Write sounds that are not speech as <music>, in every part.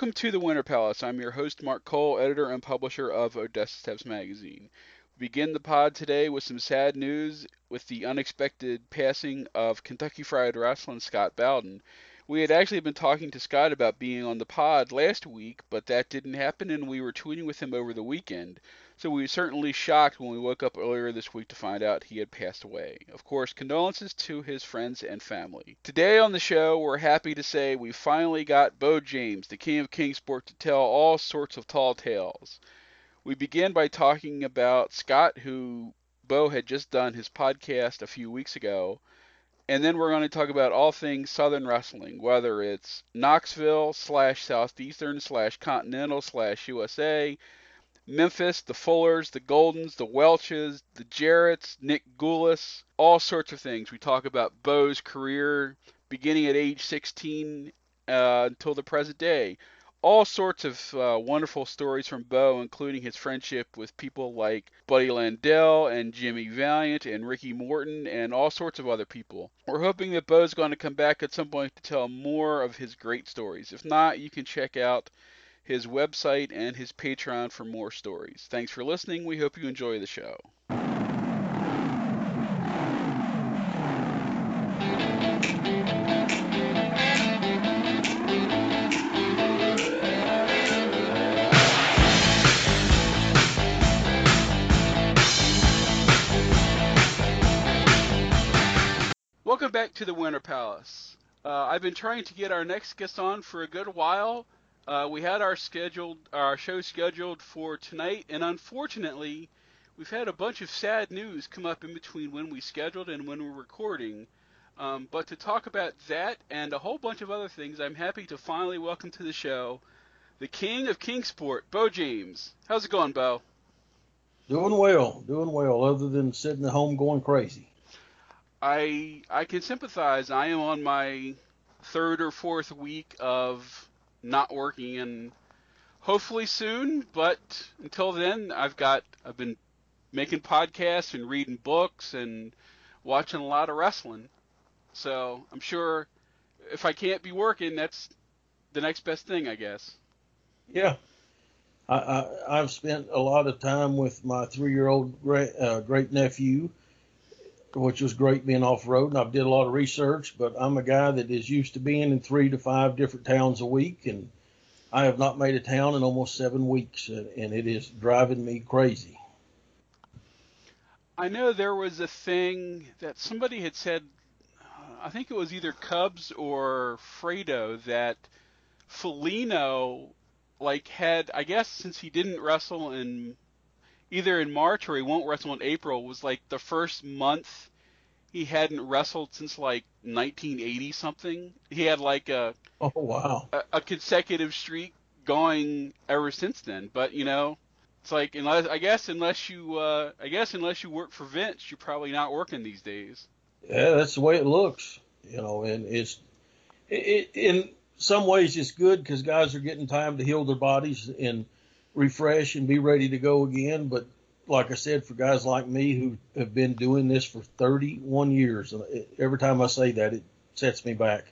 Welcome to the Winter Palace. I'm your host, Mark Cole, editor and publisher of Odessa Steps magazine. We begin the pod today with some sad news with the unexpected passing of Kentucky Fried Wrestling Scott Bowden. We had actually been talking to Scott about being on the pod last week, but that didn't happen, and we were tweeting with him over the weekend. So we were certainly shocked when we woke up earlier this week to find out he had passed away. Of course, condolences to his friends and family. Today on the show, we're happy to say we finally got Beau James, the king of Kingsport, to tell all sorts of tall tales. We begin by talking about Scott, who Beau had just done his podcast a few weeks ago. And then we're going to talk about all things Southern wrestling, whether it's Knoxville slash Southeastern slash Continental slash USA, Memphis, the Fullers, the Goldens, the Welches, the Jarretts, Nick Gulas, all sorts of things. We talk about Beau's career beginning at age 16 uh, until the present day. All sorts of uh, wonderful stories from Beau, including his friendship with people like Buddy Landell and Jimmy Valiant and Ricky Morton and all sorts of other people. We're hoping that Beau's going to come back at some point to tell more of his great stories. If not, you can check out his website, and his Patreon for more stories. Thanks for listening. We hope you enjoy the show. Welcome back to the Winter Palace. Uh, I've been trying to get our next guest on for a good while, uh, we had our scheduled our show scheduled for tonight, and unfortunately, we've had a bunch of sad news come up in between when we scheduled and when we're recording. Um, but to talk about that and a whole bunch of other things, I'm happy to finally welcome to the show the king of Kingsport, Beau James. How's it going, Beau? Doing well, doing well. Other than sitting at home going crazy. I I can sympathize. I am on my third or fourth week of not working and hopefully soon, but until then I've got I've been making podcasts and reading books and watching a lot of wrestling. So, I'm sure if I can't be working, that's the next best thing, I guess. Yeah. I, I have spent a lot of time with my three-year-old great, uh, great nephew, which was great being off road, and I've did a lot of research. But I'm a guy that is used to being in three to five different towns a week, and I have not made a town in almost seven weeks, and it is driving me crazy. I know there was a thing that somebody had said. Uh, I think it was either Cubs or Fredo that Felino like had I guess since he didn't wrestle in either in March or he won't wrestle in April was like the first month he hadn't wrestled since like 1980 something. He had like a oh wow a, a consecutive streak going ever since then. But you know, it's like unless I guess unless you uh, I guess unless you work for Vince, you're probably not working these days. Yeah, that's the way it looks. You know, and it's it, it in some ways it's good because guys are getting time to heal their bodies and refresh and be ready to go again. But like I said, for guys like me who have been doing this for 31 years, and every time I say that, it sets me back.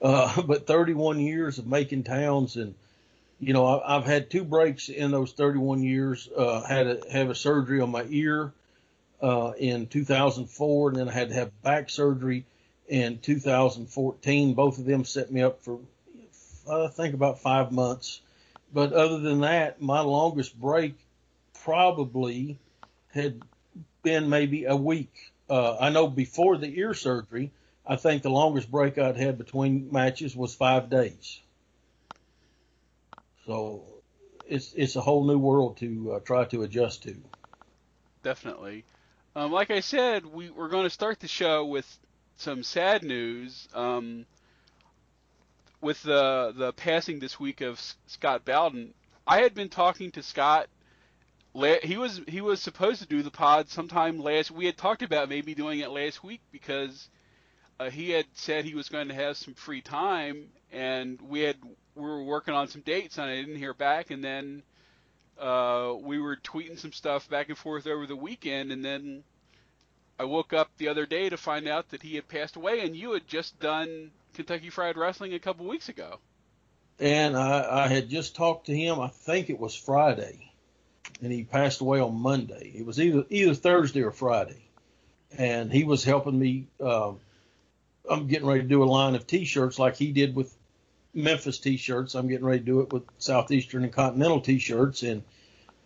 Uh, <laughs> but 31 years of making towns, and you know, I, I've had two breaks in those 31 years. Uh, had to have a surgery on my ear uh, in 2004, and then I had to have back surgery in 2014. Both of them set me up for, I think, about five months but other than that, my longest break probably had been maybe a week. Uh, I know before the ear surgery, I think the longest break I'd had between matches was five days. So it's it's a whole new world to uh, try to adjust to. Definitely. Um, like I said, we, we're going to start the show with some sad news. Um, with the the passing this week of Scott Bowden, I had been talking to Scott. He was he was supposed to do the pod sometime last. We had talked about maybe doing it last week because uh, he had said he was going to have some free time, and we had we were working on some dates, and I didn't hear back. And then uh, we were tweeting some stuff back and forth over the weekend, and then I woke up the other day to find out that he had passed away, and you had just done Kentucky Fried Wrestling a couple weeks ago. and I, I had just talked to him. I think it was Friday, and he passed away on Monday. It was either either Thursday or Friday, and he was helping me. Uh, I'm getting ready to do a line of T-shirts like he did with Memphis T-shirts. I'm getting ready to do it with Southeastern and Continental T-shirts, and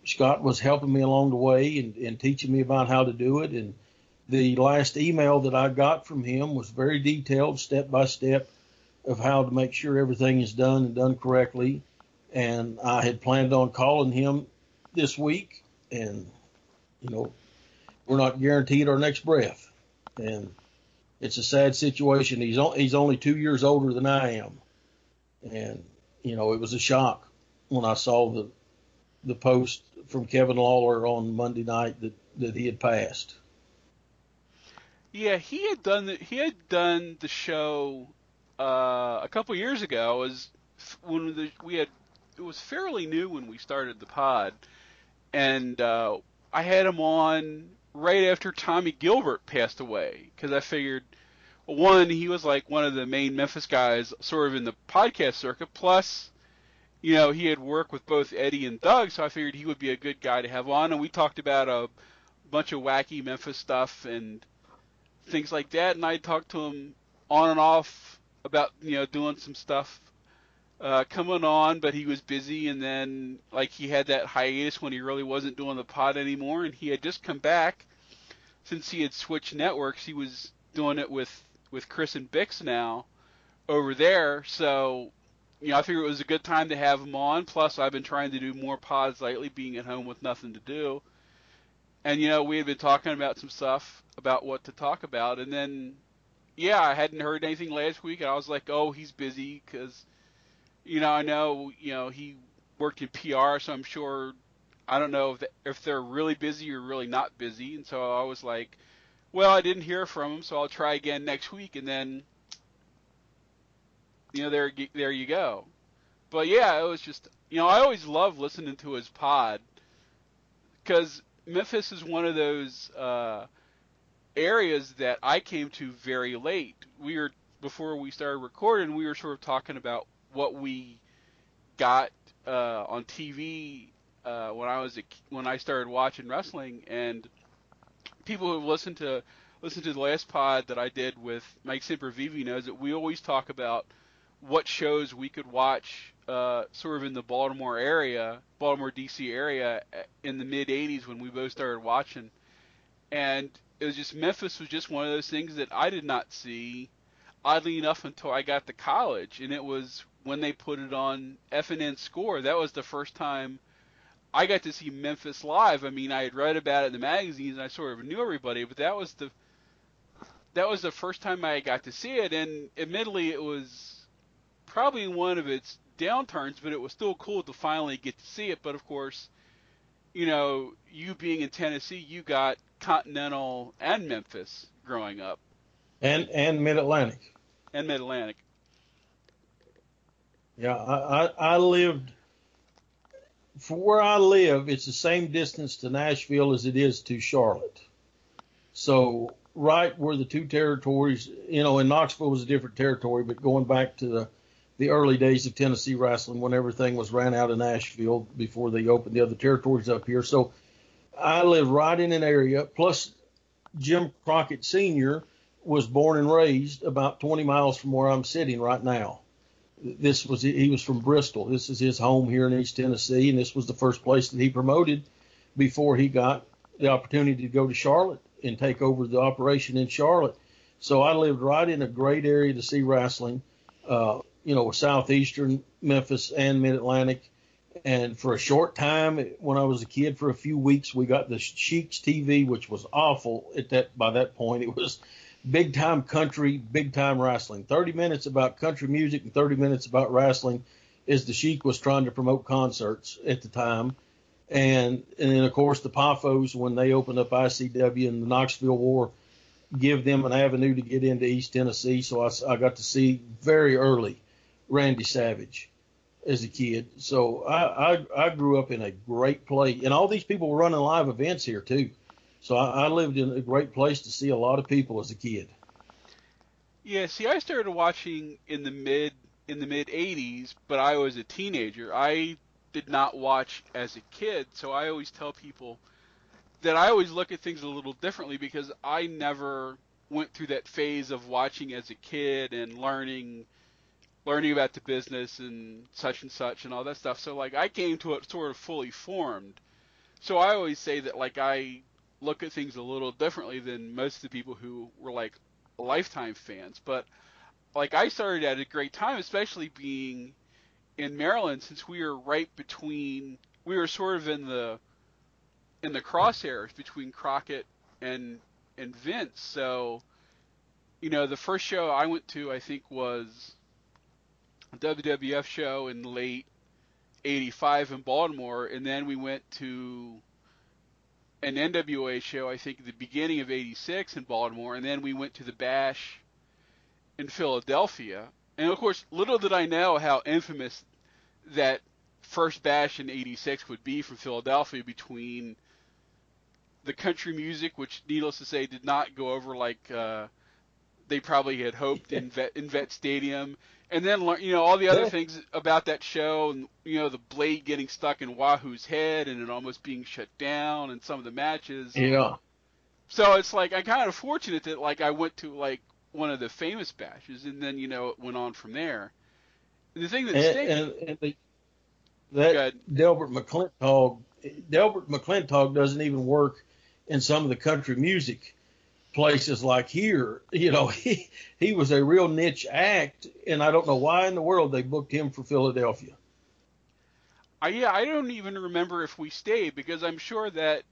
Scott was helping me along the way and, and teaching me about how to do it. And the last email that I got from him was very detailed, step by step, of how to make sure everything is done and done correctly. And I had planned on calling him this week, and you know, we're not guaranteed our next breath, and it's a sad situation. He's on, he's only two years older than I am, and you know, it was a shock when I saw the the post from Kevin Lawler on Monday night that that he had passed. Yeah, he had done the, he had done the show uh, a couple years ago. Was when the, we had it was fairly new when we started the pod, and uh, I had him on right after Tommy Gilbert passed away because I figured one he was like one of the main Memphis guys sort of in the podcast circuit. Plus you know he had worked with both Eddie and Doug so I figured he would be a good guy to have on. And we talked about a bunch of wacky Memphis stuff and things like that and I talked to him on and off about you know doing some stuff uh, coming on, but he was busy, and then like he had that hiatus when he really wasn't doing the pod anymore, and he had just come back since he had switched networks. He was doing it with with Chris and Bix now over there, so you know I figured it was a good time to have him on. Plus, I've been trying to do more pods lately, being at home with nothing to do, and you know we had been talking about some stuff about what to talk about, and then yeah, I hadn't heard anything last week, and I was like, oh, he's busy because you know, I know, you know, he worked in PR, so I'm sure, I don't know if, if they're really busy or really not busy. And so I was like, well, I didn't hear from him, so I'll try again next week. And then, you know, there, there you go. But yeah, it was just, you know, I always love listening to his pod because Memphis is one of those uh, areas that I came to very late. We were before we started recording, we were sort of talking about what we got uh, on TV uh, when I was a, when I started watching wrestling, and people who listened to listened to the last pod that I did with Mike Sempervive knows that we always talk about what shows we could watch uh, sort of in the Baltimore area, Baltimore D.C. area uh, in the mid '80s when we both started watching, and it was just Memphis was just one of those things that I did not see oddly enough until I got to college, and it was when they put it on FNN Score. That was the first time I got to see Memphis live. I mean, I had read about it in the magazines and I sort of knew everybody, but that was the that was the first time I got to see it. And admittedly, it was probably one of its downturns, but it was still cool to finally get to see it. But of course, you know, you being in Tennessee, you got Continental and Memphis growing up, and and Mid Atlantic, and Mid Atlantic. Yeah, I, I, I lived for where I live. It's the same distance to Nashville as it is to Charlotte. So right where the two territories, you know, in Knoxville was a different territory, but going back to the the early days of Tennessee wrestling when everything was ran out of Nashville before they opened the other territories up here. So I live right in an area. Plus, Jim Crockett Sr. was born and raised about 20 miles from where I'm sitting right now this was he was from Bristol. This is his home here in East Tennessee, and this was the first place that he promoted before he got the opportunity to go to Charlotte and take over the operation in Charlotte. So I lived right in a great area to see wrestling, uh, you know, southeastern Memphis and Mid Atlantic. And for a short time, when I was a kid, for a few weeks, we got the Sheik's TV, which was awful at that. By that point, it was big time country, big time wrestling. 30 minutes about country music and 30 minutes about wrestling as the Sheik was trying to promote concerts at the time. And, and then of course the Poffos, when they opened up ICW and the Knoxville War, give them an avenue to get into East Tennessee. So I, I got to see very early Randy Savage as a kid. So I, I, I grew up in a great place and all these people were running live events here too. So I, I lived in a great place to see a lot of people as a kid. Yeah, see, I started watching in the mid in the mid 80s, but I was a teenager. I did not watch as a kid, so I always tell people that I always look at things a little differently because I never went through that phase of watching as a kid and learning learning about the business and such and such and all that stuff. So like I came to it sort of fully formed. So I always say that like I look at things a little differently than most of the people who were like lifetime fans. But like I started at a great time, especially being in Maryland since we were right between we were sort of in the in the crosshairs between Crockett and and Vince. So, you know, the first show I went to I think was WWF show in late 85 in Baltimore and then we went to an NWA show I think at the beginning of 86 in Baltimore and then we went to the Bash in Philadelphia. And of course, little did I know how infamous that first bash in 86 would be from Philadelphia between the country music, which needless to say did not go over like uh, they probably had hoped in <laughs> Vet, in Vet Stadium, and then learn you know all the other things about that show, and you know the blade getting stuck in Wahoo's head and it almost being shut down, and some of the matches. Yeah. So it's like I'm kind of fortunate that like I went to like one of the famous bashes, and then you know it went on from there. The thing that and, and, and the, that Delbert McClintock, Delbert McClintock doesn't even work in some of the country music places like here. You know, <laughs> he he was a real niche act, and I don't know why in the world they booked him for Philadelphia. Uh, yeah, I don't even remember if we stayed because I'm sure that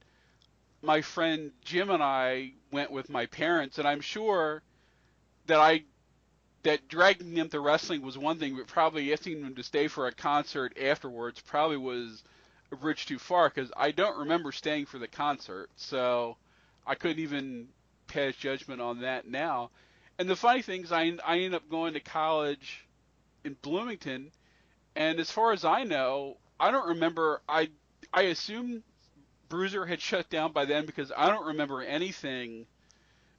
my friend Jim and I went with my parents, and I'm sure that I that dragging them to wrestling was one thing, but probably asking them to stay for a concert afterwards probably was a bridge too far because I don't remember staying for the concert, so I couldn't even pass judgment on that now. And the funny thing is, I I ended up going to college in Bloomington, and as far as I know, I don't remember. I I assume Bruiser had shut down by then because I don't remember anything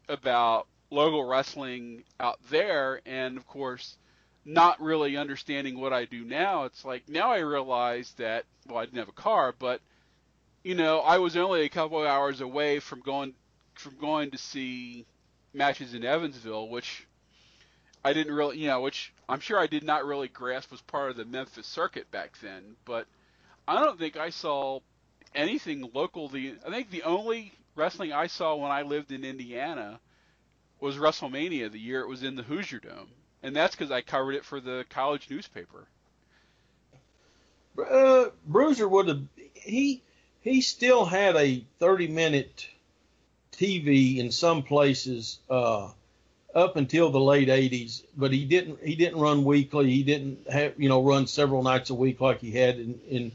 about local wrestling out there, and of course, not really understanding what I do now. It's like now I realize that well, I didn't have a car, but you know, I was only a couple of hours away from going from going to see matches in Evansville, which I didn't really, you know, which I'm sure I did not really grasp was part of the Memphis circuit back then. But I don't think I saw anything local. The I think the only wrestling I saw when I lived in Indiana was WrestleMania the year it was in the Hoosier Dome, and that's because I covered it for the college newspaper. Uh, Bruiser would have he he still had a 30 minute TV in some places uh, up until the late 80s, but he didn't he didn't run weekly. He didn't have you know run several nights a week like he had in, in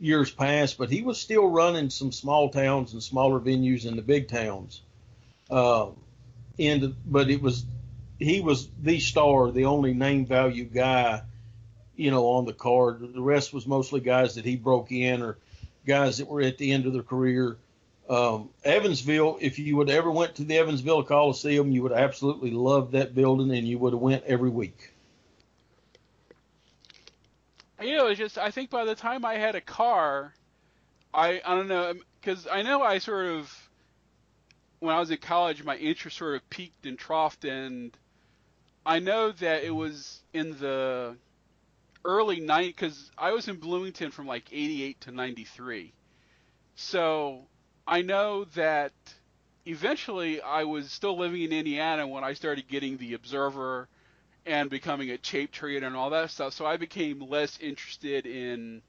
years past. But he was still running some small towns and smaller venues in the big towns. Uh, and but it was he was the star, the only name value guy, you know, on the card. The rest was mostly guys that he broke in or guys that were at the end of their career. Um, Evansville, if you would ever went to the Evansville Coliseum, you would absolutely love that building, and you would have went every week. You know, it's just I think by the time I had a car, I I don't know because I know I sort of when I was in college, my interest sort of peaked and troughed, and I know that it was in the early 90s because I was in Bloomington from like 88 to 93. So I know that eventually I was still living in Indiana when I started getting the Observer and becoming a tape trader and all that stuff. So I became less interested in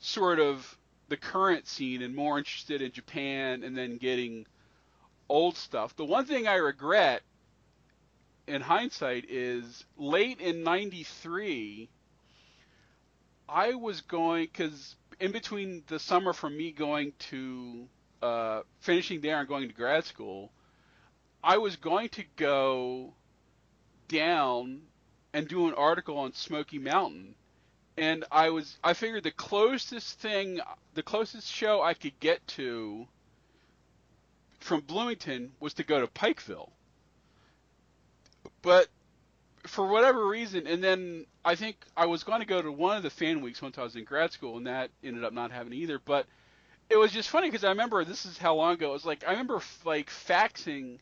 sort of the current scene and more interested in Japan and then getting old stuff. The one thing I regret in hindsight is late in 93 I was going cuz in between the summer from me going to uh, finishing there and going to grad school, I was going to go down and do an article on Smoky Mountain and I was I figured the closest thing the closest show I could get to from Bloomington was to go to Pikeville. But for whatever reason, and then I think I was going to go to one of the fan weeks once I was in grad school, and that ended up not happening either. But it was just funny because I remember this is how long ago it was. Like I remember like faxing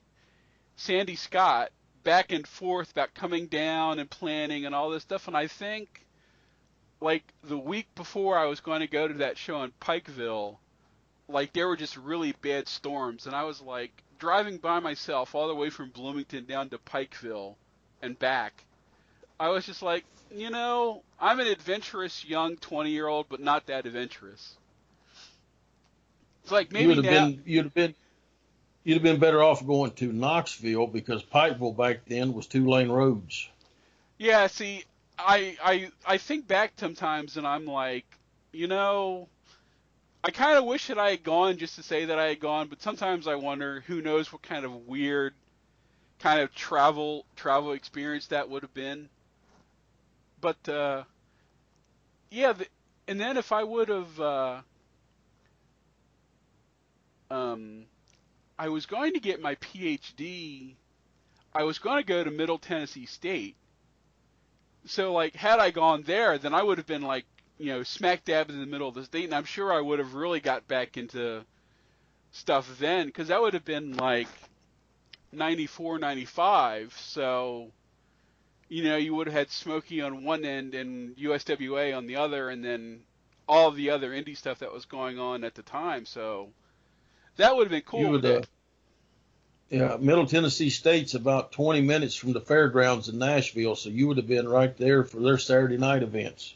Sandy Scott back and forth about coming down and planning and all this stuff, and I think like the week before I was going to go to that show in Pikeville, like there were just really bad storms, and I was like driving by myself all the way from Bloomington down to Pikeville and back. I was just like, you know, I'm an adventurous young 20 year old, but not that adventurous. It's like maybe you'd have now, been you'd have been you'd have been better off going to Knoxville because Pikeville back then was two lane roads. Yeah, see, I I I think back sometimes and I'm like, you know, I kind of wish that I had gone just to say that I had gone, but sometimes I wonder who knows what kind of weird kind of travel travel experience that would have been. But uh, yeah, the, and then if I would have, uh, um, I was going to get my PhD. I was going to go to Middle Tennessee State. So like, had I gone there, then I would have been like, you know, smack dab in the middle of the state, and I'm sure I would have really got back into stuff then, because that would have been like 94, 95. So, you know, you would have had Smokey on one end and USWA on the other, and then all the other indie stuff that was going on at the time. So that would have been cool. Would, uh, yeah, Middle Tennessee State's about 20 minutes from the fairgrounds in Nashville, so you would have been right there for their Saturday night events.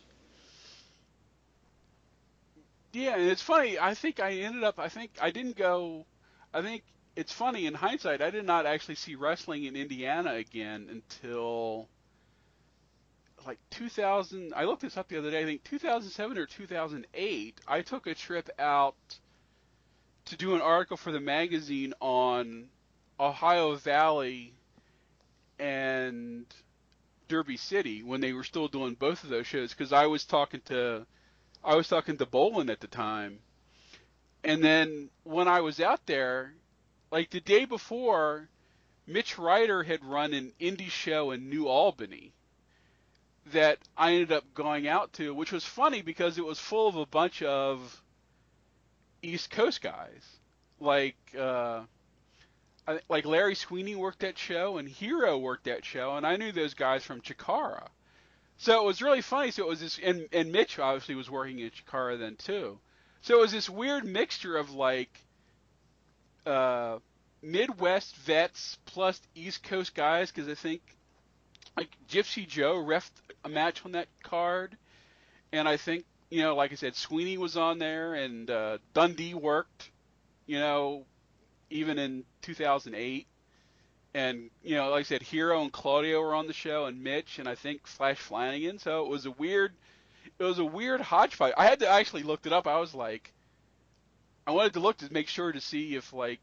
Yeah, and it's funny. I think I ended up. I think I didn't go. I think it's funny in hindsight. I did not actually see wrestling in Indiana again until like 2000. I looked this up the other day. I think 2007 or 2008. I took a trip out to do an article for the magazine on Ohio Valley and Derby City when they were still doing both of those shows because I was talking to I was talking to Bolin at the time. And then when I was out there, like the day before, Mitch Ryder had run an indie show in New Albany that I ended up going out to, which was funny because it was full of a bunch of East Coast guys. Like uh like Larry Sweeney worked that show and Hero worked that show and I knew those guys from Chikara. So it was really funny. So it was this, and, and Mitch obviously was working in Chikara then too. So it was this weird mixture of like uh, Midwest vets plus East Coast guys because I think like Gypsy Joe refed a match on that card, and I think you know, like I said, Sweeney was on there and uh, Dundee worked, you know, even in 2008 and you know, like I said, Hero and Claudio were on the show, and Mitch, and I think Flash Flanagan. So it was a weird, it was a weird hodgepodge. I had to actually looked it up. I was like, I wanted to look to make sure to see if like,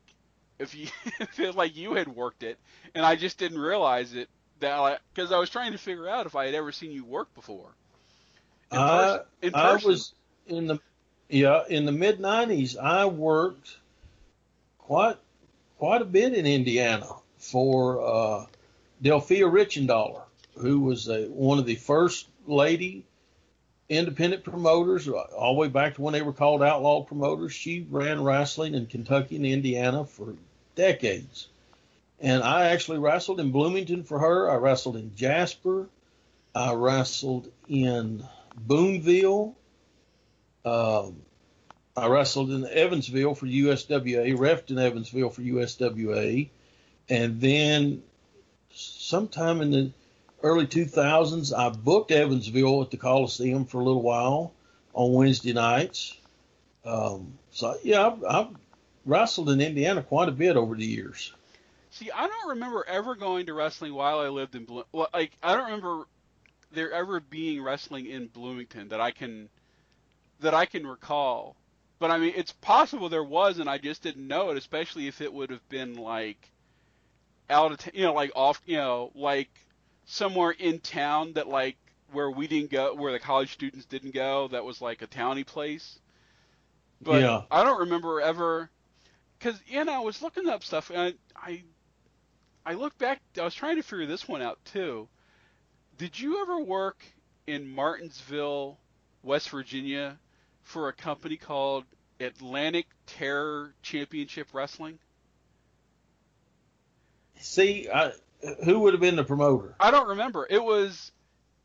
if you, <laughs> if it, like you had worked it, and I just didn't realize it that because I was trying to figure out if I had ever seen you work before. In uh, in I was in the yeah in the mid '90s. I worked quite quite a bit in Indiana for uh, Delphia Richendollar, who was a, one of the first lady independent promoters, uh, all the way back to when they were called outlaw promoters. She ran wrestling in Kentucky and Indiana for decades. And I actually wrestled in Bloomington for her. I wrestled in Jasper. I wrestled in Boonville. Um, I wrestled in Evansville for USWA, refed in Evansville for USWA. And then sometime in the early 2000s, I booked Evansville at the Coliseum for a little while on Wednesday nights. Um, so yeah, I've, I've wrestled in Indiana quite a bit over the years. See, I don't remember ever going to wrestling while I lived in. Well, like I don't remember there ever being wrestling in Bloomington that I can that I can recall. But I mean, it's possible there was, and I just didn't know it. Especially if it would have been like out of t- you know like off you know like somewhere in town that like where we didn't go where the college students didn't go that was like a towny place but yeah. i don't remember ever because you know i was looking up stuff and I, I i looked back i was trying to figure this one out too did you ever work in Martinsville, West Virginia, for a company called Atlantic Terror Championship Wrestling? See, I, who would have been the promoter? I don't remember. It was,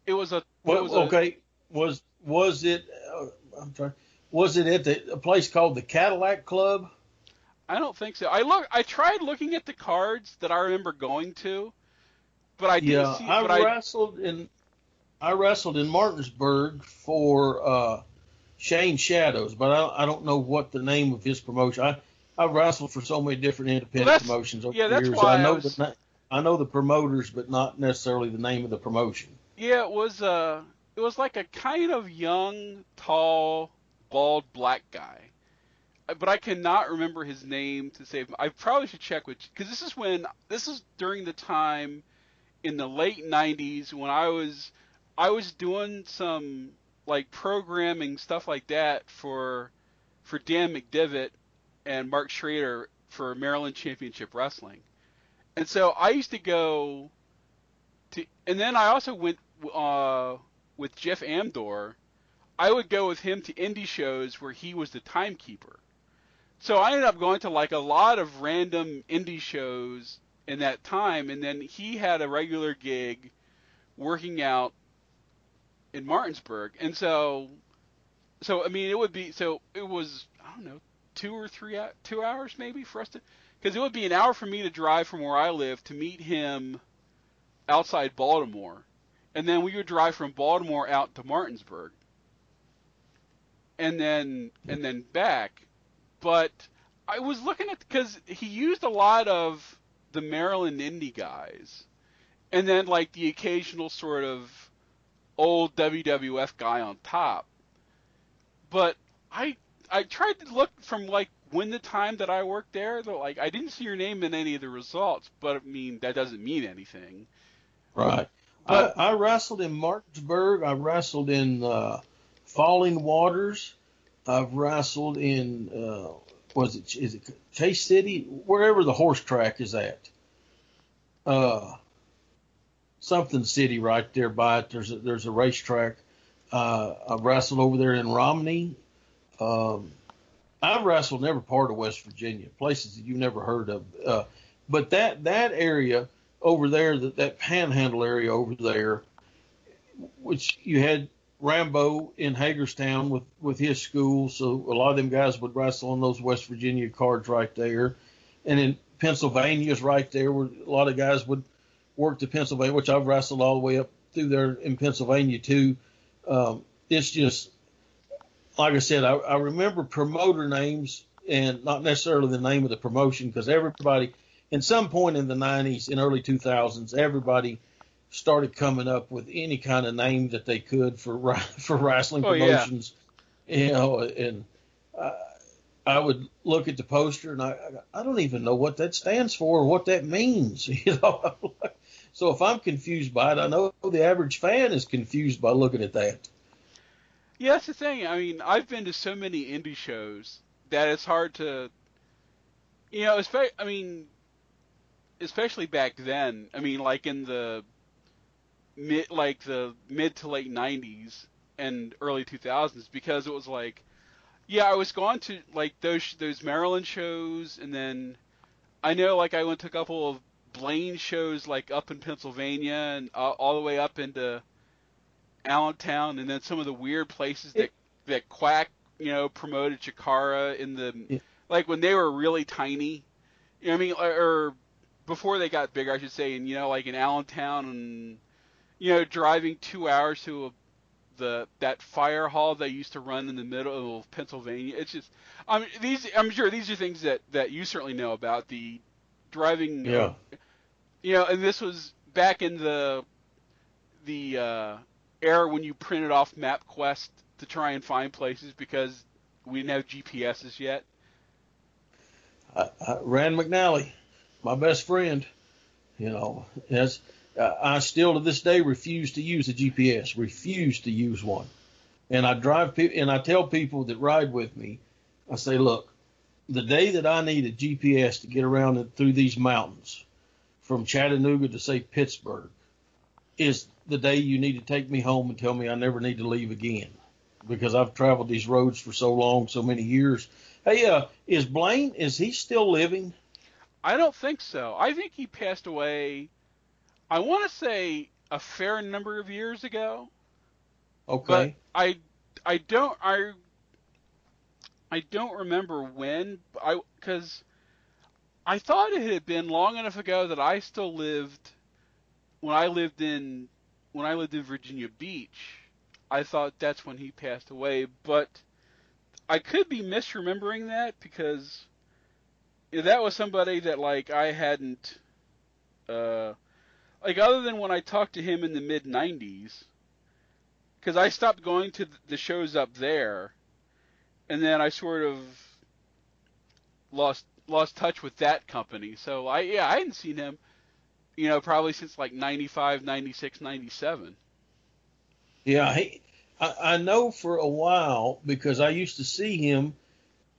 it was a. Well, it was a- okay, was was it? Uh, I'm trying. Was it at the, a place called the Cadillac Club? I don't think so. I look. I tried looking at the cards that I remember going to, but I didn't Yeah, see. I but I wrestled in. I wrestled in Martinsburg for uh, Shane Shadows, but I, I don't know what the name of his promotion. I I wrestled for so many different independent that's- promotions over yeah, the that's years. why I I know was- the I know the promoters, but not necessarily the name of the promotion. yeah, it was uh it was like a kind of young, tall, bald black guy. Uh, But I cannot remember his name to save. I probably should check which because this is when this is during the time in the late '90s when I was I was doing some like programming stuff like that for for Dan McDevitt and Mark Schrader for Maryland Championship Wrestling. And so I used to go to, and then I also went uh, with Jeff Amdor. I would go with him to indie shows where he was the timekeeper. So I ended up going to like a lot of random indie shows in that time, and then he had a regular gig working out in Martinsburg, and so, so I mean, it would be so it was I don't know two or three two hours maybe for us to because it would be an hour for me to drive from where I live to meet him outside Baltimore, and then we would drive from Baltimore out to Martinsburg, and then and then back. But I was looking at because he used a lot of the Maryland indie guys, and then like the occasional sort of old WWF guy on top. But I I tried to look from like when the time that I worked there, though like I didn't see your name in any of the results, but I mean that doesn't mean anything. Right. But- I, I wrestled in Martinsburg. I wrestled in uh, Falling Waters. I've wrestled in uh, was it is it Chase City, wherever the horse track is at. Uh, something city right there by it. There's a, there's a racetrack. Uh, I wrestled over there in Romney. Um, I've wrestled in every part of West Virginia, places that you've never heard of. Uh, but that that area over there, that, that panhandle area over there, which you had Rambo in Hagerstown with, with his school. So a lot of them guys would wrestle on those West Virginia cards right there. And in Pennsylvania is right there where a lot of guys would work to Pennsylvania, which I've wrestled all the way up through there in Pennsylvania too. Um, it's just, like I said, I, I remember promoter names and not necessarily the name of the promotion because everybody, in some point in the 90s and early 2000s, everybody started coming up with any kind of name that they could for <laughs> for wrestling Oh, yeah. promotions. You know, and uh, I would look at the poster and I I don't even know what that stands for or what that means. <laughs> You know, so if I'm confused by it, I know the average fan is confused by looking at that. Yeah, that's the thing. I mean, I've been to so many indie shows that it's hard to, you know, especially. I mean, especially back then. I mean, like in the mid, like the mid to late '90s and early 2000s, because it was like, yeah, I was going to like those those Maryland shows, and then I know like I went to a couple of Blaine shows like up in Pennsylvania and uh, all the way up into Allentown, and then some of the weird places that that Quack, you know, promoted Chikara in the Yeah. like when they were really tiny. You know, I mean, or, or before they got bigger, I should say, and you know, like in Allentown, and you know, driving two hours to a, the that fire hall they used to run in the middle of Pennsylvania. It's just, I mean, these I'm sure these are things that that you certainly know about the driving. Yeah. You know, and this was back in the the uh, era when you printed off MapQuest to try and find places because we didn't have GPSs yet. I, I, Rand McNally, my best friend, you know, as uh, I still to this day refuse to use a GPS, refuse to use one. And I drive people, and I tell people that ride with me, I say, look, the day that I need a GPS to get around through these mountains, from Chattanooga to say Pittsburgh, is the day you need to take me home and tell me I never need to leave again because I've traveled these roads for so long, so many years. Hey, uh, is Blaine, is he still living? I don't think so. I think he passed away, I want to say a fair number of years ago. Okay. But I, I don't, I, I don't remember when, I, because I thought it had been long enough ago that I still lived, when I lived in, when I lived in Virginia Beach, I thought that's when he passed away, but I could be misremembering that because that was somebody that like I hadn't uh like other than when I talked to him in the mid 90s cuz I stopped going to the shows up there and then I sort of lost lost touch with that company. So I yeah, I hadn't seen him you know probably since like 95, 96, 97. Yeah, he, I, I know for a while because I used to see him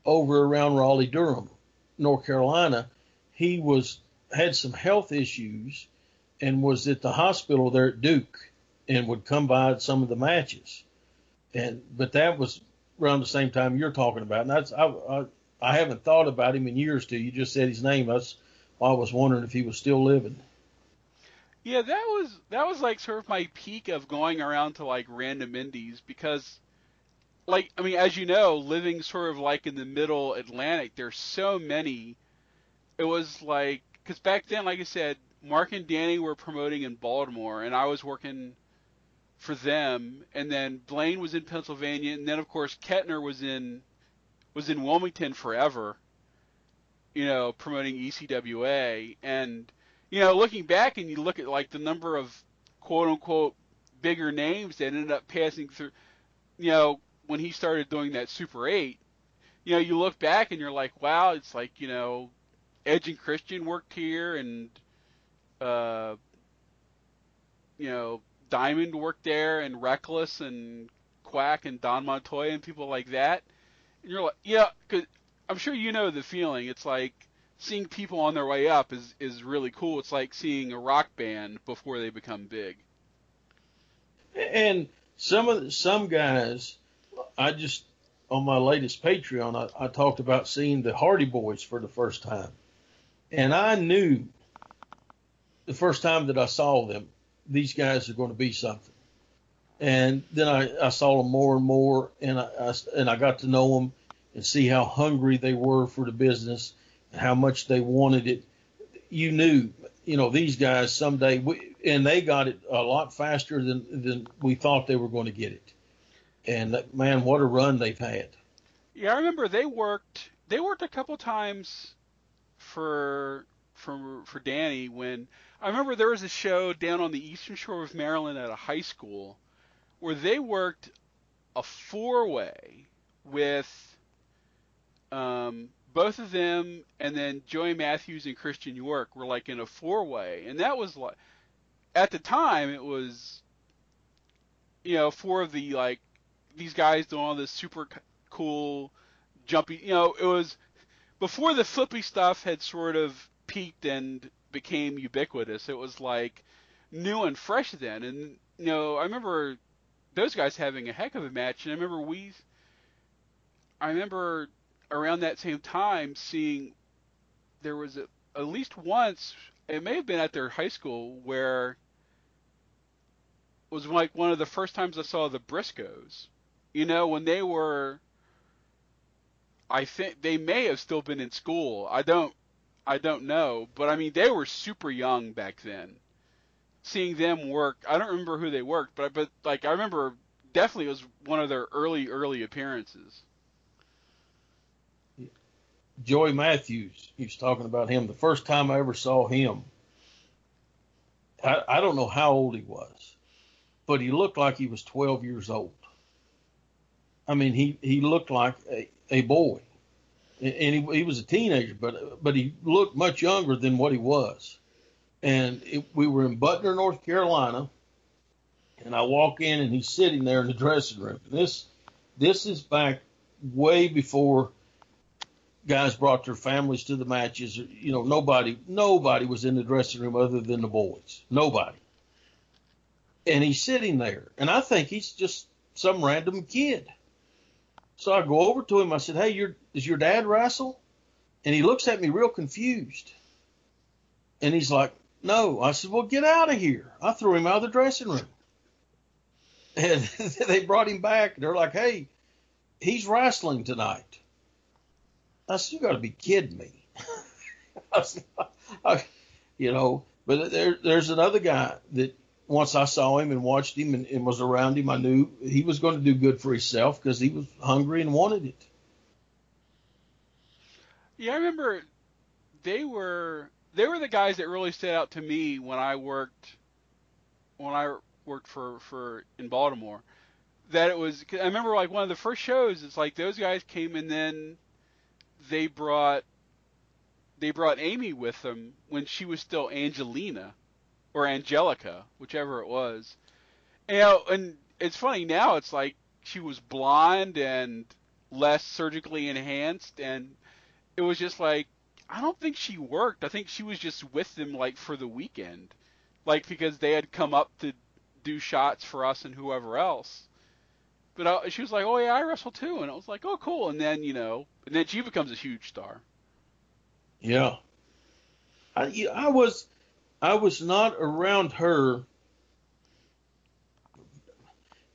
over around Raleigh, Durham, North Carolina. He was had some health issues and was at the hospital there at Duke and would come by at some of the matches. And but that was around the same time you're talking about. And that's I I, I haven't thought about him in years. Too. You just said his name. That's why I was wondering if he was still living. Yeah, that was that was like sort of my peak of going around to like random indies because like I mean as you know, living sort of like in the middle Atlantic, there's so many it was like cuz back then like I said, Mark and Danny were promoting in Baltimore and I was working for them and then Blaine was in Pennsylvania and then of course Kettner was in was in Wilmington forever. You know, promoting ECWA and you know, looking back and you look at like the number of quote unquote bigger names that ended up passing through, you know, when he started doing that Super 8, you know, you look back and you're like, wow, it's like, you know, Edge and Christian worked here and, uh, you know, Diamond worked there and Reckless and Quack and Don Montoya and people like that. And you're like, yeah, cause I'm sure you know the feeling. It's like, seeing people on their way up is is really cool. It's like seeing a rock band before they become big. And some of the, some guys, I just on my latest Patreon, I, I talked about seeing the Hardy Boys for the first time, and I knew the first time that I saw them, these guys are going to be something. And then I, I saw them more and more, and I, I and I got to know them and see how hungry they were for the business how much they wanted it. You knew, you know, these guys someday, we, and they got it a lot faster than than we thought they were going to get it. And man, what a run they've had. Yeah, I remember they worked. They worked a couple times for for for Danny when I remember there was a show down on the eastern shore of Maryland at a high school where they worked a four way with um, both of them and then Joey Matthews and Christian York were like in a four way, and that was like at the time it was you know four of the like these guys doing all this super cool jumpy you know it was before the flippy stuff had sort of peaked and became ubiquitous it was like new and fresh then. And you know i remember those guys having a heck of a match. And i remember we i remember around that same time seeing there was a, at least once it may have been at their high school where it was like one of the first times I saw the Briscoes. You know, when they were I think they may have still been in school. I don't I don't know, but I mean they were super young back then. Seeing them work, I don't remember who they worked, but but like I remember definitely it was one of their early early appearances. Joey Matthews. He was talking about him. The first time I ever saw him, I, I don't know how old he was, but he looked like he was 12 years old. I mean, he, he looked like a, a boy, and he, he was a teenager, but but he looked much younger than what he was. And it, we were in Butner, North Carolina, and I walk in and he's sitting there in the dressing room. And this this is back way before guys brought their families to the matches. You know, nobody nobody was in the dressing room other than the boys. Nobody. and he's sitting there, and I think he's just some random kid. So I go over to him. I said, "Hey, your does your dad wrestle?" And he looks at me real confused, and he's like, "No." I said, "Well, get out of here." I threw him out of the dressing room, and <laughs> they brought him back. They're like, "Hey, he's wrestling tonight." I said, "You got to be kidding me." I said, I, you know, but there, there's another guy that once I saw him and watched him and, and was around him, I knew he was going to do good for himself because he was hungry and wanted it. Yeah, I remember they were they were the guys that really stood out to me when I worked when I worked for for in Baltimore. That it was I remember like one of the first shows. It's like those guys came and then they brought they brought Amy with them when she was still Angelina or Angelica, whichever it was. You know, and it's funny now. It's like she was blonde and less surgically enhanced, and it was just like I don't think she worked. I think she was just with them like for the weekend, like because they had come up to do shots for us and whoever else. But I, she was like, "Oh yeah, I wrestle too," and I was like, "Oh cool." And then you know, and then she becomes a huge star. Yeah. I, I was I was not around her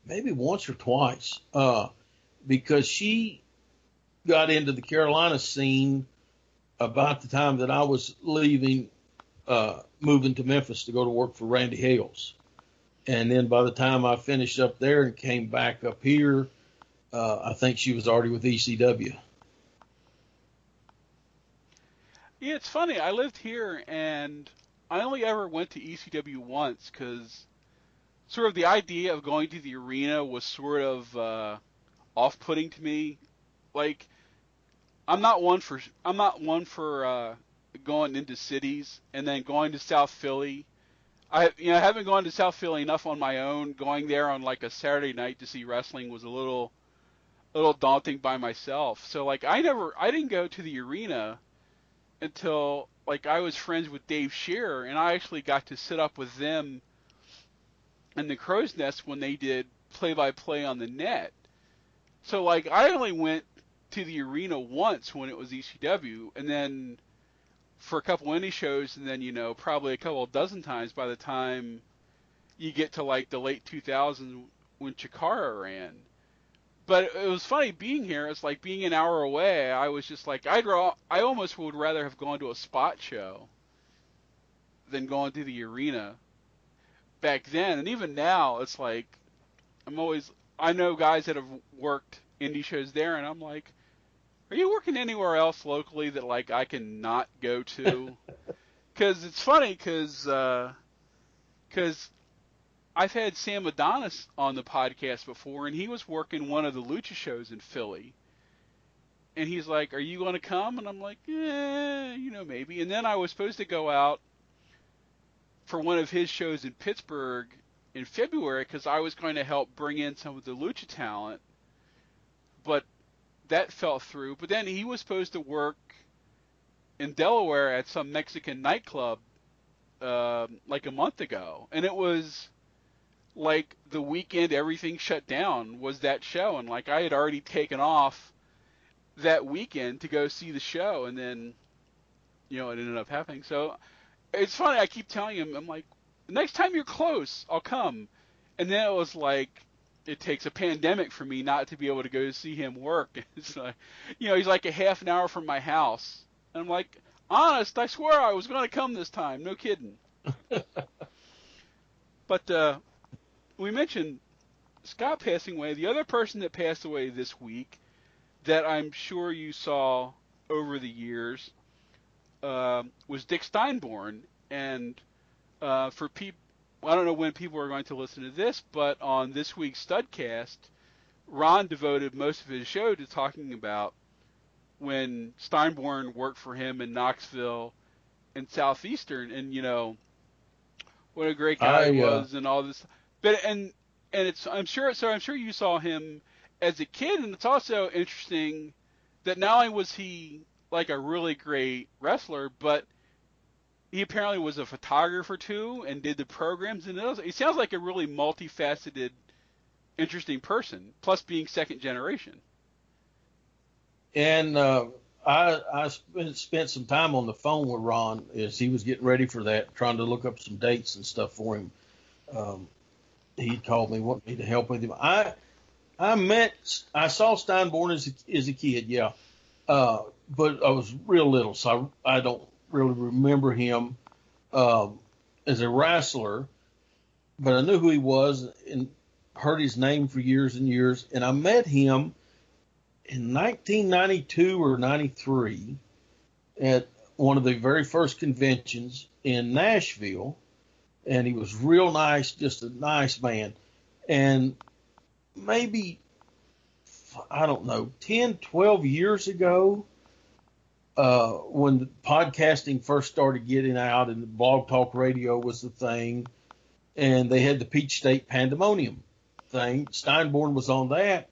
maybe once or twice uh, because she got into the Carolina scene about the time that I was leaving, uh, moving to Memphis to go to work for Randy Hales. And then by the time I finished up there and came back up here, uh, I think she was already with ECW. Yeah, it's funny. I lived here and I only ever went to ECW once because sort of the idea of going to the arena was sort of uh, off-putting to me. Like, I'm not one for I'm not one for uh, going into cities and then going to South Philly. I you know I haven't gone to South Philly enough on my own. Going there on like a Saturday night to see wrestling was a little a little daunting by myself. So like I never I didn't go to the arena until like I was friends with Dave Scherer and I actually got to sit up with them in the Crow's Nest when they did play-by-play on the net. So like I only went to the arena once when it was ECW, and then for a couple indie shows, and then you know probably a couple dozen times by the time you get to like the late 2000s when Chikara ran but it was funny being here. It's like being an hour away. I was just like, I'd ra- I almost would rather have gone to a spot show than going to the arena back then. And even now, it's like I'm always. I know guys that have worked indie shows there, and I'm like, are you working anywhere else locally that like I can not go to? <laughs> Because it's funny, because because uh, I've had Sam Adonis on the podcast before, and he was working one of the lucha shows in Philly. And he's like, "Are you going to come?" And I'm like, "Yeah, you know, maybe." And then I was supposed to go out for one of his shows in Pittsburgh in February because I was going to help bring in some of the lucha talent, but that fell through. But then he was supposed to work in Delaware at some Mexican nightclub uh, like a month ago, and it was like the weekend everything shut down was that show. And like I had already taken off that weekend to go see the show. And then you know it ended up happening. So it's funny I keep telling him I'm like next time you're close I'll come. And then it was like it takes a pandemic for me not to be able to go see him work <laughs> it's like you know he's like a half an hour from my house and I'm like honest I swear I was going to come this time no kidding <laughs> but uh we mentioned Scott passing away. The other person that passed away this week that I'm sure you saw over the years uh, was Dick Steinborn. And uh, for people, I don't know when people are going to listen to this, but on this week's Studcast, Ron devoted most of his show to talking about when Steinborn worked for him in Knoxville and Southeastern, and you know what a great guy he uh, was, and all this. But and and it's I'm sure so I'm sure you saw him as a kid, and it's also interesting that not only was he like a really great wrestler, but he apparently was a photographer too and did the programs and those. He sounds like a really multifaceted, interesting person. Plus, being second generation. And uh, I I spent, spent some time on the phone with Ron as he was getting ready for that, trying to look up some dates and stuff for him. Um, he called me, wanted me to help with him. I I met, I saw Steinborn as a, as a kid, yeah, uh, but I was real little, so I, I don't really remember him um, as a wrestler. But I knew who he was and heard his name for years and years. And I met him in 1992 or 93 at one of the very first conventions in Nashville. And he was real nice, just a nice man. And maybe, I don't know, 10, 12 years ago, uh, when podcasting first started getting out and blog talk radio was the thing, and they had the Peach State Pandemonium thing, Steinborn was on that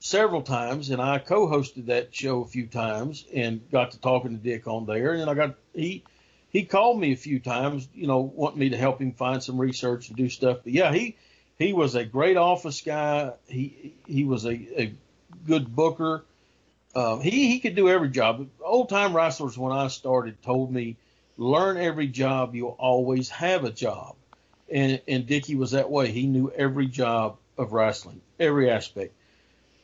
several times, and I co-hosted that show a few times and got to talking to Dick on there. And I got he he called me a few times, you know, wanting me to help him find some research and do stuff. But yeah, he he was a great office guy. He he was a, a good booker. Uh, he he could do every job. Old time wrestlers when I started told me, learn every job. You'll always have a job. And and Dickie was that way. He knew every job of wrestling, every aspect,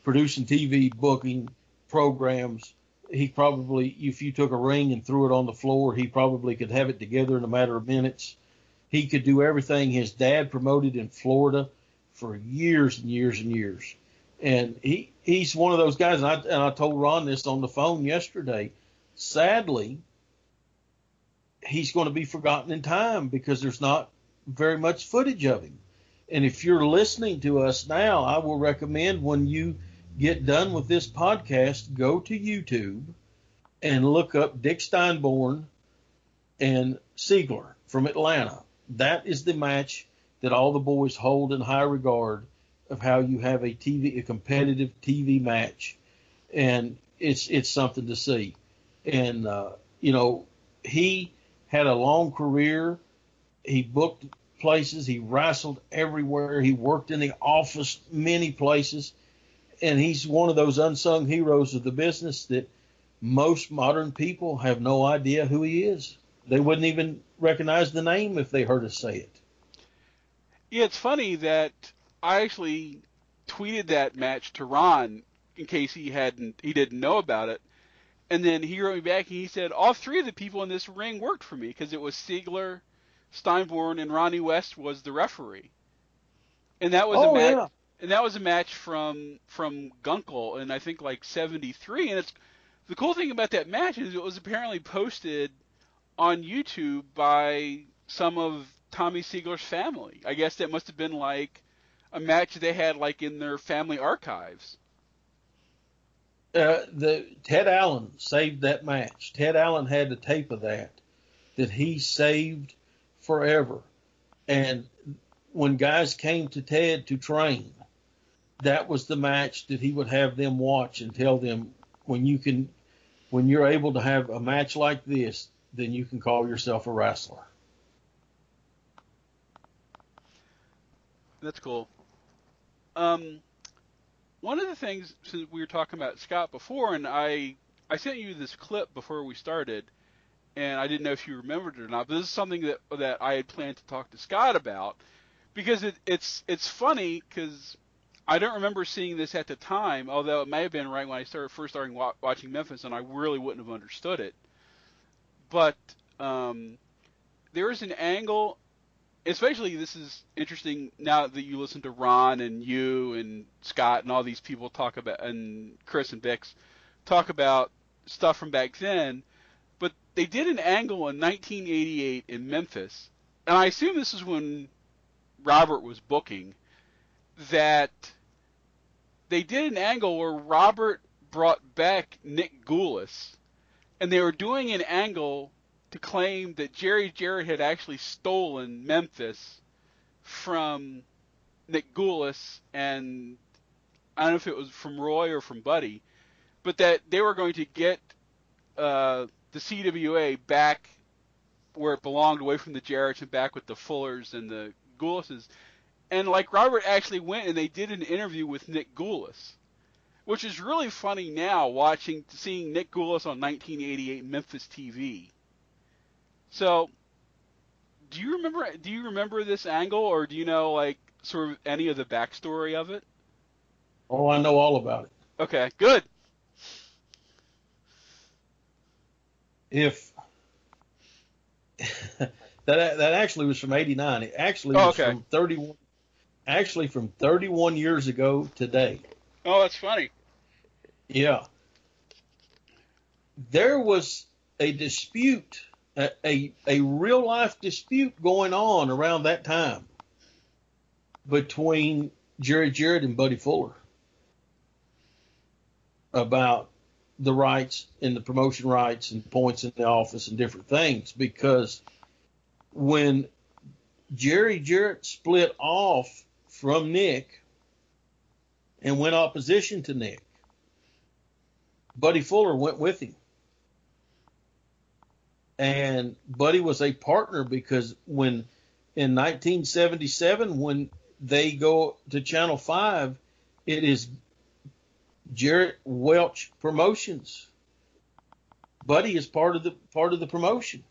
producing TV, booking, programs. He probably, if you took a ring and threw it on the floor, he probably could have it together in a matter of minutes. He could do everything his dad promoted in Florida for years and years and years. And he he's one of those guys. And I, and I told Ron this on the phone yesterday. Sadly, he's going to be forgotten in time because there's not very much footage of him. And if you're listening to us now, I will recommend when you get done with this podcast, go to YouTube and look up Dick Steinborn and Seigler from Atlanta. That is the match that all the boys hold in high regard of how you have a TV, a competitive TV match, and it's it's something to see. And uh, you know, he had a long career. He booked places. He wrestled everywhere. He worked in the office many places, and he's one of those unsung heroes of the business that most modern people have no idea who he is. They wouldn't even recognize the name if they heard us say it. Yeah, it's funny that I actually tweeted that match to Ron in case he hadn't he didn't know about it. And then he wrote me back and he said all three of the people in this ring worked for me because it was Seigler, Steinborn, and Ronnie West was the referee. And that was oh, a match. Yeah. And that was a match from from Gunkel in I think like '73. And it's the cool thing about that match is it was apparently posted on YouTube by some of Tommy Seigler's family. I guess that must have been like a match they had like in their family archives. Uh, the Ted Allen saved that match. Ted Allen had the tape of that that he saved forever. And when guys came to Ted to train, that was the match that he would have them watch and tell them when you can when you're able to have a match like this, then you can call yourself a wrestler. That's cool. Um, one of the things since we were talking about Scott before, and I I sent you this clip before we started, and I didn't know if you remembered it or not. But this is something that that I had planned to talk to Scott about because it, it's it's funny because I don't remember seeing this at the time, although it may have been right when I started first starting wa- watching Memphis, and I really wouldn't have understood it. But um, there is an angle especially this is interesting now that you listen to Ron and you and Scott and all these people talk about and Chris and Bix talk about stuff from back then. But they did an angle in 1988 in Memphis, and I assume this is when Robert was booking that they did an angle where Robert brought back Nick Gulas, and they were doing an angle to claim that Jerry Jarrett had actually stolen Memphis from Nick Gulas and I don't know if it was from Roy or from Buddy, but that they were going to get uh, the CWA back where it belonged, away from the Jarretts and back with the Fullers and the Gulases. And like Robert actually went and they did an interview with Nick Gulas, which is really funny now watching seeing Nick Gulas on 1988 Memphis TV. So, do you remember do you remember this angle or do you know like sort of any of the backstory of it? Oh, I know all about it. Okay, good. If <laughs> that that actually was from '89. It actually Oh, was okay. from 31. Actually, from 31 years ago today. Oh, that's funny. Yeah. There was a dispute, a, a, real life dispute going on around that time between Jerry Jarrett and Buddy Fuller about the rights and the promotion rights and points in the office and different things because when Jerry Jarrett split off from Nick and went opposition to Nick, Buddy Fuller went with him. And Buddy was a partner because when in 1977, when they go to Channel 5, it is Jarrett Welch Promotions. Buddy is part of the part of the promotion.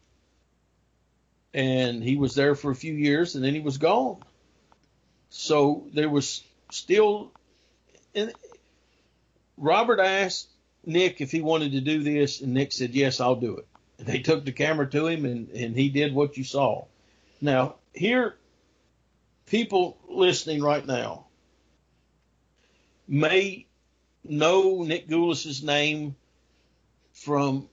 And he was there for a few years and then he was gone. So there was still and Robert asked Nick if he wanted to do this, and Nick said, Yes, I'll do it. They took the camera to him, and, and he did what you saw. Now, here, people listening right now may know Nick Gulas's name from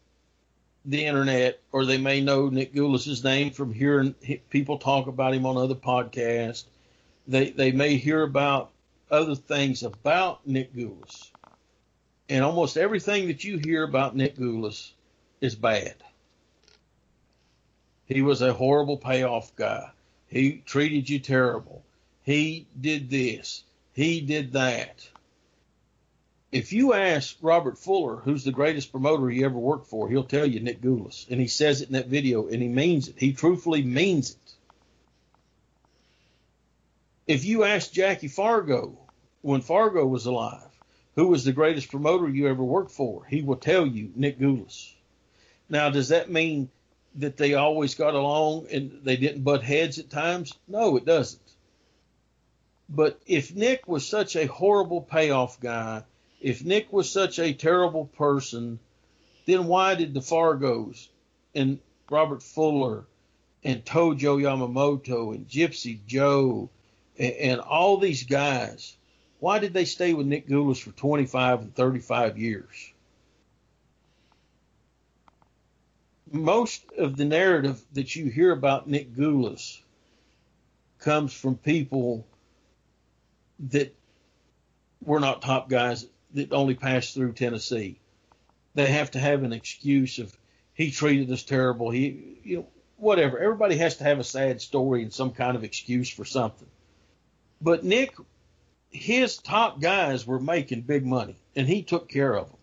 the internet, or they may know Nick Gulas's name from hearing people talk about him on other podcasts. They, they may hear about other things about Nick Gulas. And almost everything that you hear about Nick Gulas is bad. He was a horrible payoff guy. He treated you terrible. He did this. He did that. If you ask Robert Fuller, who's the greatest promoter he ever worked for, he'll tell you Nick Gulas. And he says it in that video, and he means it. He truthfully means it. If you ask Jackie Fargo, when Fargo was alive, who was the greatest promoter you ever worked for, he will tell you Nick Gulas. Now, does that mean that they always got along and they didn't butt heads at times? No, it doesn't. But if Nick was such a horrible payoff guy, if Nick was such a terrible person, then why did the Fargos and Robert Fuller and Tojo Yamamoto and Gypsy Joe and, and all these guys, why did they stay with Nick Gulas for 25 and 35 years? Most of the narrative that you hear about Nick Gulas comes from people that were not top guys that only passed through Tennessee. They have to have an excuse of he treated us terrible. He, you know, whatever. Everybody has to have a sad story and some kind of excuse for something. But Nick, his top guys were making big money, and he took care of them.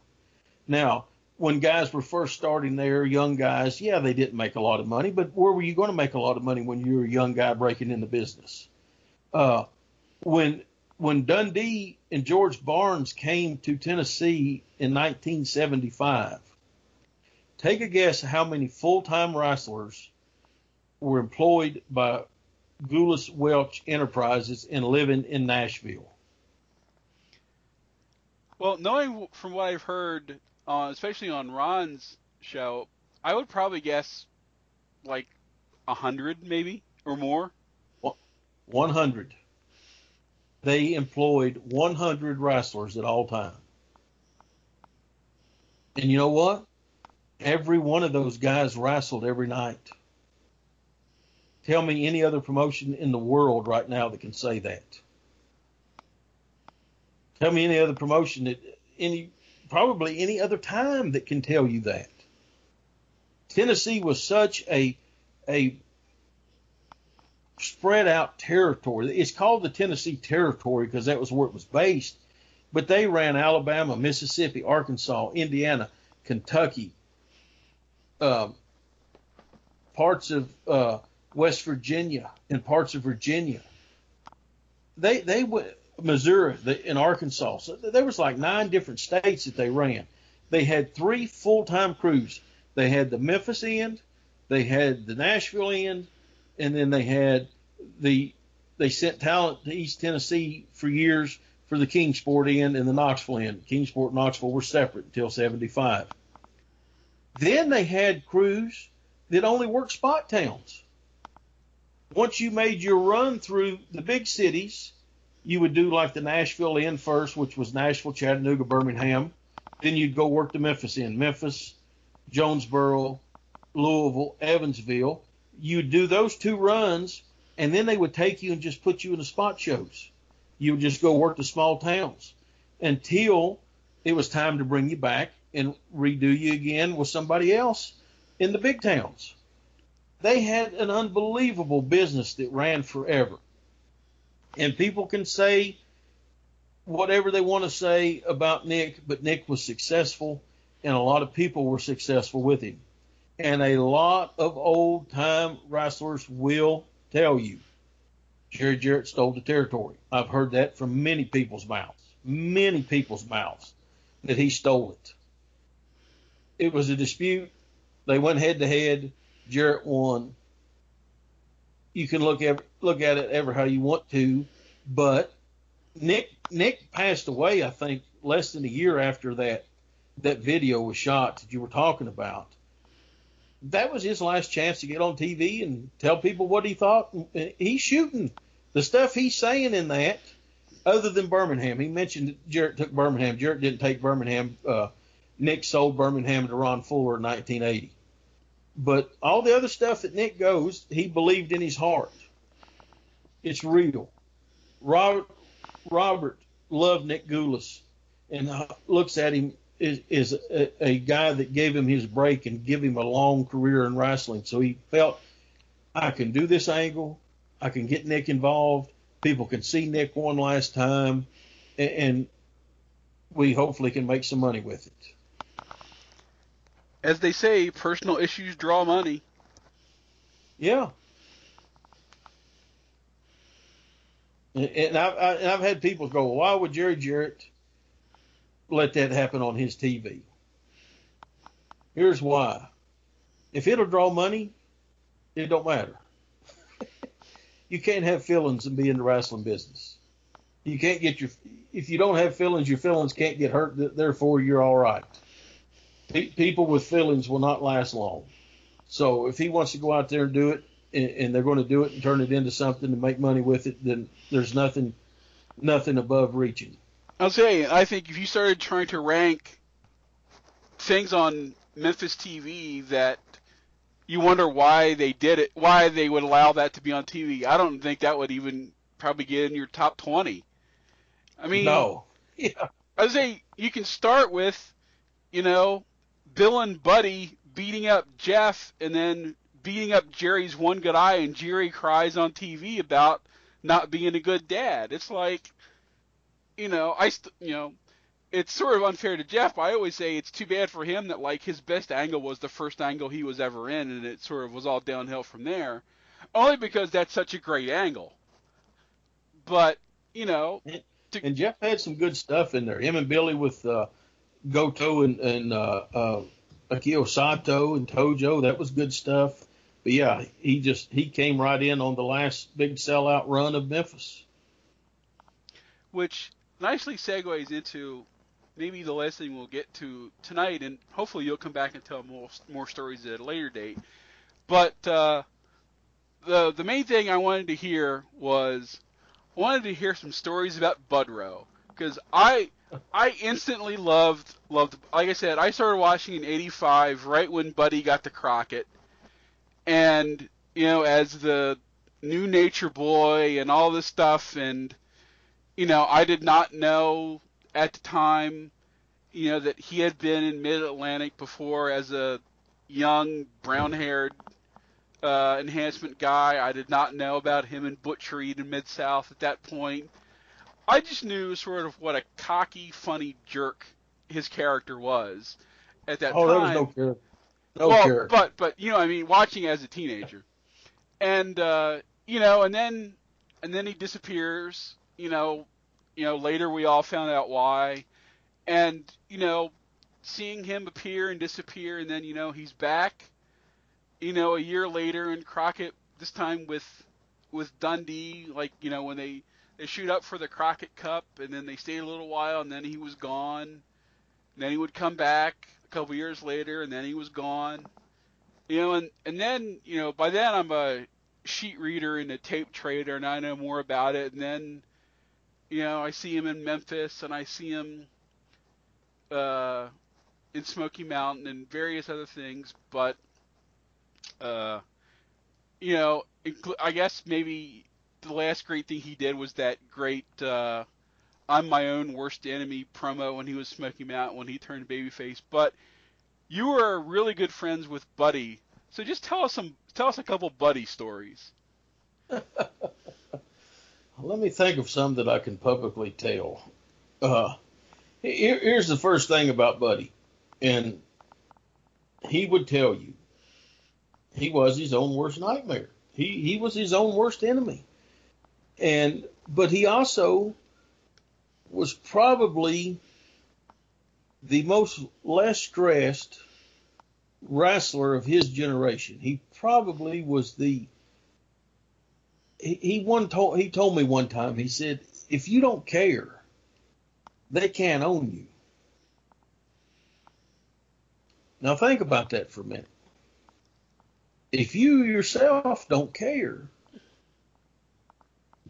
Now, when guys were first starting there, young guys, yeah, they didn't make a lot of money, but where were you going to make a lot of money when you were a young guy breaking in the business? Uh, when when Dundee and George Barnes came to Tennessee in 1975, take a guess how many full-time wrestlers were employed by Gulas Welch Enterprises and living in Nashville. Well, knowing from what I've heard, uh, especially on Ron's show, I would probably guess like a hundred, maybe or more. 100. They employed 100 wrestlers at all time. And you know what? Every one of those guys wrestled every night. Tell me any other promotion in the world right now that can say that. Tell me any other promotion that any probably any other time that can tell you that. Tennessee was such a a spread out territory. It's called the Tennessee Territory because that was where it was based. But they ran Alabama, Mississippi, Arkansas, Indiana, Kentucky, um, parts of uh, West Virginia and parts of Virginia. They they went Missouri in Arkansas. So there was like nine different states that they ran. They had three full time crews. They had the Memphis end, they had the Nashville end, and then they had the they sent talent to East Tennessee for years for the Kingsport end and the Knoxville end. Kingsport and Knoxville were separate until 75. Then they had crews that only worked spot towns. Once you made your run through the big cities, you would do like the Nashville end first, which was Nashville, Chattanooga, Birmingham. Then you'd go work the Memphis end, Memphis, Jonesboro, Louisville, Evansville. You'd do those two runs, and then they would take you and just put you in the spot shows. You would just go work the small towns until it was time to bring you back and redo you again with somebody else in the big towns. They had an unbelievable business that ran forever. And people can say whatever they want to say about Nick, but Nick was successful, and a lot of people were successful with him. And a lot of old time wrestlers will tell you Jerry Jarrett stole the territory. I've heard that from many people's mouths, many people's mouths, that he stole it. It was a dispute. They went head to head. Jarrett won. You can look at look at it ever how you want to, but Nick Nick passed away. I think less than a year after that that video was shot that you were talking about. That was his last chance to get on TV and tell people what he thought. He's shooting the stuff he's saying in that, other than Birmingham. He mentioned that Jarrett took Birmingham. Jarrett didn't take Birmingham. Uh, Nick sold Birmingham to Ron Fuller in 1980. But all the other stuff that Nick goes, he believed in his heart. It's real. Robert, Robert loved Nick Gulas and looks at him as, as a, a, guy that gave him his break and give him a long career in wrestling. So he felt, I can do this angle. I can get Nick involved. People can see Nick one last time, and, and we hopefully can make some money with it as they say, personal issues draw money. Yeah. And I've, I, have had people go, why would Jerry Jarrett let that happen on his TV? Here's why. If it'll draw money, it don't matter. <laughs> you can't have feelings and be in the wrestling business. You can't get your, if you don't have feelings, your feelings can't get hurt. Therefore, you're all right people with feelings will not last long. So if he wants to go out there and do it, and, and they're going to do it and turn it into something and make money with it, then there's nothing, nothing above reaching. I'll say, I think if you started trying to rank things on Memphis TV that you wonder why they did it, why they would allow that to be on TV, I don't think that would even probably get in your top 20. I mean, no. <laughs> Yeah. I say you can start with, you know, Bill and Buddy beating up Jeff and then beating up Jerry's one good eye, and Jerry cries on TV about not being a good dad. It's like, you know, I, st- you know, it's sort of unfair to Jeff. But I always say it's too bad for him that like his best angle was the first angle he was ever in, and it sort of was all downhill from there. Only because that's such a great angle. But you know, to, and Jeff had some good stuff in there. Him and Billy with uh, Goto and, and uh, uh, Akio Sato and Tojo. That was good stuff. But yeah, he just he came right in on the last big sellout run of Memphis. Which nicely segues into maybe the last thing we'll get to tonight, and hopefully you'll come back and tell more more stories at a later date. But uh, the the main thing I wanted to hear was I wanted to hear some stories about Budrow because I I instantly loved loved. Like I said, I started watching in '85, right when Buddy got the Crockett, and you know, as the new Nature Boy and all this stuff, and you know, I did not know at the time, you know, that he had been in Mid Atlantic before as a young brown-haired uh, enhancement guy. I did not know about him and Butch Reed in Mid South at that point. I just knew sort of what a cocky, funny jerk his character was at that oh, time. Oh, there was no character. No well, character. but but you know, I mean, watching as a teenager, and uh, you know, and then and then he disappears. You know, you know, later we all found out why, and you know, seeing him appear and disappear, and then you know he's back. You know, a year later, and Crockett this time with with Dundee, like you know when they they shoot up for the Crockett Cup, and then they stayed a little while, and then he was gone. And then he would come back a couple years later, and then he was gone. You know, and and then you know by then I'm a sheet reader and a tape trader, and I know more about it. And then you know I see him in Memphis, and I see him uh, in Smoky Mountain and various other things, but uh, you know, I guess maybe the last great thing he did was that great uh, "I'm my own worst enemy" promo when he was Smoky Mountain when he turned babyface. But you were really good friends with Buddy, so just tell us some, tell us a couple Buddy stories. <laughs> Let me think of some that I can publicly tell. Uh, here, here's the first thing about Buddy, and he would tell you he was his own worst nightmare. He he was his own worst enemy, and but he also was probably the most less stressed wrestler of his generation. He probably was the he, he one told he told me one time he said if you don't care they can't own you. Now think about that for a minute. If you yourself don't care,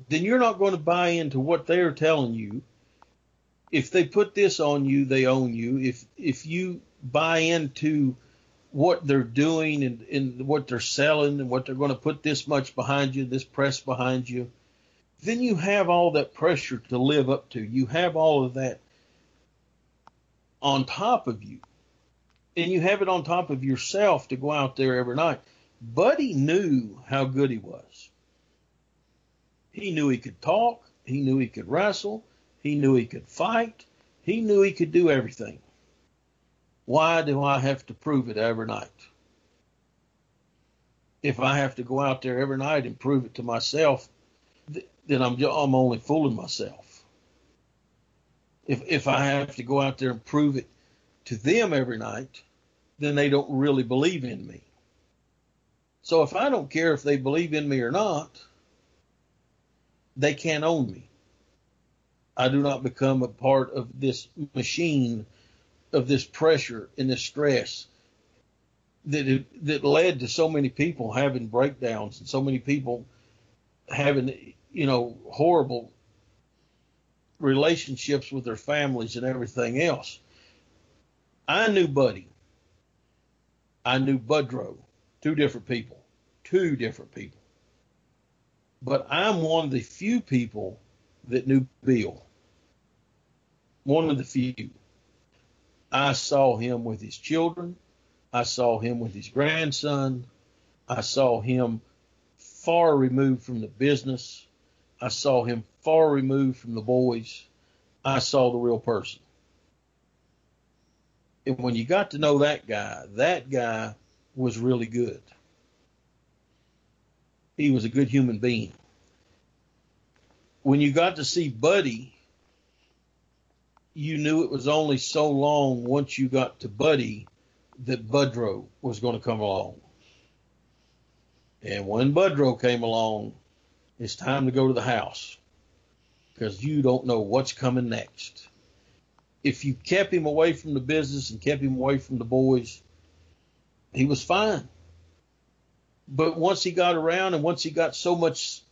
then you're not going to buy into what they're telling you. If they put this on you, they own you. If if you buy into what they're doing and, and what they're selling and what they're going to put this much behind you, this press behind you, then you have all that pressure to live up to. You have all of that on top of you. And you have it on top of yourself to go out there every night. Buddy knew how good he was. He knew he could talk. He knew he could wrestle. He knew he could fight. He knew he could do everything. Why do I have to prove it every night? If I have to go out there every night and prove it to myself, then I'm I'm only fooling myself. If if I have to go out there and prove it to them every night, then they don't really believe in me. So if I don't care if they believe in me or not, they can't own me. I do not become a part of this machine of this pressure and this stress that that led to so many people having breakdowns and so many people having you know horrible relationships with their families and everything else. I knew Buddy. I knew Budrow, two different people, two different people. But I'm one of the few people that knew Bill. One of the few. I saw him with his children. I saw him with his grandson. I saw him far removed from the business. I saw him far removed from the boys. I saw the real person. And when you got to know that guy, that guy was really good. He was a good human being. When you got to see Buddy, you knew it was only so long once you got to Buddy that Budrow was going to come along. And when Budrow came along, it's time to go to the house because you don't know what's coming next. If you kept him away from the business and kept him away from the boys, he was fine. But once he got around and once he got so much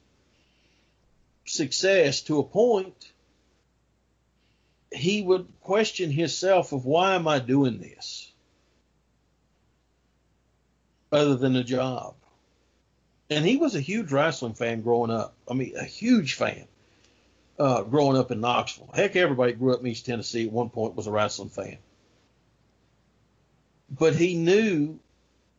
success to a point, he would question himself of why am I doing this other than a job. And he was a huge wrestling fan growing up. I mean, a huge fan uh, growing up in Knoxville. Heck, everybody grew up in East Tennessee at one point was a wrestling fan. But he knew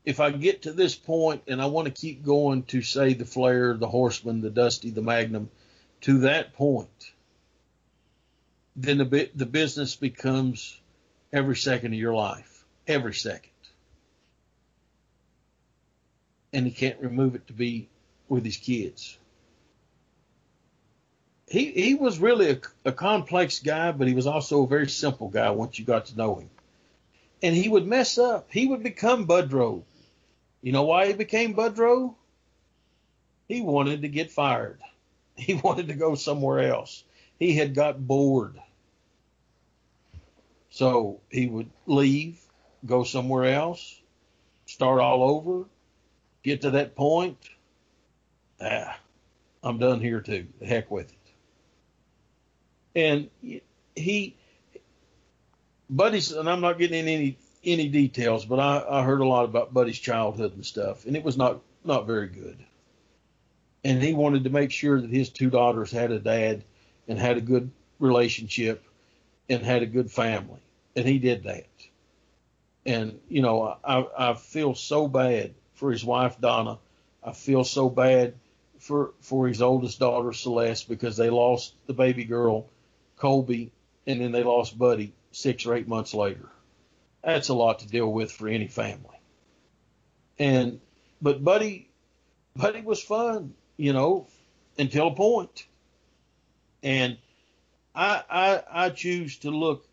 if I get to this point and I want to keep going to say the Flair, the Horseman, the Dusty, the Magnum, to that point, then the the business becomes every second of your life, every second. and he can't remove it to be with his kids. He he was really a, a complex guy, but he was also a very simple guy once you got to know him. And he would mess up. He would become Budrow. You know why he became Budrow? He wanted to get fired. <laughs> He wanted to go somewhere else. He had got bored. So he would leave, go somewhere else, start all over, get to that point. Ah, I'm done here too. The heck with it. And he, Buddy's, and I'm not getting in any any details, but I, I heard a lot about Buddy's childhood and stuff, and it was not not very good. And he wanted to make sure that his two daughters had a dad and had a good relationship and had a good family, and he did that. And you know, I I feel so bad for his wife Donna. I feel so bad for for his oldest daughter Celeste because they lost the baby girl Colby, and then they lost Buddy six or eight months later. That's a lot to deal with for any family. And but Buddy, Buddy was fun, you know, until a point. And I I I choose to look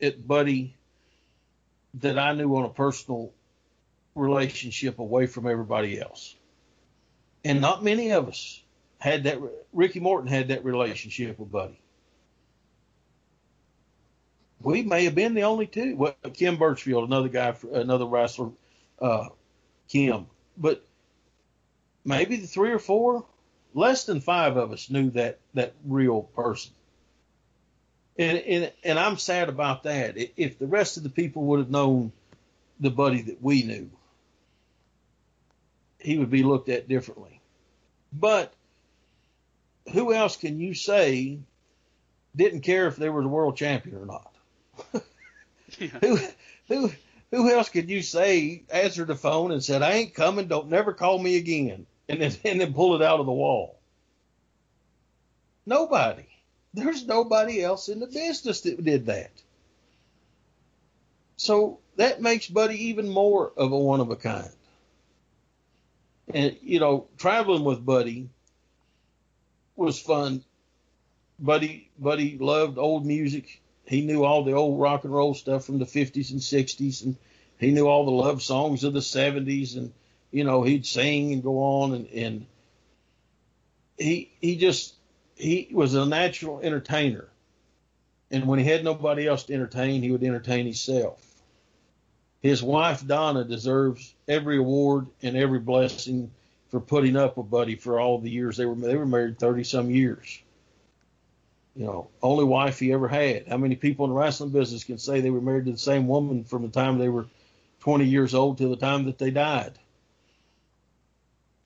at Buddy that I knew on a personal relationship away from everybody else. And not many of us had that. Ricky Morton had that relationship with Buddy we may have been the only two. Well, Kim Birchfield, another guy, another wrestler, uh, Kim, but maybe the three or four, less than five of us knew that that real person. And and and I'm sad about that. If the rest of the people would have known the buddy that we knew, he would be looked at differently. But who else can you say didn't care if they were the world champion or not? Yeah. Who who who else could you say answered the phone and said, I ain't coming, don't never call me again and then and then pull it out of the wall? Nobody. There's nobody else in the business that did that. So that makes Buddy even more of a one of a kind. And you know, traveling with Buddy was fun. Buddy Buddy loved old music he knew all the old rock and roll stuff from the 50s and 60s, and he knew all the love songs of the 70s, and you know he'd sing and go on, and, and he he just he was a natural entertainer, and when he had nobody else to entertain, he would entertain himself. His wife Donna deserves every award and every blessing for putting up with Buddy for all the years they were they were married 30 some years you know, only wife he ever had. How many people in the wrestling business can say they were married to the same woman from the time they were 20 years old to the time that they died?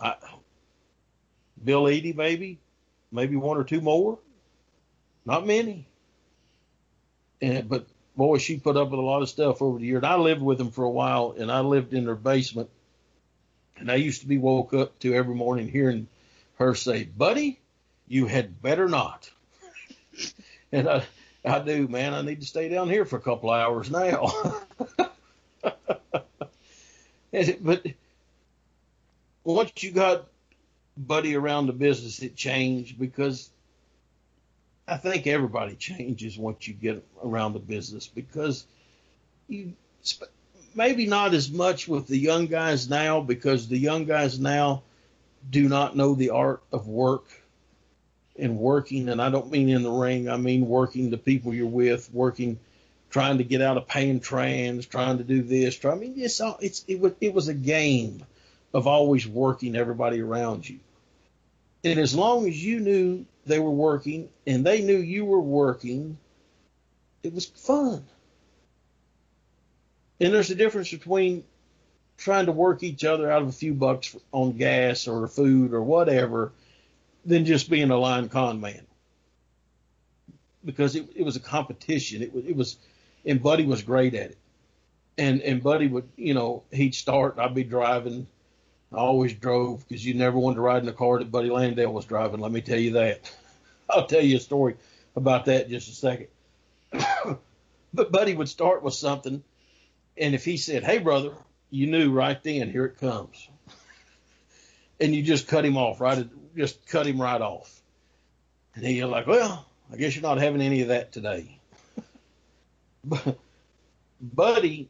I, Bill Eadie, maybe, maybe one or two more. Not many. And but boy, she put up with a lot of stuff over the years. I lived with them for a while, and I lived in their basement. And I used to be woke up to every morning hearing her say, "Buddy, you had better not." <laughs> and I, I do, man. I need to stay down here for a couple hours now. <laughs> but once you got Buddy around the business, it changed because I think everybody changes once you get around the business because you maybe not as much with the young guys now because the young guys now do not know the art of work and working, and I don't mean in the ring, I mean working the people you're with, working, trying to get out of paying trans, trying to do this. Try, I mean, it's all, it's it was it was a game of always working everybody around you, and as long as you knew they were working and they knew you were working, it was fun. And there's a difference between trying to work each other out of a few bucks on gas or food or whatever than just being a line con man because it, it was a competition. It was, it was, and Buddy was great at it. And, and Buddy would, you know, he'd start, I'd be driving. I always drove because you never wanted to ride in the car that Buddy Landell was driving. Let me tell you that. <laughs> I'll tell you a story about that in just a second. <coughs> but Buddy would start with something. And if he said, Hey, brother, you knew right then, here it comes. <laughs> and you just cut him off, right? Just cut him right off. And he's like, well, I guess you're not having any of that today. <laughs> but Buddy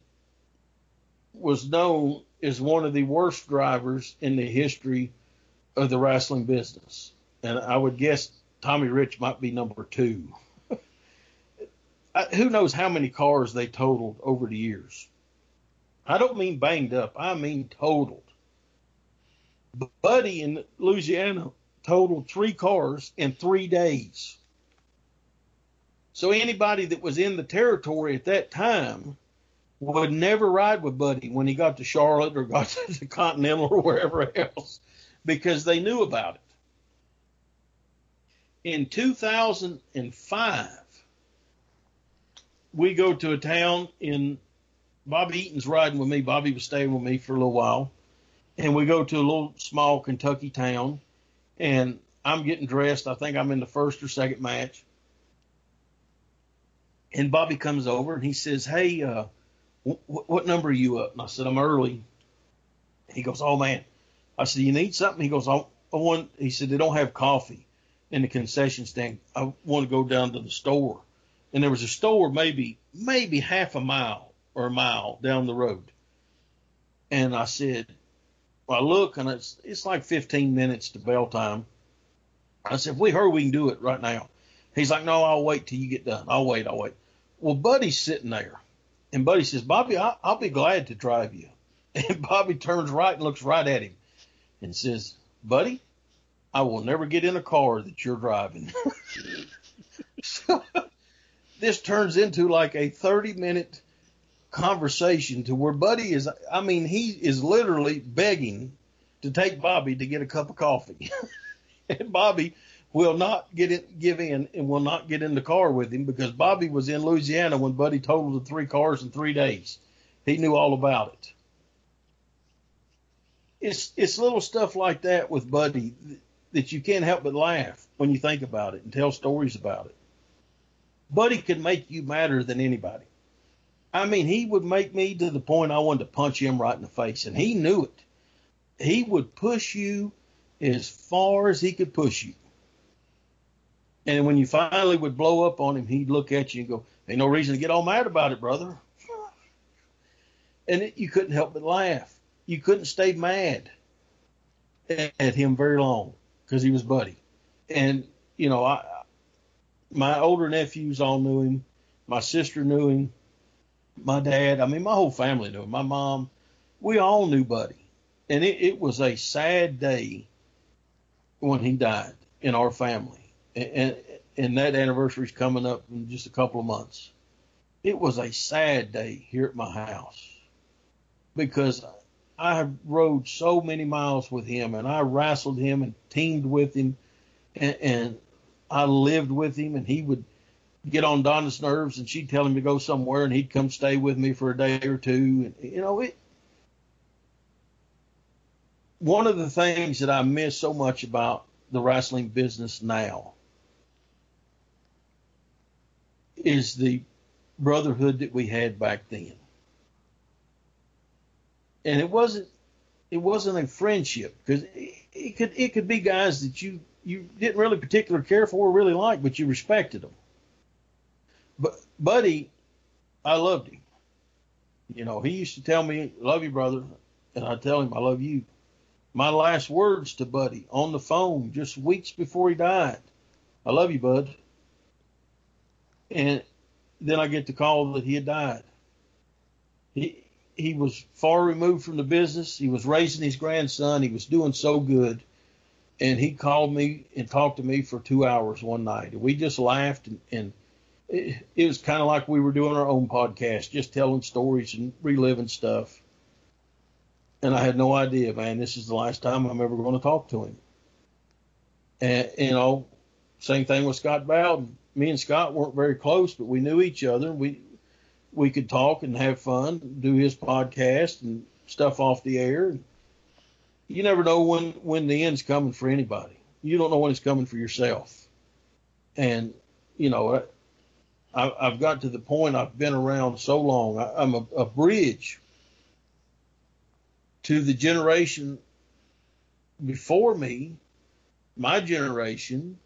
was known as one of the worst drivers in the history of the wrestling business. And I would guess Tommy Rich might be number two. <laughs> Who knows how many cars they totaled over the years? I don't mean banged up, I mean totaled. Buddy in Louisiana totaled three cars in three days. So anybody that was in the territory at that time would never ride with Buddy when he got to Charlotte or got <laughs> to the Continental or wherever else because they knew about it. In 2005, we go to a town in Bobby Eaton's riding with me. Bobby was staying with me for a little while. And we go to a little small Kentucky town and I'm getting dressed. I think I'm in the first or second match. And Bobby comes over and he says, Hey, uh, what number are you up? And I said, I'm early. He goes, Oh man. I said, You need something? He goes, I, I want, he said, They don't have coffee in the concession stand. I want to go down to the store. And there was a store maybe, maybe half a mile or a mile down the road. And I said, I look and it's, it's like 15 minutes to bell time. I said, if we hurry, we can do it right now. He's like, no, I'll wait till you get done. I'll wait. I'll wait. Well, Buddy's sitting there and Buddy says, Bobby, I, I'll be glad to drive you. <laughs> And Bobby turns right and looks right at him and says, Buddy, I will never get in a car that you're driving. <laughs> so <laughs> this turns into like a 30 minute conversation to where Buddy is, I mean, he is literally begging to take Bobby to get a cup of coffee. <laughs> and Bobby will not get it, give in and will not get in the car with him because Bobby was in Louisiana when Buddy totaled the three cars in three days. He knew all about it. It's it's little stuff like that with Buddy that you can't help but laugh when you think about it and tell stories about it. Buddy could make you madder than anybody. I mean, he would make me to the point I wanted to punch him right in the face, and he knew it. He would push you as far as he could push you. And when you finally would blow up on him, he'd look at you and go, Ain't no reason to get all mad about it, brother. And it, you couldn't help but laugh. You couldn't stay mad at him very long because he was buddy. And, you know, I, my older nephews all knew him. My sister knew him. My dad, I mean, my whole family knew him. My mom, we all knew Buddy. And it, it was a sad day when he died in our family and, and that anniversary is coming up in just a couple of months. It was a sad day here at my house because I have rode so many miles with him and I wrestled him and teamed with him and, and I lived with him and he would get on Donna's nerves and she'd tell him to go somewhere and he'd come stay with me for a day or two. And, you know, it, one of the things that I miss so much about the wrestling business now is the brotherhood that we had back then. And it wasn't it wasn't a friendship because it, it could it could be guys that you you didn't really particularly care for or really like, but you respected them. But Buddy, I loved him. You know, he used to tell me, "Love you, brother," and I tell him, "I love you." My last words to Buddy on the phone just weeks before he died, "I love you, bud." and then I get the call that he had died. He he was far removed from the business. He was raising his grandson. He was doing so good, and he called me and talked to me for two hours one night. And we just laughed and, and it, it was kind of like we were doing our own podcast, just telling stories and reliving stuff. And I had no idea, man. This is the last time I'm ever going to talk to him. And you know, same thing with Scott Bowden me and Scott weren't very close, but we knew each other. We we could talk and have fun, do his podcast and stuff off the air. You never know when when the end's coming for anybody. You don't know when it's coming for yourself. And you know, I, I've got to the point. I've been around so long. I, I'm a, a bridge to the generation before me, my generation,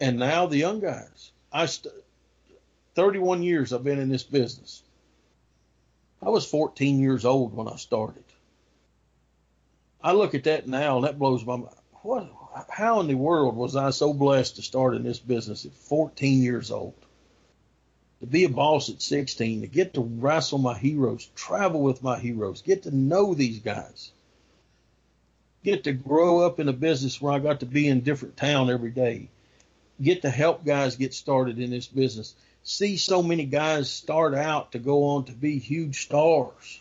and now the young guys. I st- 31 years I've been in this business. I was 14 years old when I started. I look at that now and that blows my mind. What? How in the world was I so blessed to start in this business at 14 years old? To be a boss at 16, to get to wrestle my heroes, travel with my heroes, get to know these guys, get to grow up in a business where I got to be in different town every day, get to help guys get started in this business, see so many guys start out to go on to be huge stars.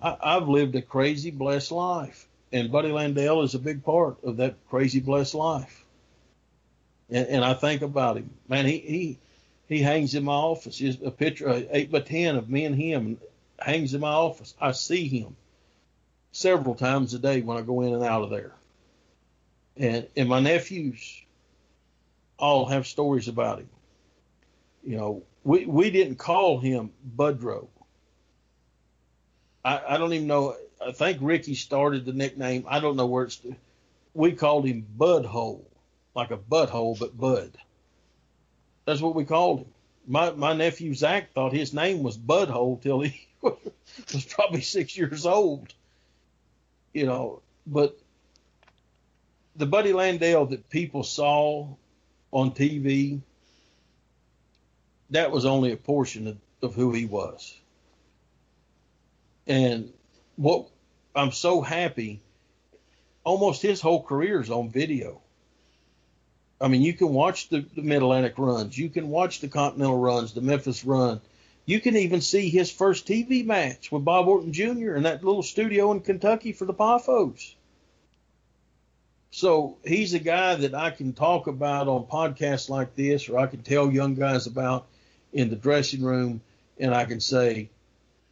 I, I've lived a crazy blessed life, and Buddy Landell is a big part of that crazy blessed life. And, and I think about him, man. He he he hangs in my office. He's a picture, eight by ten of me and him, hangs in my office. I see him several times a day when I go in and out of there. And and my nephews all have stories about him. You know, we we didn't call him Budrow. I, I don't even know. I think Ricky started the nickname. I don't know where it's. We called him Budhole, like a butthole, but Bud. That's what we called him. My my nephew Zach thought his name was Budhole till he <laughs> was probably six years old. You know, but the Buddy Landell that people saw on TV, that was only a portion of, of who he was. And what I'm so happy, almost his whole career is on video. I mean, you can watch the, the Mid Atlantic runs, you can watch the Continental runs, the Memphis run. You can even see his first TV match with Bob Orton Jr. in that little studio in Kentucky for the Poffos. So he's a guy that I can talk about on podcasts like this, or I can tell young guys about in the dressing room, and I can say,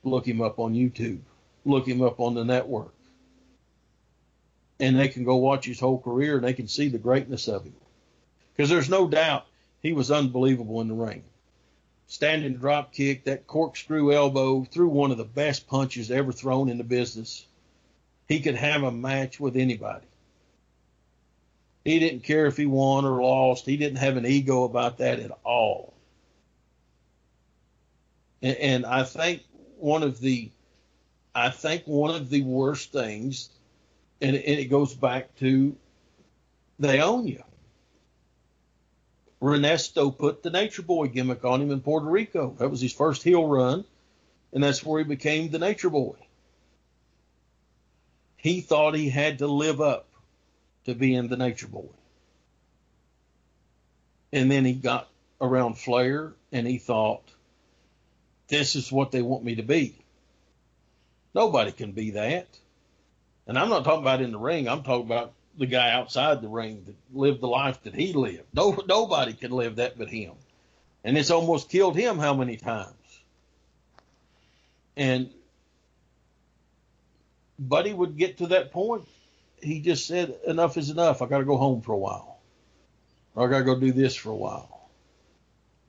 look him up on YouTube, look him up on the network. And they can go watch his whole career and they can see the greatness of him. Because there's no doubt he was unbelievable in the ring. Standing drop kick, that corkscrew elbow, threw one of the best punches ever thrown in the business. He could have a match with anybody. He didn't care if he won or lost. He didn't have an ego about that at all. And, and I think one of the, I think one of the worst things, and, and it goes back to they own you. Renesto put the Nature Boy gimmick on him in Puerto Rico. That was his first heel run, and that's where he became the Nature Boy. He thought he had to live up to being the Nature Boy. And then he got around Flair and he thought, this is what they want me to be. Nobody can be that. And I'm not talking about in the ring. I'm talking about the guy outside the ring that lived the life that he lived. No, nobody can live that but him. And it's almost killed him how many times? And Buddy would get to that point. He just said, enough is enough. I got to go home for a while. Or I got to go do this for a while.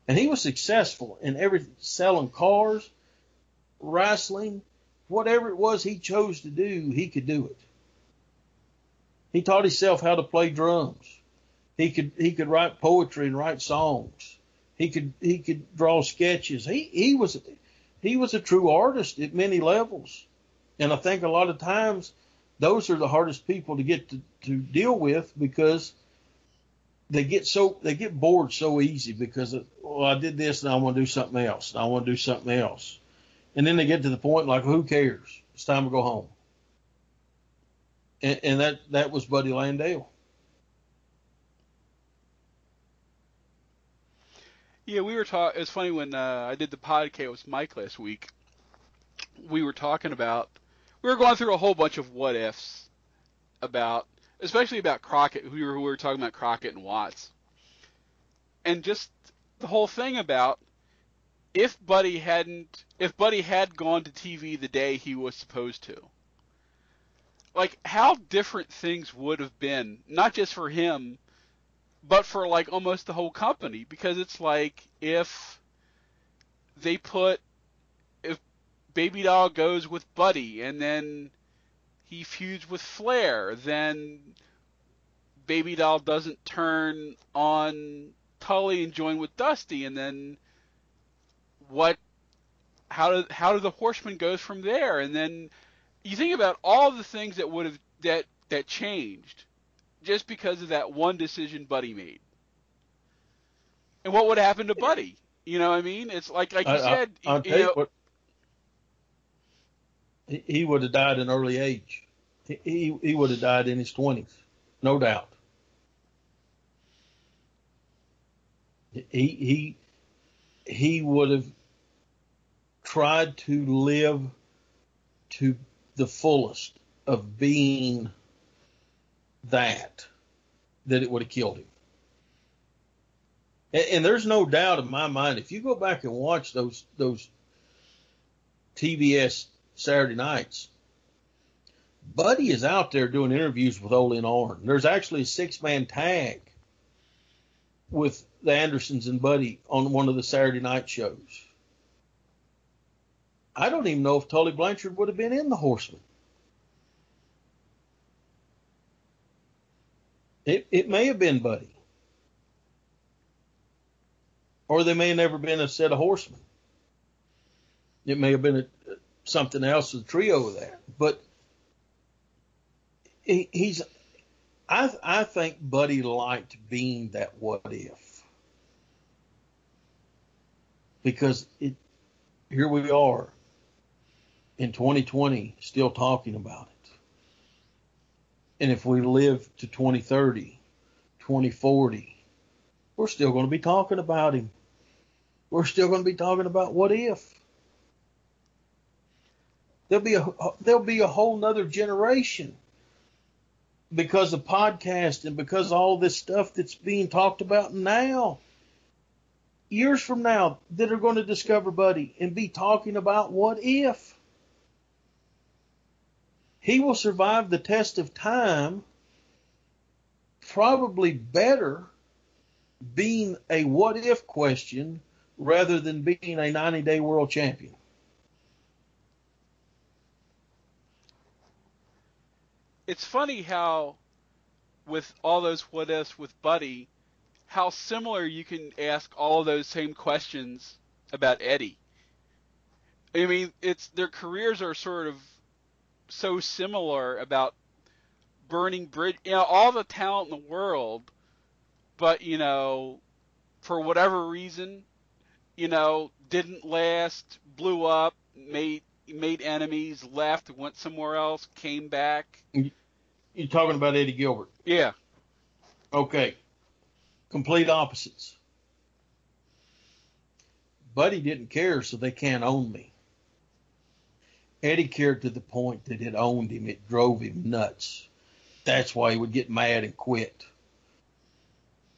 And he was successful in every selling cars, wrestling, whatever it was he chose to do, he could do it. He taught himself how to play drums. He could he could write poetry and write songs. He could he could draw sketches. He he was he was a true artist at many levels. And I think a lot of times those are the hardest people to get to, to deal with because they get so they get bored so easy because well I did this and I want to do something else and I want to do something else, and then they get to the point like who cares? It's time to go home. And, and that that was Buddy Landell. Yeah, we were talking. It's funny when uh, I did the podcast with Mike last week. We were talking about we were going through a whole bunch of what ifs about, especially about Crockett. We were we were talking about Crockett and Watts, and just the whole thing about if Buddy hadn't, if Buddy had gone to TV the day he was supposed to, like how different things would have been, not just for him, but for like almost the whole company. Because it's like if they put if Baby Doll goes with Buddy, and then he feuds with Flair, then Baby Doll doesn't turn on Tully and join with Dusty, and then what? How do how do the Horsemen goes from there? And then you think about all the things that would have that that changed just because of that one decision Buddy made. And what would happen to Buddy? You know what I mean? It's like like you I, said. I, you know, what, he, he would have died in early age. He he, he would have died in his twenties, no doubt. He he he would have tried to live to the fullest of being that that it would have killed him. And, and there's no doubt in my mind if you go back and watch those those TBS Saturday nights, Buddy is out there doing interviews with Ole and Arn. There's actually a six man tag with the Andersons and Buddy on one of the Saturday night shows. I don't even know if Tully Blanchard would have been in the Horseman. It it may have been Buddy. Or they may have never been a set of horsemen. It may have been a, something else, a trio that. But he, he's, I, I think Buddy liked being that what if. Because it, here we are in 2020 still talking about it. And if we live to 2030, 2040, we're still going to be talking about him. We're still going to be talking about what if. There'll be a there'll be a whole nother generation because of podcast and because all this stuff that's being talked about now. Years from now, that are going to discover Buddy and be talking about what if. He will survive the test of time probably better being a what if question rather than being a 90 day world champion. it's funny how with all those what ifs with Buddy, how similar you can ask all those same questions about Eddie. I mean, it's their careers are sort of so similar about burning bridge, you know, all the talent in the world, but you know, for whatever reason, you know, didn't last, blew up, made made enemies, left, went somewhere else, came back. You're talking about Eddie Gilbert. Yeah. Okay. Complete opposites. Buddy didn't care, so they can't own me. Eddie cared to the point that it owned him. It drove him nuts. That's why he would get mad and quit.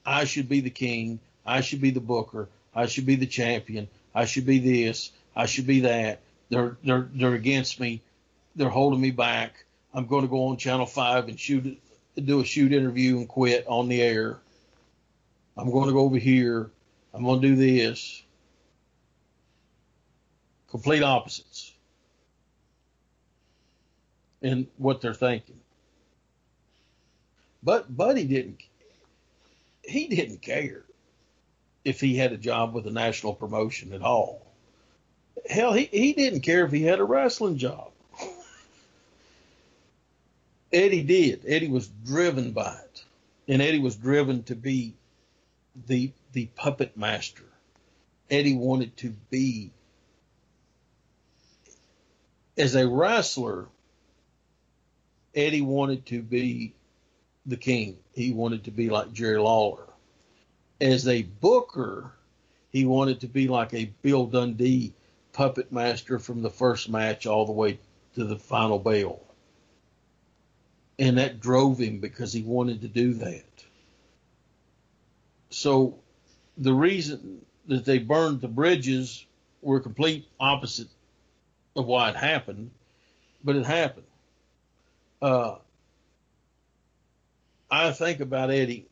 I should be the king. I should be the booker. I should be the champion. I should be this. I should be that. They're they're they're against me. They're holding me back. I'm going to go on Channel Five and shoot do a shoot interview and quit on the air. I'm going to go over here. I'm going to do this. Complete opposites in what they're thinking. But Buddy didn't. He didn't care if he had a job with a national promotion at all. Hell, he, he didn't care if he had a wrestling job. <laughs> Eddie did. Eddie was driven by it. And Eddie was driven to be the the puppet master. Eddie wanted to be as a wrestler, Eddie wanted to be the king. He wanted to be like Jerry Lawler. As a booker, he wanted to be like a Bill Dundee puppet master from the first match all the way to the final bell. And that drove him because he wanted to do that. So the reason that they burned the bridges were complete opposite of why it happened, but it happened. Uh, I think about Eddie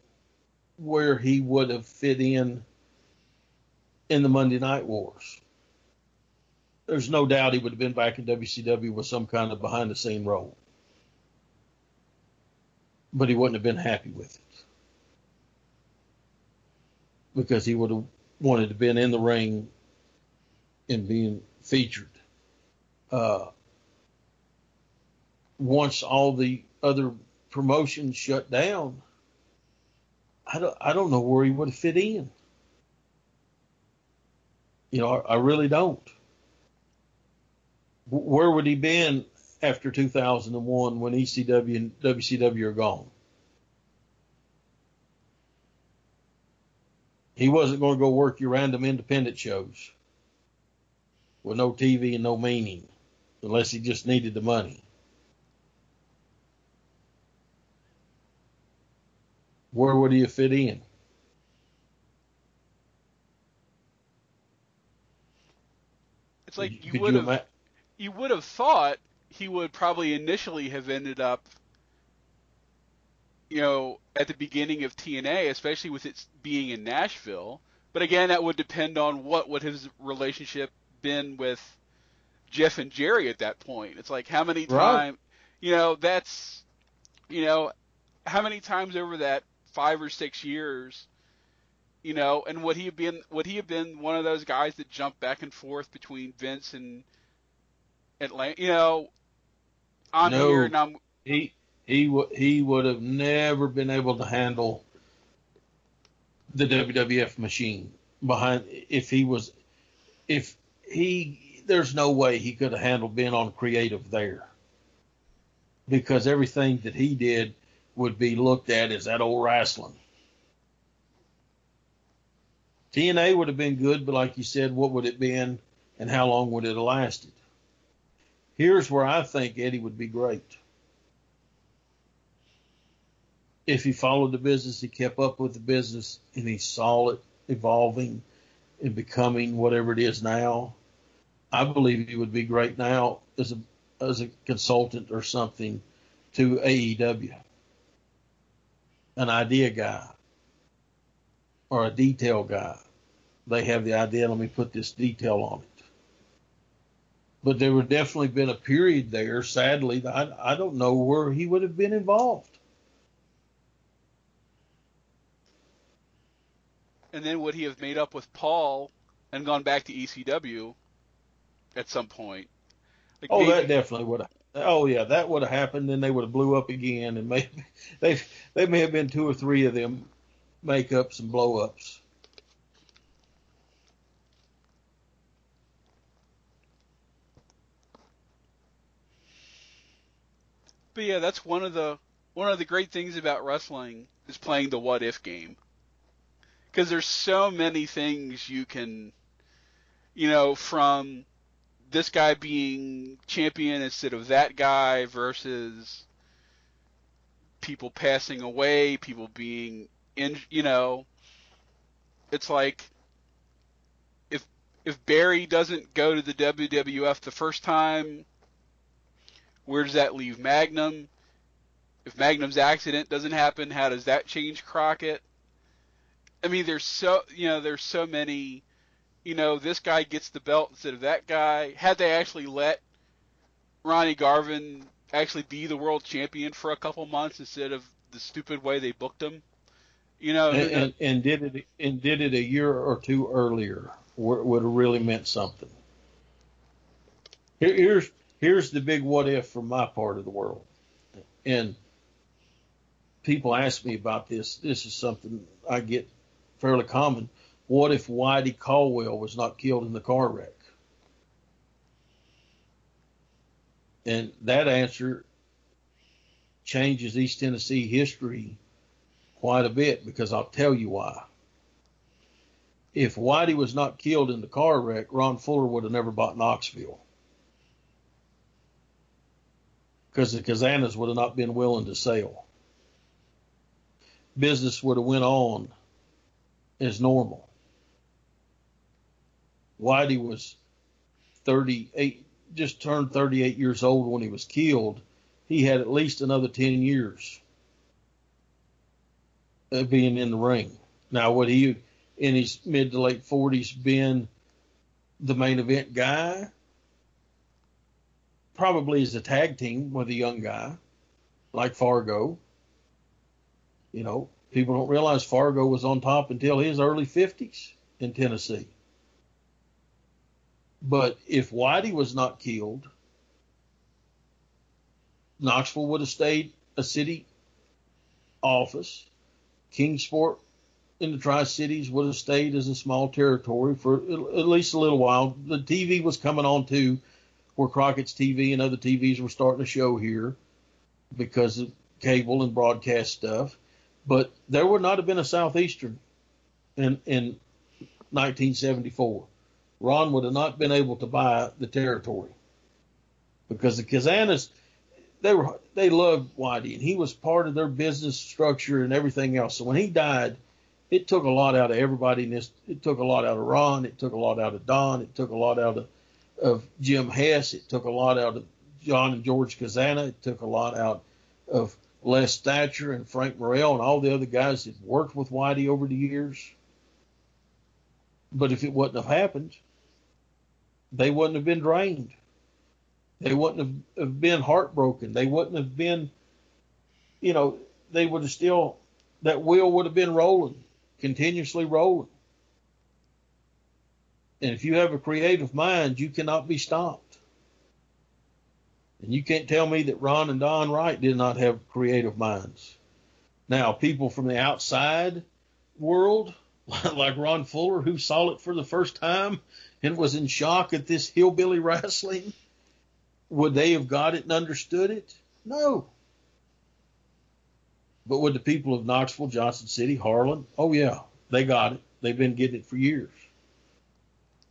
where he would have fit in in the Monday Night Wars. There's no doubt he would have been back in WCW with some kind of behind the scene role. but he wouldn't have been happy with it because he would have wanted to been in the ring and being featured. Uh, once all the other promotions shut down, I don't, I don't know where he would fit in. You know, I, I really don't. Where would he been after 2001 when ECW and WCW are gone? He wasn't going to go work your random independent shows with no TV and no meaning unless he just needed the money. Where would you fit in? It's like you would have you would have thought he would probably initially have ended up you know, at the beginning of TNA, especially with it being in Nashville. But again, that would depend on what would his relationship been with Jeff and Jerry at that point. It's like how many times, you know, that's, you know, how many times over that five or six years, you know, and would he have been would he have been one of those guys that jumped back and forth between Vince and Atlanta? You know, I'm no, here and I'm he he would he would have never been able to handle the WWF machine behind if he was if he there's no way he could have handled being on creative there because everything that he did would be looked at as that old wrestling. TNA would have been good, but like you said, what would it been and how long would it have lasted? Here's where I think Eddie would be great. If he followed the business, he kept up with the business, and he saw it evolving and becoming whatever it is now. I believe he would be great now as a as a consultant or something to AEW an idea guy or a detail guy. They have the idea, let me put this detail on it. But there would definitely been a period there, sadly, I, I don't know where he would have been involved. And then would he have made up with Paul and gone back to ECW at some point? Like oh, maybe, that definitely would have Oh yeah, that would have happened. Then they would have blew up again, and maybe <laughs> they they may have been two or three of them makeups and blow ups. But yeah, that's one of the one of the great things about wrestling is playing the what if game. Because there's so many things you can, you know, from this guy being champion instead of that guy versus people passing away, people being in, you know, it's like if if Barry doesn't go to the WWF the first time, where does that leave Magnum? If Magnum's accident doesn't happen, how does that change Crockett? I mean, there's so you know, there's so many you know, this guy gets the belt instead of that guy. Had they actually let Ronnie Garvin actually be the world champion for a couple months instead of the stupid way they booked him, you know, and, and, and did it and did it a year or two earlier would have really meant something. Here, here's here's the big what if from my part of the world, and people ask me about this. This is something I get fairly common what if Whitey Caldwell was not killed in the car wreck? And that answer changes East Tennessee history quite a bit because I'll tell you why. If Whitey was not killed in the car wreck, Ron Fuller would have never bought Knoxville. Because the Kazanas would have not been willing to sell. Business would have went on as normal. Whitey was 38, just turned 38 years old when he was killed. He had at least another 10 years of being in the ring. Now, would he, in his mid to late 40s, been the main event guy? Probably as a tag team with a young guy like Fargo. You know, people don't realize Fargo was on top until his early 50s in Tennessee. But if Whitey was not killed, Knoxville would have stayed a city office. Kingsport in the Tri Cities would have stayed as a small territory for at least a little while. The TV was coming on too, where Crockett's TV and other TVs were starting to show here because of cable and broadcast stuff. But there would not have been a Southeastern in, in 1974. Ron would have not been able to buy the territory because the Kazanas they were they loved Whitey and he was part of their business structure and everything else. So when he died, it took a lot out of everybody. In this, it took a lot out of Ron. It took a lot out of Don. It took a lot out of, of Jim Hess. It took a lot out of John and George Kazana. It took a lot out of Les Thatcher and Frank Morrell and all the other guys that worked with Whitey over the years. But if it wouldn't have happened, they wouldn't have been drained. They wouldn't have been heartbroken. They wouldn't have been, you know, they would have still, that wheel would have been rolling continuously rolling. And if you have a creative mind, you cannot be stopped. And you can't tell me that Ron and Don Wright did not have creative minds. Now, people from the outside world, <laughs> like Ron Fuller, who saw it for the first time and was in shock at this hillbilly <laughs> wrestling, would they have got it and understood it? No. But would the people of Knoxville, Johnson City, Harlan? Oh, yeah, they got it. They've been getting it for years.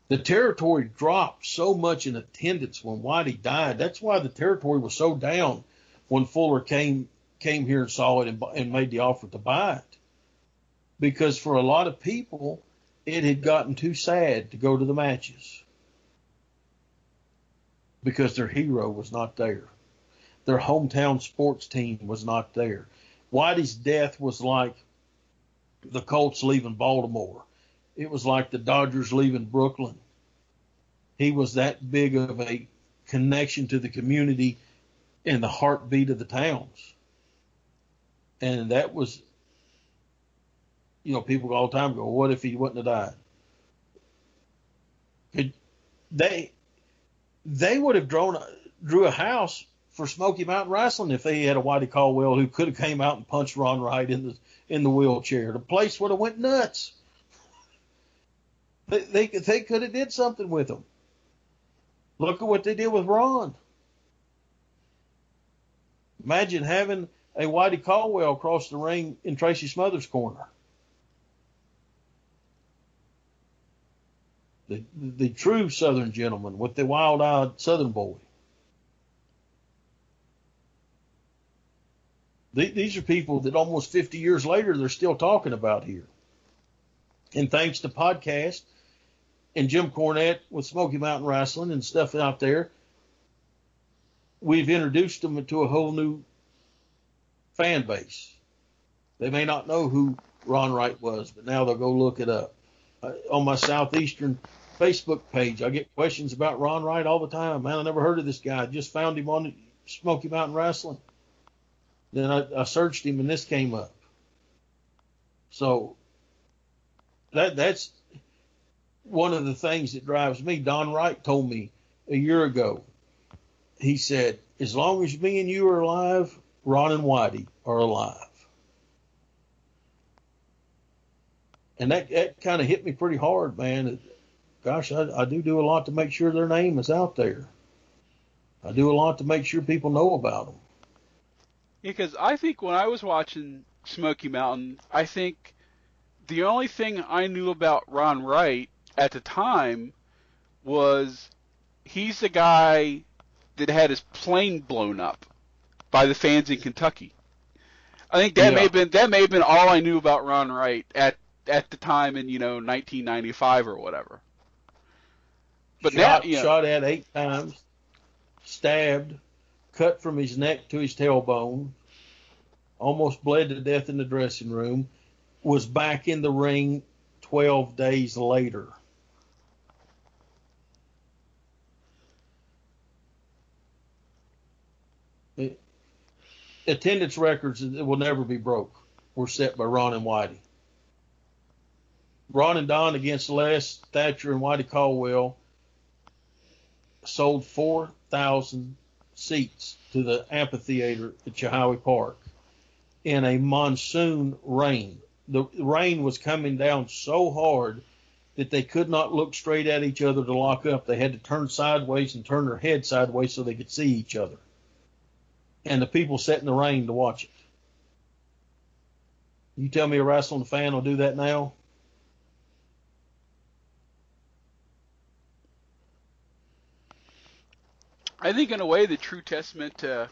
The territory dropped so much in attendance when Whitey died. That's why the territory was so down when Fuller came came here and saw it and, and made the offer to buy it. Because for a lot of people, it had gotten too sad to go to the matches because their hero was not there. Their hometown sports team was not there. Whitey's death was like the Colts leaving Baltimore. It was like the Dodgers leaving Brooklyn. He was that big of a connection to the community and the heartbeat of the towns. And that was, you know, people all the time go, what if he wouldn't have died? Could, they, they would have drawn, drew a house for Smoky Mountain Wrestling if they had a Whitey Caldwell who could have came out and punched Ron Wright in the in the wheelchair. The place would have went nuts. They they, they could have did something with him. Look at what they did with Ron. Imagine having a Whitey Caldwell across the ring in Tracy Smothers' corner. The, the true Southern gentleman with the wild-eyed Southern boy. These are people that almost 50 years later they're still talking about here. And thanks to podcast and Jim Cornette with Smoky Mountain Wrestling and stuff out there, we've introduced them to a whole new fan base. They may not know who Ron Wright was, but now they'll go look it up. Uh, on my Southeastern Facebook page, I get questions about Ron Wright all the time. Man, I never heard of this guy. I just found him on Smoky Mountain Wrestling. Then I, I searched him and this came up. So that that's one of the things that drives me. Don Wright told me a year ago. He said, "As long as me and you are alive, Ron and Whitey are alive." And that, that kind of hit me pretty hard, man. Gosh, I, I do do a lot to make sure their name is out there. I do a lot to make sure people know about them. Because I think when I was watching Smoky Mountain, I think the only thing I knew about Ron Wright at the time was he's the guy that had his plane blown up by the fans in Kentucky. I think that yeah. may have been that may have been all I knew about Ron Wright at at the time in you know 1995 or whatever. But shot, now, you know, shot at eight times, stabbed, cut from his neck to his tailbone, almost bled to death in the dressing room, was back in the ring 12 days later. It, attendance records that will never be broke. were set by Ron and Whitey. Ron and Don against Les Thatcher and Whitey Caldwell sold 4,000 seats to the amphitheater at Chilhowee Park in a monsoon rain. The rain was coming down so hard that they could not look straight at each other to lock up. They had to turn sideways and turn their head sideways so they could see each other. And the people sat in the rain to watch it. You tell me a wrestling fan will do that now? I think, in a way, the true testament to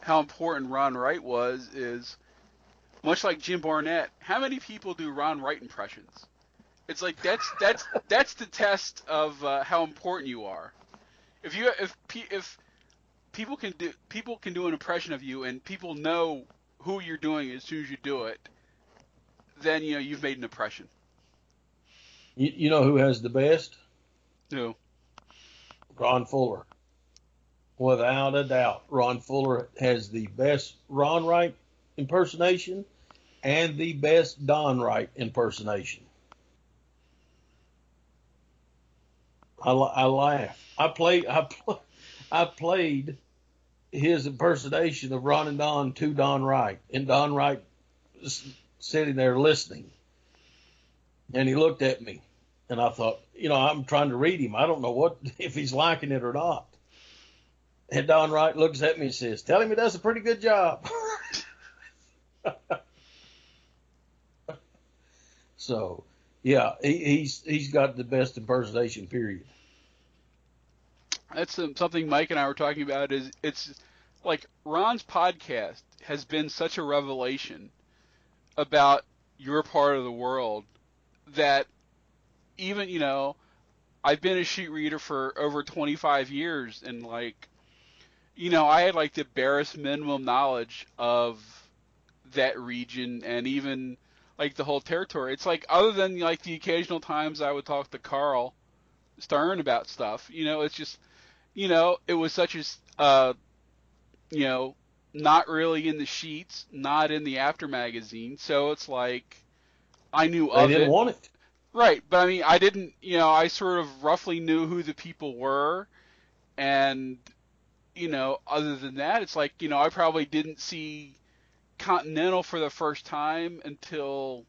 how important Ron Wright was is much like Jim Barnett. How many people do Ron Wright impressions? It's like that's that's <laughs> that's the test of uh, how important you are. If you if if people can do people can do an impression of you and people know who you're doing as soon as you do it, then you know you've made an impression. You, you know who has the best? Who? Ron Fuller. Without a doubt, Ron Fuller has the best Ron Wright impersonation and the best Don Wright impersonation. I, I laugh. I played. I, pl- I played his impersonation of Ron and Don to Don Wright, and Don Wright was sitting there listening, and he looked at me, and I thought, you know, I'm trying to read him. I don't know what <laughs> if he's liking it or not. And Don Wright looks at me and says, "Tell him he does a pretty good job." <laughs> so, yeah, he, he's he's got the best impersonation. Period. That's something Mike and I were talking about. Is it's like Ron's podcast has been such a revelation about your part of the world that even you know I've been a sheet reader for over 25 years and like you know, I had like the barest minimum knowledge of that region and even like the whole territory. It's like other than like the occasional times I would talk to Karl Stern about stuff, you know, it's just you know, it was such as uh you know, not really in the sheets, not in the Apter magazine, so it's like I knew they of didn't it. want it. Right, but I mean, I didn't, you know, I sort of roughly knew who the people were and you know, other than that, it's like, you know, I probably didn't see Continental for the first time until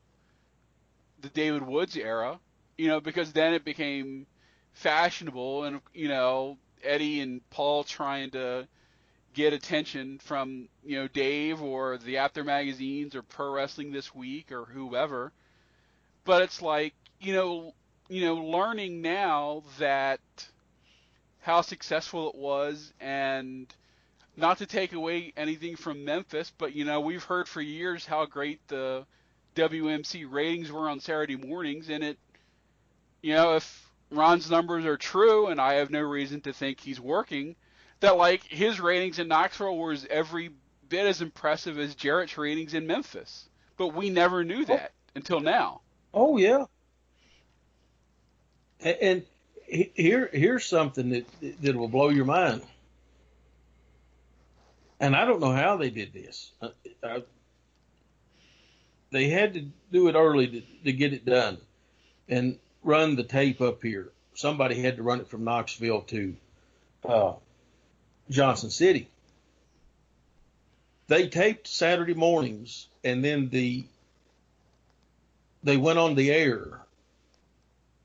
the David Woods era, you know, because then it became fashionable and, you know, Eddie and Paul trying to get attention from, you know, Dave or the Apter magazines or Pro Wrestling This Week or whoever. But it's like, you know, you know, learning now that how successful it was and not to take away anything from Memphis, but you know, we've heard for years how great the WMC ratings were on Saturday mornings and it you know, if Ron's numbers are true and I have no reason to think he's working, that like his ratings in Knoxville was every bit as impressive as Jarrett's ratings in Memphis. But we never knew that oh. until now. Oh yeah. And, and here here's something that that will blow your mind. And I don't know how they did this. I, uh, I, uh, they had to do it early to, to get it done, and run the tape up here. Somebody had to run it from Knoxville to uh, Johnson City. They taped Saturday mornings, and then the they went on the air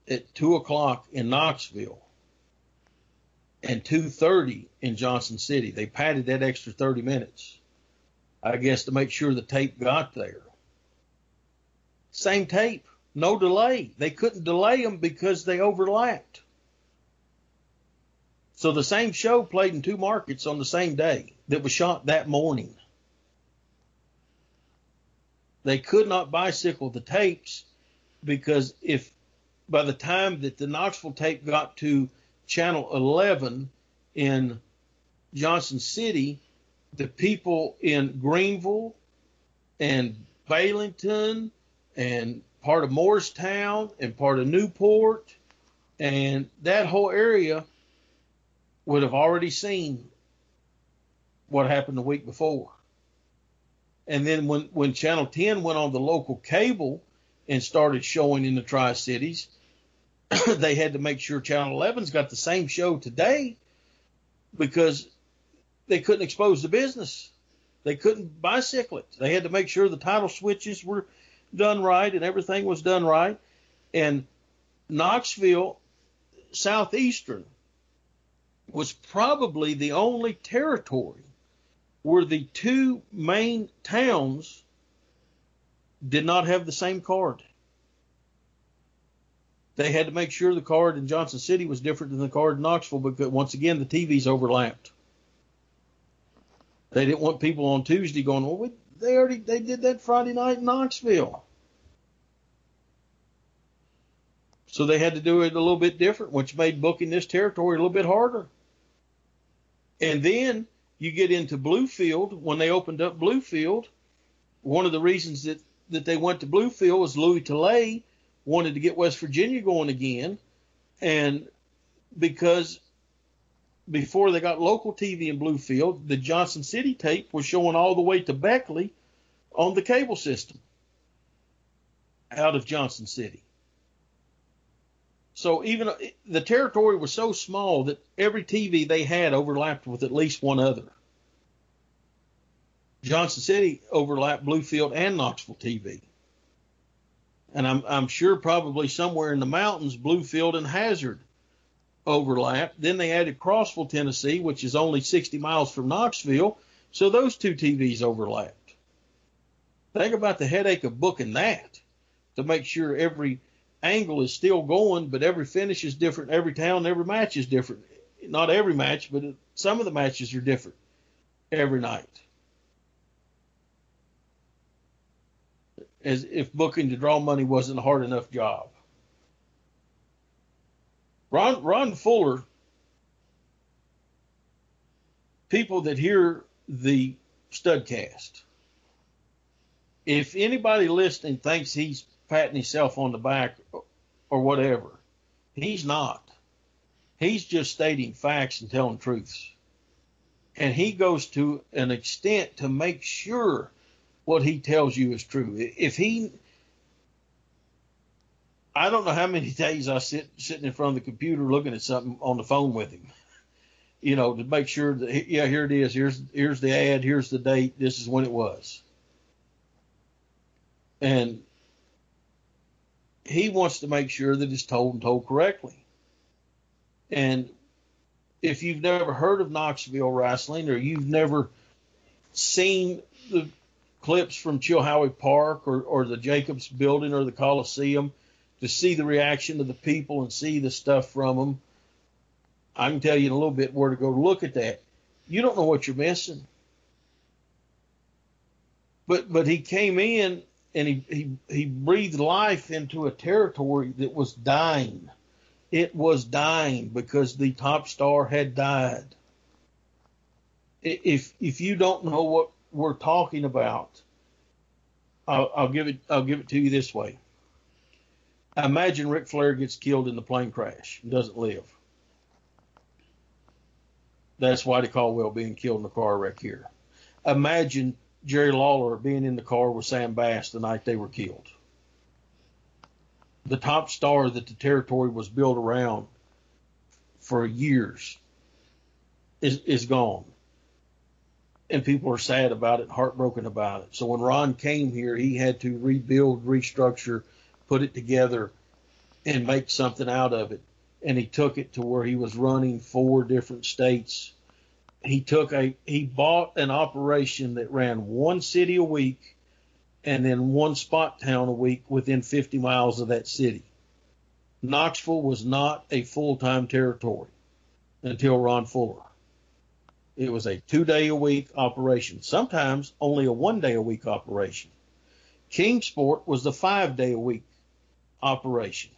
at two o'clock in Knoxville and two thirty in Johnson City. They padded that extra thirty minutes, I guess, to make sure the tape got there. Same tape, no delay. They couldn't delay them because they overlapped. So the same show played in two markets on the same day that was shot that morning. They could not bicycle the tapes because if by the time that the Knoxville tape got to channel 11 in Johnson City, the people in Greenville and Baileyton and part of Morristown and part of Newport and that whole area would have already seen what happened the week before. And then when, when Channel 10 went on the local cable and started showing in the Tri Cities, <clears throat> they had to make sure Channel 11's got the same show today because they couldn't expose the business. They couldn't bicycle it. They had to make sure the title switches were done right and everything was done right. And Knoxville Southeastern was probably the only territory where the two main towns did not have the same card. They had to make sure the card in Johnson City was different than the card in Knoxville because once again the TVs overlapped. They didn't want people on Tuesday going, well, we, they already they did that Friday night in Knoxville. So they had to do it a little bit different, which made booking this territory a little bit harder. And then you get into Bluefield. When they opened up Bluefield, one of the reasons that, that they went to Bluefield was Louis Tilley wanted to get West Virginia going again. And because before they got local TV in Bluefield, the Johnson City tape was showing all the way to Beckley on the cable system out of Johnson City. So even the territory was so small that every TV they had overlapped with at least one other. Johnson City overlapped Bluefield and Knoxville TV. And I'm, I'm sure probably somewhere in the mountains, Bluefield and Hazard overlapped. Then they added Crossville, Tennessee, which is only 60 miles from Knoxville. So those two TVs overlapped. Think about the headache of booking that to make sure every angle is still going, but every finish is different. Every town, every match is different. Not every match, but some of the matches are different every night. As if booking to draw money wasn't a hard enough job. Ron, Ron Fuller, people that hear the studcast, if anybody listening thinks he's patting himself on the back or whatever. He's not. He's just stating facts and telling truths. And he goes to an extent to make sure what he tells you is true. If he, I don't know how many days I sit sitting in front of the computer looking at something on the phone with him, you know, to make sure that yeah, here it is. Here's here's the ad. Here's the date. This is when it was. And he wants to make sure that it's told and told correctly. And if you've never heard of Knoxville wrestling or you've never seen the clips from Chilhowee Park or, or the Jacobs building or the Coliseum to see the reaction of the people and see the stuff from them, I can tell you in a little bit where to go to look at that. You don't know what you're missing. But but he came in and he, he, he breathed life into a territory that was dying. It was dying because the top star had died. If if you don't know what we're talking about, I'll, I'll give it I'll give it to you this way. Imagine Ric Flair gets killed in the plane crash and doesn't live. That's why Whitey Caldwell being killed in a car wreck here. Imagine Jerry Lawler being in the car with Sam Bass the night they were killed. The top star that the territory was built around for years is, is gone. And people are sad about it, heartbroken about it. So when Ron came here, he had to rebuild, restructure, put it together, and make something out of it. And he took it to where he was running four different states he took a he bought an operation that ran one city a week and then one spot town a week within 50 miles of that city. Knoxville was not a full-time territory until Ron Fuller. It was a two-day a week operation, sometimes only a one-day a week operation. Kingsport was the five-day a week operation.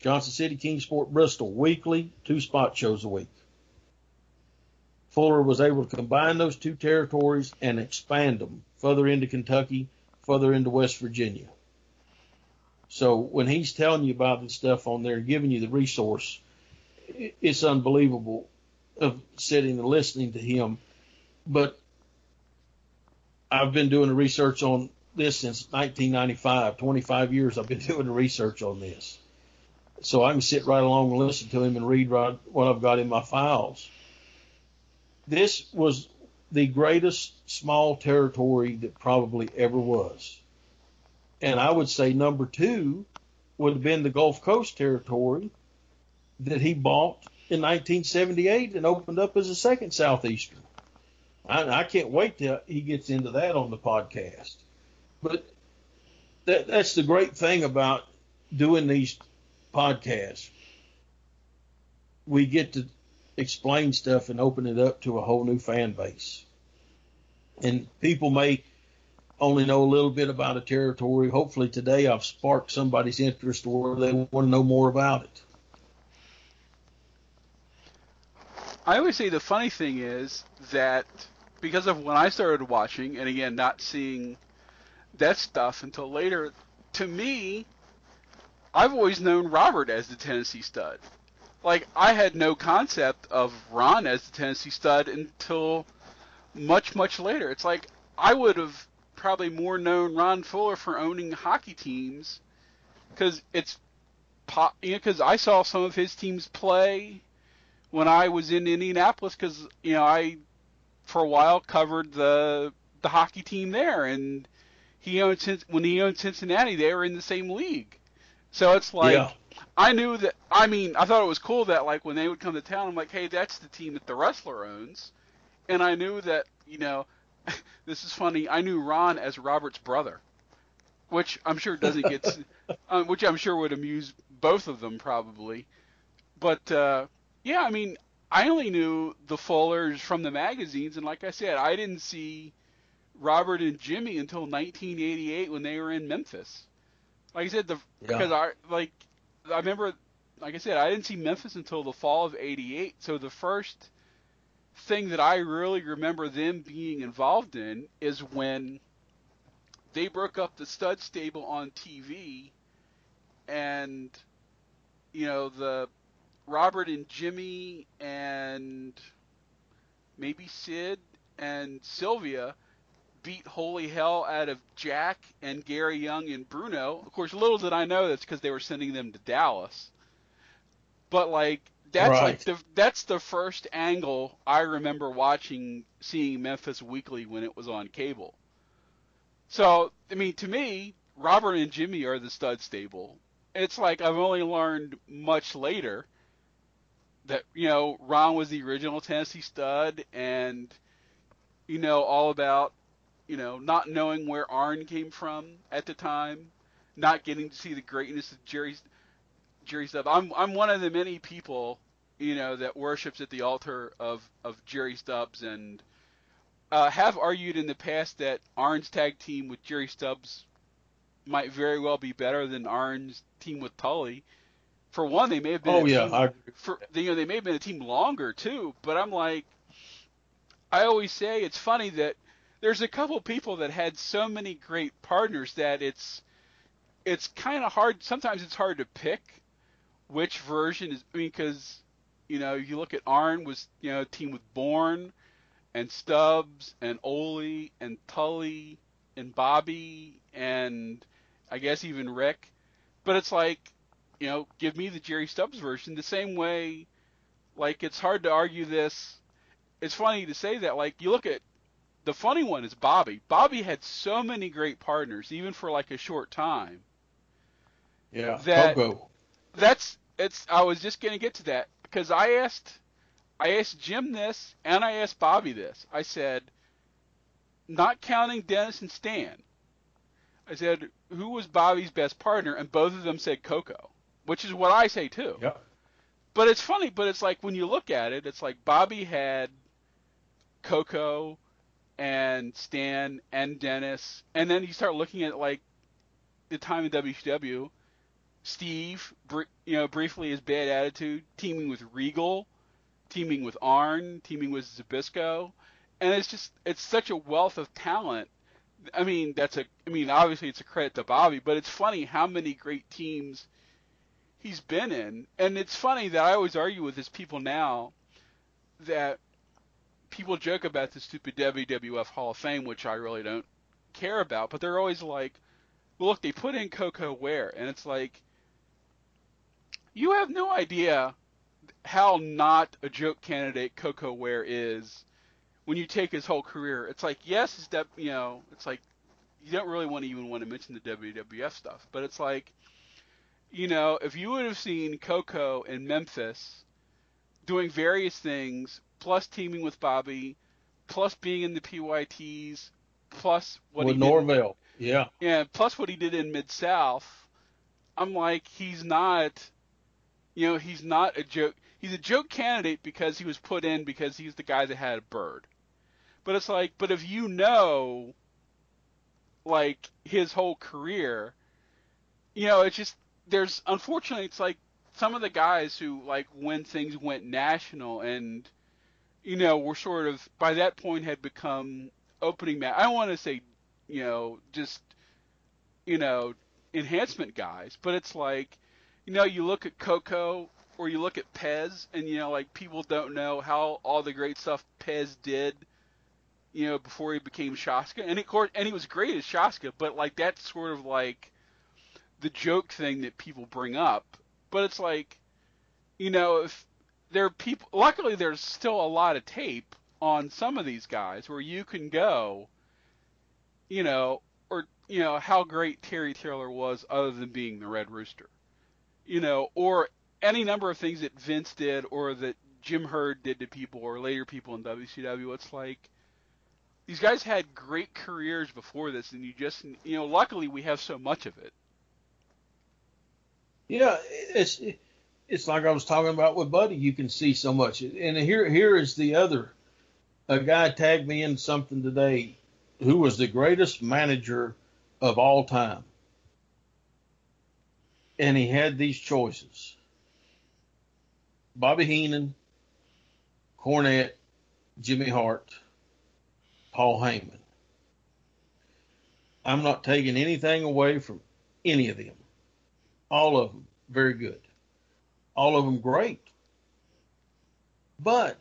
Johnson City, Kingsport, Bristol, weekly, two spot shows a week. Fuller was able to combine those two territories and expand them further into Kentucky, further into West Virginia. So when he's telling you about this stuff on there, giving you the resource, it's unbelievable of sitting and listening to him. But I've been doing the research on this since 1995. 25 years I've been <laughs> doing the research on this. So I can sit right along and listen to him and read right, what I've got in my files. This was the greatest small territory that probably ever was. And I would say number two would have been the Gulf Coast territory that he bought in 1978 and opened up as a second Southeastern. I, I can't wait till he gets into that on the podcast. But that, that's the great thing about doing these podcasts. We get to explain stuff and open it up to a whole new fan base. And people may only know a little bit about a territory. Hopefully today I've sparked somebody's interest or they want to know more about it. I always say the funny thing is that because of when I started watching, and again, not seeing that stuff until later, to me, I've always known Robert as the Tennessee stud. Like, I had no concept of Ron as the Tennessee stud until much, much later. It's like I would have probably more known Ron Fuller for owning hockey teams because it's you know, because I saw some of his teams play when I was in Indianapolis because you know I for a while covered the the hockey team there and he owned when he owned Cincinnati they were in the same league. So it's like yeah. I knew that I mean I thought it was cool that like when they would come to town I'm like hey that's the team that the wrestler owns. And I knew that you know <laughs> this is funny I knew Ron as Robert's brother which I'm sure doesn't get <laughs> um, which I'm sure would amuse both of them probably. But uh yeah, I mean, I only knew the Fullers from the magazines, and like I said, I didn't see Robert and Jimmy until 1988 when they were in Memphis. Like I said, the yeah. because I like I remember, like I said, I didn't see Memphis until the fall of '88. So the first thing that I really remember them being involved in is when they broke up the stud stable on TV, and you know the Robert and Jimmy and maybe Sid and Sylvia beat holy hell out of Jack and Gary Young and Bruno. Of course, little did I know that's because they were sending them to Dallas. But like that's right. like the that's the first angle I remember watching seeing Memphis Weekly when it was on cable. So I mean, to me, Robert and Jimmy are the stud stable. It's like I've only learned much later that you know Ron was the original Tennessee stud, and you know all about you know not knowing where Arn came from at the time, not getting to see the greatness of Jerry Jerry Stubbs. I'm I'm one of the many people you know that worships at the altar of of Jerry Stubbs and uh, have argued in the past that Arn's tag team with Jerry Stubbs might very well be better than Arn's team with Tully for one, they may have been. Oh yeah, team, I... for you know they may have been a team longer too. But I'm like, I always say it's funny that there's a couple people that had so many great partners that it's it's kind of hard. Sometimes it's hard to pick which version is. I mean, because you know you look at Arn was you know a team with Borne and Stubbs and Ole and Tully and Bobby and I guess even Rick. But it's like you know, give me the Jerry Stubbs version. The same way, like it's hard to argue this. It's funny to say that. Like you look at the funny one is Bobby. Bobby had so many great partners, even for like a short time. Yeah, that, Koko. That's it's. I was just gonna get to that because I asked, I asked Jim this and I asked Bobby this. I said, not counting Dennis and Stan. I said, who was Bobby's best partner? And both of them said Koko which is what I say too. Yeah. But it's funny, but it's like when you look at it, it's like Bobby had Koko and Stan and Dennis, and then you start looking at like the time in WCW, Steve, you know, briefly his bad attitude, teaming with Regal, teaming with Arn, teaming with Zbyszko, and it's just it's such a wealth of talent. I mean, that's a I mean, obviously it's a credit to Bobby, but it's funny how many great teams he's been in. And it's funny that I always argue with his people now that people joke about the stupid WWF Hall of Fame, which I really don't care about, but they're always like, look, they put in Koko Ware, and it's like, you have no idea how not a joke candidate Koko Ware is when you take his whole career. It's like, yes, it's that, you know, it's like, you don't really want to even want to mention the WWF stuff, but it's like, you know, if you would have seen Koko in Memphis doing various things, plus teaming with Bobby, plus being in the PYTs, plus what with he Norvell, did, yeah, yeah, plus what he did in Mid South. I'm like, he's not, you know, he's not a joke. He's a joke candidate because he was put in because he's the guy that had a bird. But it's like, but if you know, like his whole career, you know, it's just there's unfortunately it's like some of the guys who like when things went national and you know were sort of by that point had become opening match. I want to say you know just you know enhancement guys, but it's like you know you look at Koko or you look at Pez and you know like people don't know how all the great stuff Pez did you know before he became Shaska and of course and he was great as Shaska, but like that's sort of like the joke thing that people bring up. But it's like, you know, if there are people, luckily there's still a lot of tape on some of these guys where you can go, you know, or you know how great Terry Taylor was other than being the Red Rooster, you know, or any number of things that Vince did or that Jim Herd did to people or later people in WCW. It's like these guys had great careers before this, and you just, you know, luckily we have so much of it. Yeah, it's it's like I was talking about with Buddy. You can see so much, and here here is the other. A guy tagged me in something today, who was the greatest manager of all time, and he had these choices: Bobby Heenan, Cornette, Jimmy Hart, Paul Heyman. I'm not taking anything away from any of them. All of them very good. All of them great. But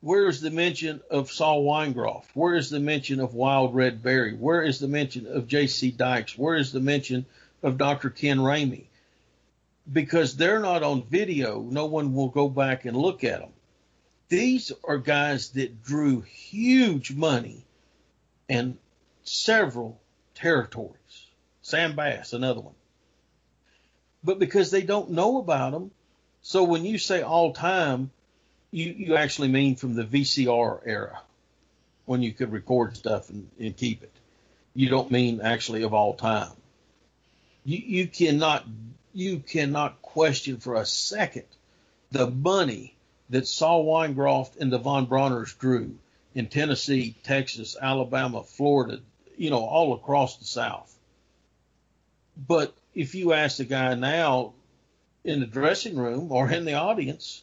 where is the mention of Sol Weingeroff? Where is the mention of Wild Red Berry? Where is the mention of J.C. Dykes? Where is the mention of Dr. Ken Ramey? Because they're not on video, no one will go back and look at them. These are guys that drew huge money and several territories. Sam Bass, another one but because they don't know about them. So when you say all time, you, you actually mean from the VCR era when you could record stuff and, and keep it. You don't mean actually of all time. You, you cannot you cannot question for a second the money that Sol Weingeroff and the Von Brauners drew in Tennessee, Texas, Alabama, Florida, you know, all across the South. But if you ask the guy now in the dressing room or in the audience,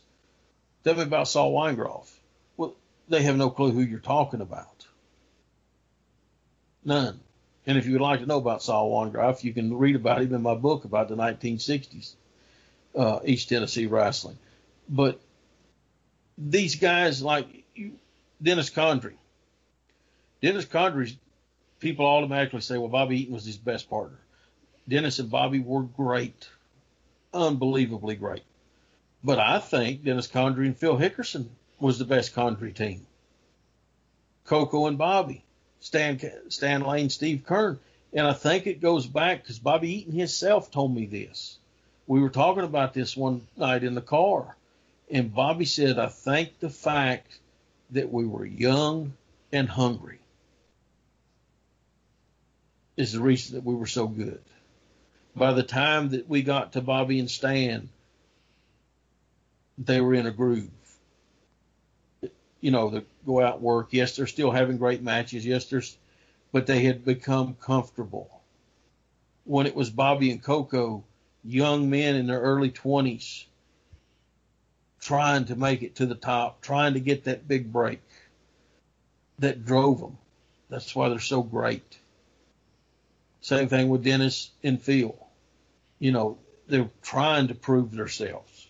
tell me about Sol Weingeroff. Well, they have no clue who you're talking about. None. And if you would like to know about Sol Weingeroff, you can read about him in my book about the 1960s uh, East Tennessee wrestling. But these guys like Dennis Condrey. Dennis Condrey, people automatically say, well, Bobby Eaton was his best partner. Dennis and Bobby were great, unbelievably great. But I think Dennis Condrey and Phil Hickerson was the best Condrey team. Koko and Bobby, Stan, Stan Lane, Steve Keirn. And I think it goes back because Bobby Eaton himself told me this. We were talking about this one night in the car. And Bobby said, I think the fact that we were young and hungry is the reason that we were so good by the time that we got to Bobby and Stan, they were in a groove. You know, they go out work. Yes, they're still having great matches. Yes, there's, but they had become comfortable. When it was Bobby and Koko, young men in their early 20s, trying to make it to the top, trying to get that big break that drove them. That's why they're so great. Same thing with Dennis and Phil you know, they're trying to prove themselves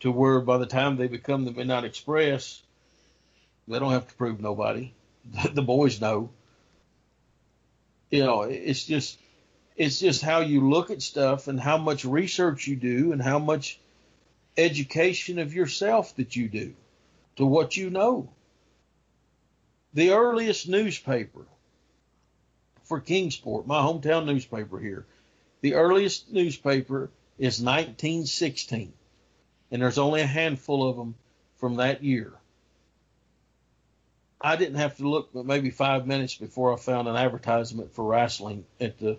to where by the time they become the Midnight Express, They don't have to prove nobody. <laughs> The boys know. You know, it's just it's just how you look at stuff and how much research you do and how much education of yourself that you do to what you know. The earliest newspaper for Kingsport, my hometown newspaper here, the earliest newspaper is 1916, and there's only a handful of them from that year. I didn't have to look but maybe five minutes before I found an advertisement for wrestling at the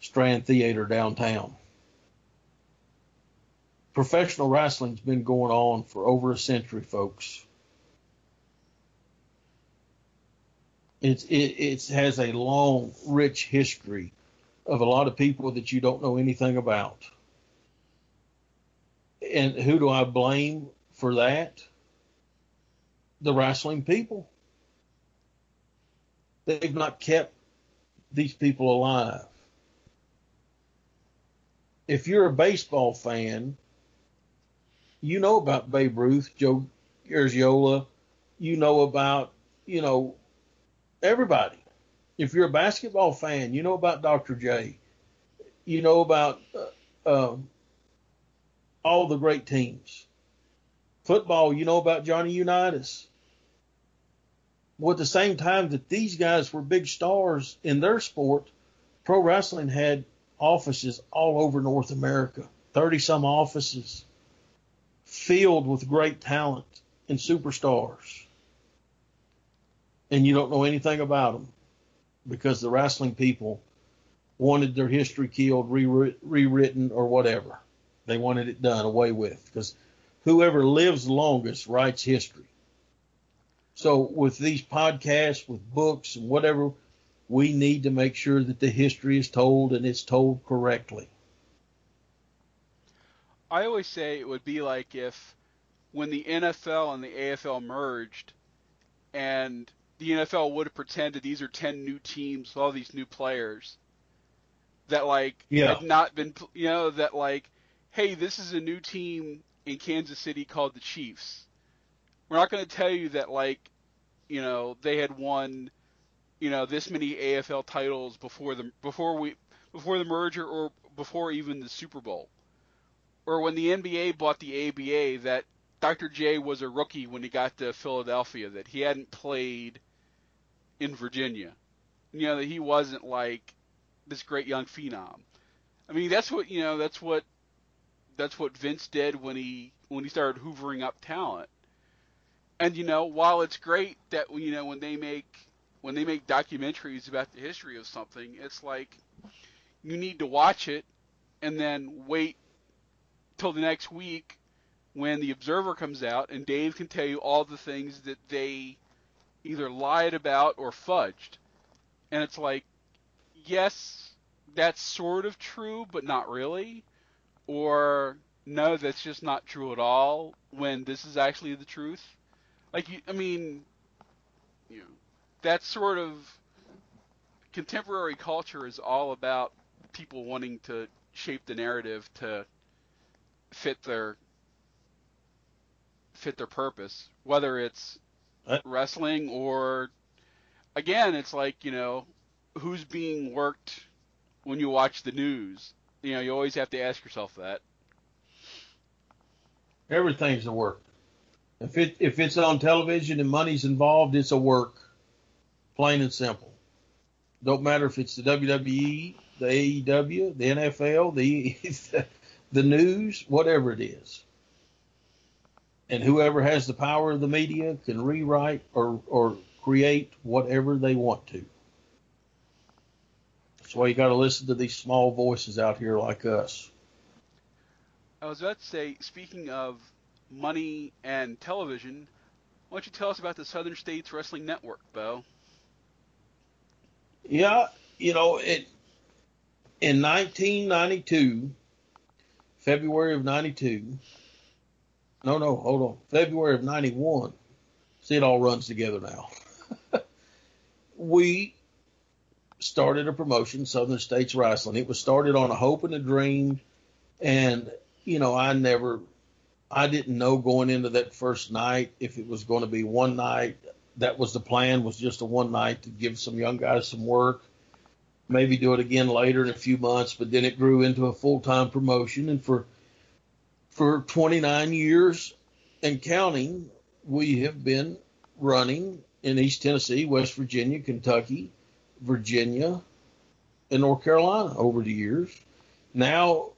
Strand Theater downtown. Professional wrestling's been going on for over a century, folks. It's it it has a long, rich history of a lot of people that you don't know anything about. And who do I blame for that? The wrestling people. They've not kept these people alive. If you're a baseball fan, you know about Babe Ruth, Joe Garagiola, you know about, you know, everybody. If you're a basketball fan, you know about Dr. J. You know about uh, um, all the great teams. Football, you know about Johnny Unitas. Well, at the same time that these guys were big stars in their sport, pro wrestling had offices all over North America, 30 some offices filled with great talent and superstars. And you don't know anything about them because the wrestling people wanted their history killed, rewritten, or whatever. They wanted it done away with because whoever lives longest writes history. So with these podcasts, with books and whatever, we need to make sure that the history is told and it's told correctly. I always say it would be like if when the NFL and the AFL merged and the NFL would have pretended these are 10 new teams all these new players that like yeah. had not been you know that like hey this is a new team in Kansas City called the Chiefs. We're not going to tell you that like you know they had won you know this many AFL titles before the before we before the merger or before even the Super Bowl. Or when the NBA bought the ABA that Dr. J was a rookie when he got to Philadelphia that he hadn't played in Virginia. You know that he wasn't like this great young phenom. I mean that's what you know that's what that's what Vince did when he when he started hoovering up talent. And you know, while it's great that you know when they make when they make documentaries about the history of something, it's like you need to watch it and then wait till the next week when the Observer comes out and Dave can tell you all the things that they either lied about or fudged. And it's like, yes, that's sort of true, but not really. Or no, that's just not true at all when this is actually the truth. Like, I mean, you know, that sort of contemporary culture is all about people wanting to shape the narrative to fit their fit their purpose, whether it's uh, wrestling or again, it's like you know who's being worked when you watch the news. You know, you always have to ask yourself that. Everything's a work. If it if it's on television and money's involved, it's a work. Plain and simple. Don't matter if it's the WWE, the AEW, the NFL, the <laughs> the news, whatever it is. And whoever has the power of the media can rewrite or, or create whatever they want to. That's why you got to listen to these small voices out here like us. I was about to say, speaking of money and television, why don't you tell us about the Southern States Wrestling Network, Beau? Yeah, you know, it in 1992, February of 92. No, no, hold on. February of 91. See, it all runs together now. <laughs> we started a promotion, Southern States Wrestling. It was started on a hope and a dream. And, you know, I never, I didn't know going into that first night if it was going to be one night that was the plan was just a one night to give some young guys some work, maybe do it again later in a few months, but then it grew into a full time promotion. And for for 29 years and counting, we have been running in East Tennessee, West Virginia, Kentucky, Virginia, and North Carolina over the years. Now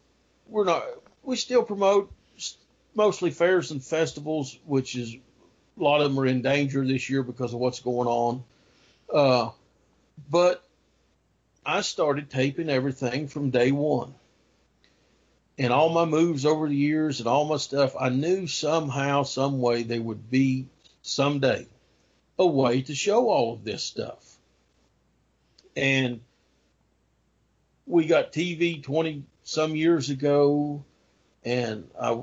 we're not. We still promote mostly fairs and festivals, which is a lot of them are in danger this year because of what's going on. Uh, but I started taping everything from day one. And all my moves over the years and all my stuff, I knew somehow, some way there would be someday a way to show all of this stuff. And we got TV 20 some years ago, and I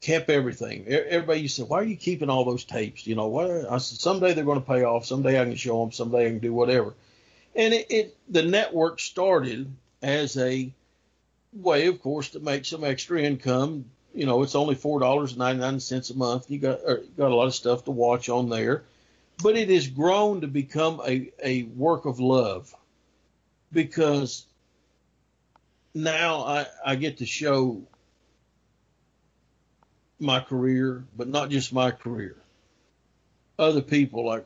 kept everything. Everybody used to say, "Why are you keeping all those tapes?" You know, what? I said, "Someday they're going to pay off. Someday I can show them. Someday I can do whatever." And it, it the network started as a way, of course, to make some extra income. You know, it's only four dollars ninety nine cents a month. You got er, got a lot of stuff to watch on there, but it has grown to become a a work of love because now I I get to show my career, but not just my career. Other people like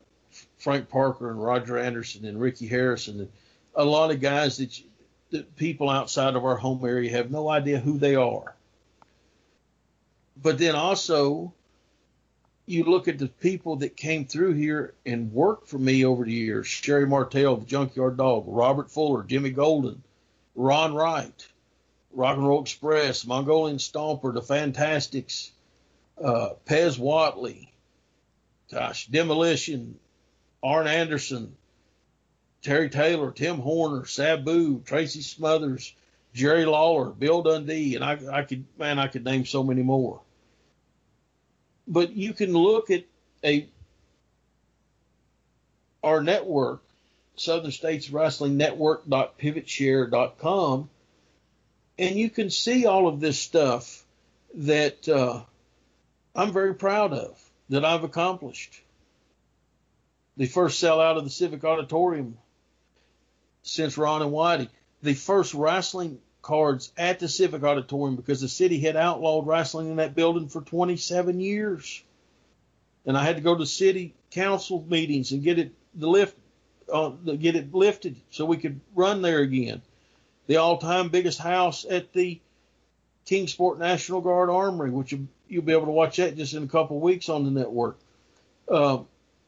Frank Parker and Roger Anderson and Ricky Harrison and a lot of guys that, that people outside of our home area have no idea who they are. But then also, you look at the people that came through here and worked for me over the years Sherri Martel, the Junkyard Dog, Robert Fuller, Jimmy Golden, Ron Wright, Rock and Roll Express, Mongolian Stomper, the Fantastics, uh, Pez Whatley, gosh, Demolition, Arn Anderson, Terry Taylor, Tim Horner, Sabu, Tracy Smothers, Jerry Lawler, Bill Dundee, and I, I could, man, I could name so many more. But you can look at a our network, Southern States Wrestling Network.pivotshare.com, and you can see all of this stuff that uh, I'm very proud of that I've accomplished. The first sellout of the Civic Auditorium since Ron and Whitey. The first wrestling cards at the Civic Auditorium because the city had outlawed wrestling in that building for 27 years. And I had to go to city council meetings and get it the lift uh, get it lifted so we could run there again. The all-time biggest house at the Kingsport National Guard Armory, which you'll be able to watch that just in a couple of weeks on the network. Uh,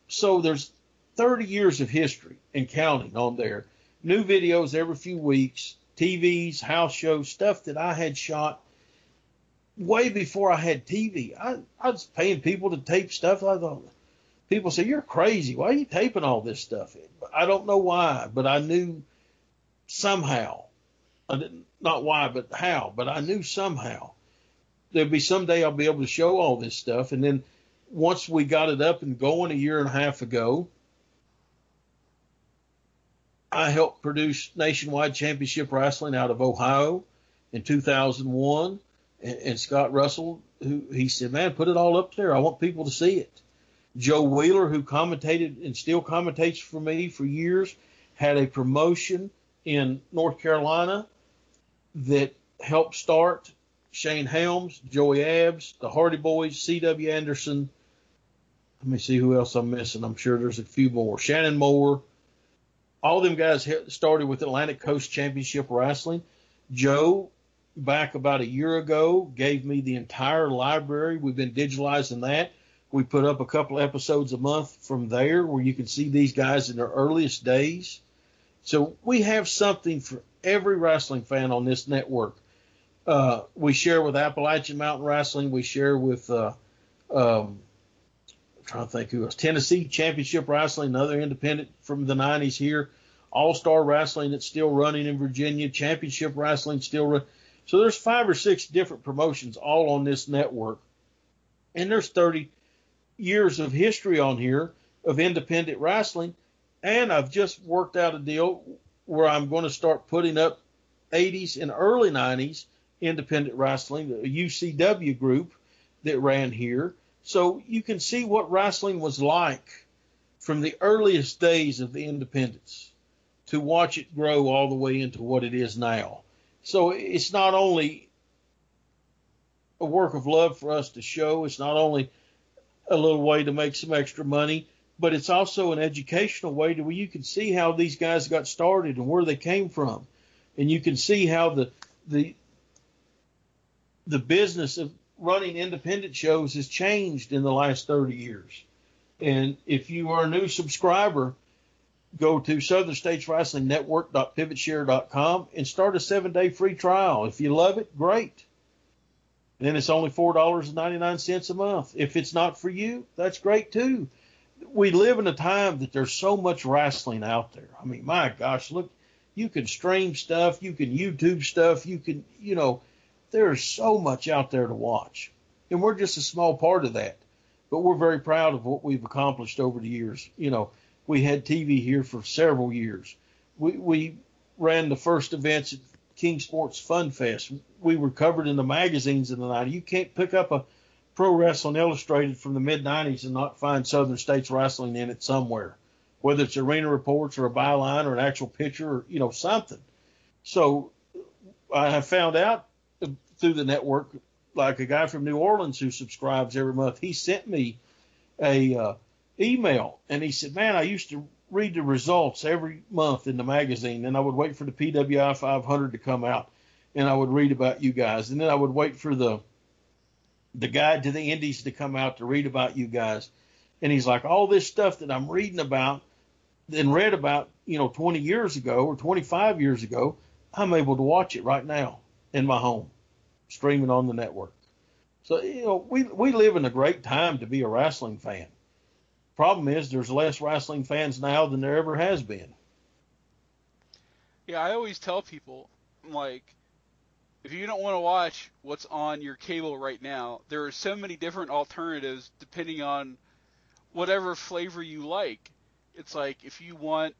so there's 30 years of history and counting on there. New videos every few weeks, TVs, house shows, stuff that I had shot way before I had TV. I, I was paying people to tape stuff. I thought people say you're crazy. Why are you taping all this stuff? I don't know why, but I knew somehow. I didn't, not why, but how. But I knew somehow there'll be someday I'll be able to show all this stuff. And then once we got it up and going a year and a half ago, I helped produce Nationwide Championship Wrestling out of Ohio in 2001. And, and Scott Russell, who he said, man, put it all up there. I want people to see it. Joe Wheeler, who commentated and still commentates for me for years, had a promotion in North Carolina that helped start Shane Helms, Joey Abs, the Hardy Boys, C.W. Anderson. Let me see who else I'm missing. I'm sure there's a few more. Shannon Moore. All them guys started with Atlantic Coast Championship Wrestling. Joe, back about a year ago, gave me the entire library. We've been digitalizing that. We put up a couple episodes a month from there where you can see these guys in their earliest days. So we have something for every wrestling fan on this network. Uh, we share with Appalachian Mountain Wrestling. We share with, uh, um, trying to think who else, Tennessee Championship Wrestling, another independent from the 90s here. All Star Wrestling that's still running in Virginia. Championship Wrestling still run. So there's five or six different promotions all on this network. And there's 30 years of history on here of independent wrestling. And I've just worked out a deal where I'm going to start putting up 80s and early 90s independent wrestling, the UCW group that ran here. So you can see what wrestling was like from the earliest days of the independence to watch it grow all the way into what it is now. So it's not only a work of love for us to show, it's not only a little way to make some extra money, but it's also an educational way to where you can see how these guys got started and where they came from. And you can see how the the the business of running independent shows has changed in the last 30 years. And if you are a new subscriber, go to Southern States Wrestling Network.pivotshare.com and start a seven day free trial. If you love it, great. Then it's only $4.99 a month. If it's not for you, that's great too. We live in a time that there's so much wrestling out there. I mean, my gosh, look, you can stream stuff, you can YouTube stuff, you can, you know, there's so much out there to watch. And we're just a small part of that. But we're very proud of what we've accomplished over the years. You know, we had TV here for several years. We, we ran the first events at Kingsport's Fun Fest. We were covered in the magazines in the 90s. You can't pick up a Pro Wrestling Illustrated from the mid 90s and not find Southern States Wrestling in it somewhere, whether it's arena reports or a byline or an actual picture or, you know, something. So I have found out through the network, like a guy from New Orleans who subscribes every month, he sent me a uh, email and he said, "Man, I used to read the results every month in the magazine, and I would wait for the PWI 500 to come out, and I would read about you guys, and then I would wait for the the guide to the Indies to come out to read about you guys." And he's like, "All this stuff that I'm reading about and read about, you know, 20 years ago or 25 years ago, I'm able to watch it right now in my home." Streaming on the network. So you know, we we live in a great time to be a wrestling fan. Problem is, there's less wrestling fans now than there ever has been. Yeah, I always tell people like if you don't want to watch what's on your cable right now, there are so many different alternatives depending on whatever flavor you like. It's like if you want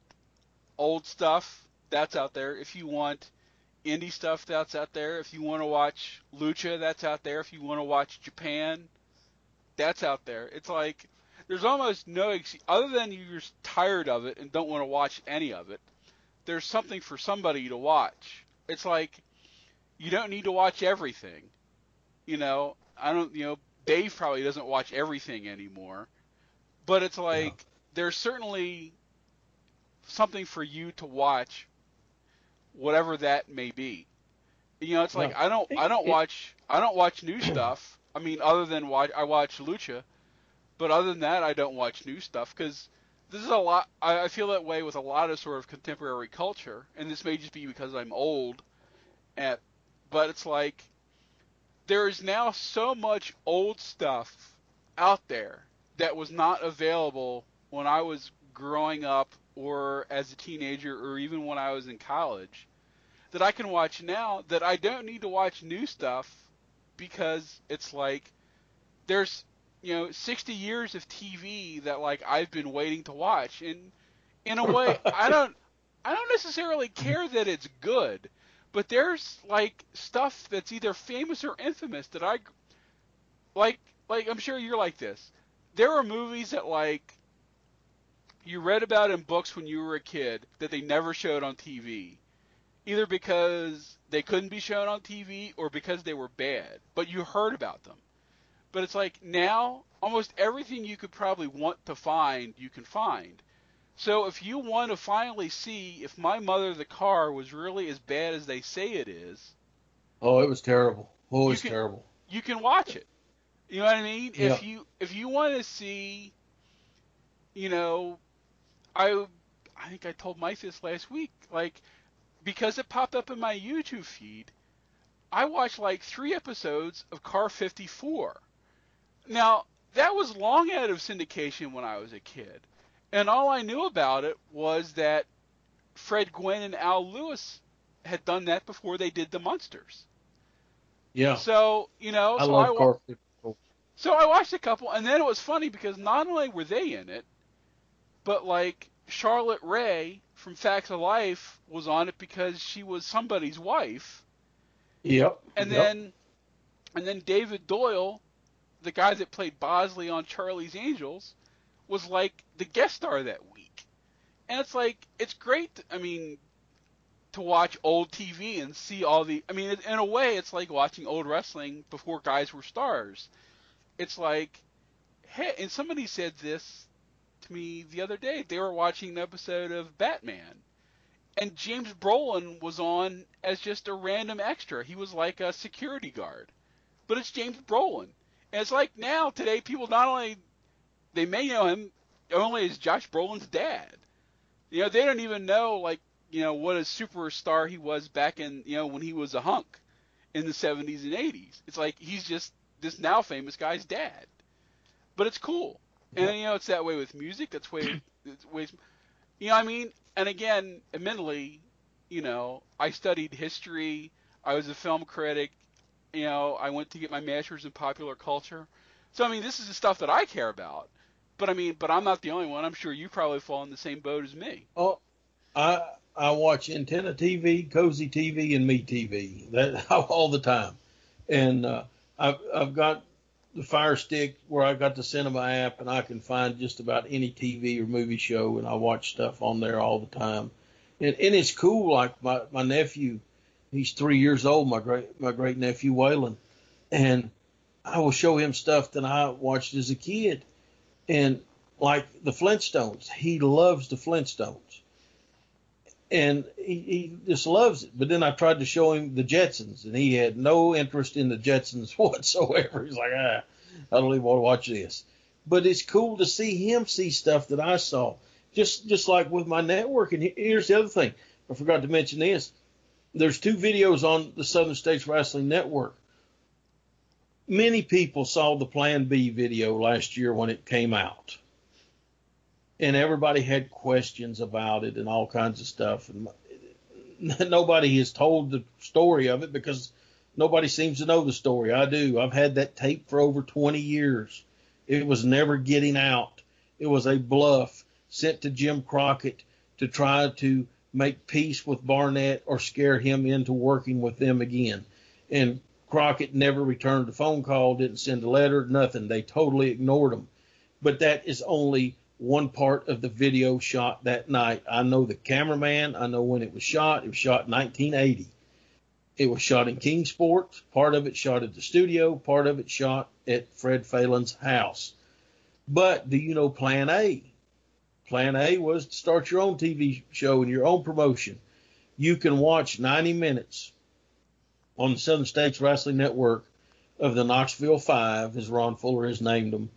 old stuff, that's out there. If you want indie stuff that's out there. If you want to watch Lucha, that's out there. If you want to watch Japan, that's out there. It's like there's almost no ex- other than you're tired of it and don't want to watch any of it. There's something for somebody to watch. It's like you don't need to watch everything. You know, I don't. You know, Dave probably doesn't watch everything anymore. But it's like yeah. there's certainly something for you to watch whatever that may be. You know, it's like I don't I don't watch I don't watch new stuff. I mean, other than watch I watch Lucha, but other than that, I don't watch new stuff because this is a lot. I, I feel that way with a lot of sort of contemporary culture, and this may just be because I'm old. At, but it's like there is now so much old stuff out there that was not available when I was growing up or as a teenager or even when I was in college that I can watch now that I don't need to watch new stuff because it's like there's you know 60 years of TV that like I've been waiting to watch. And in a way <laughs> I don't I don't necessarily care that it's good but there's like stuff that's either famous or infamous that I like like I'm sure you're like this. There are movies that like you read about in books when you were a kid that they never showed on TV. Either because they couldn't be shown on TV or because they were bad, but you heard about them. But it's like now almost everything you could probably want to find, you can find. So if you want to finally see if My Mother the Car was really as bad as they say it is, oh, it was terrible. Oh, it was can, terrible. You can watch it. You know what I mean? Yeah. If you if you want to see, you know, I I think I told Mike this last week. Like because it popped up in my YouTube feed, I watched like three episodes of Car 54. Now that was long out of syndication when I was a kid, and all I knew about it was that Fred Gwynne and Al Lewis had done that before they did the Munsters. Yeah. So you know, I so love I, Car 54. So I watched a couple, and then it was funny because not only were they in it, but like Charlotte Rae from Facts of Life was on it because she was somebody's wife. Yep. And yep. then and then David Doyle the guy that played Bosley on Charlie's Angels, was like the guest star that week. And it's like it's great. I mean, to watch old TV and see all the. I mean, in a way, it's like watching old wrestling before guys were stars. It's like, hey, and somebody said this me the other day. They were watching an episode of Batman, and James Brolin was on as just a random extra. He was like a security guard, but it's James Brolin. And it's like now today, people not only they may know him only as Josh Brolin's dad. You know, they don't even know like you know what a superstar he was back in you know when he was a hunk in the 70s and 80s. It's like he's just this now famous guy's dad. But it's cool. And you know it's that way with music. That's way it's ways you know what I mean? And again, admittedly, you know, I studied history. I was a film critic. You know, I went to get my master's in popular culture. So I mean, this is the stuff that I care about. But I mean, but I'm not the only one. I'm sure you probably fall in the same boat as me. Oh, I I watch Antenna TV, Cozy TV, and Me TV that <laughs> all the time, and uh, I've I've got the Fire Stick where I got the cinema app, and I can find just about any TV or movie show, and I watch stuff on there all the time, and and it's cool. Like my my nephew, he's three years old. My great my great nephew Waylon, and I will show him stuff that I watched as a kid, and like the Flintstones, he loves the Flintstones and he, he just loves it. But then I tried to show him the Jetsons, and he had no interest in the Jetsons <laughs> whatsoever. He's like, ah, I don't even want to watch this. But it's cool to see him see stuff that I saw. Just just like with my network. And here's the other thing. I forgot to mention this. There's two videos on the Southern States Wrestling Network. Many people saw the Plan B video last year when it came out and everybody had questions about it and all kinds of stuff. And <laughs> nobody has told the story of it because nobody seems to know the story. I do. I've had that tape for over 20 years. It was never getting out. It was a bluff sent to Jim Crockett to try to make peace with Barnett or scare him into working with them again. And Crockett never returned a phone call, didn't send a letter, nothing. They totally ignored him. But that is only one part of the video shot that night. I know the cameraman. I know when it was shot. It was shot in 1980. It was shot in Kingsport. Part of it shot at the studio. Part of it shot at Fred Phelan's house. But do you know Plan A? Plan A was to start your own TV show and your own promotion. You can watch 90 minutes on the Southern States Wrestling Network of the Knoxville Five, as Ron Fuller has named them,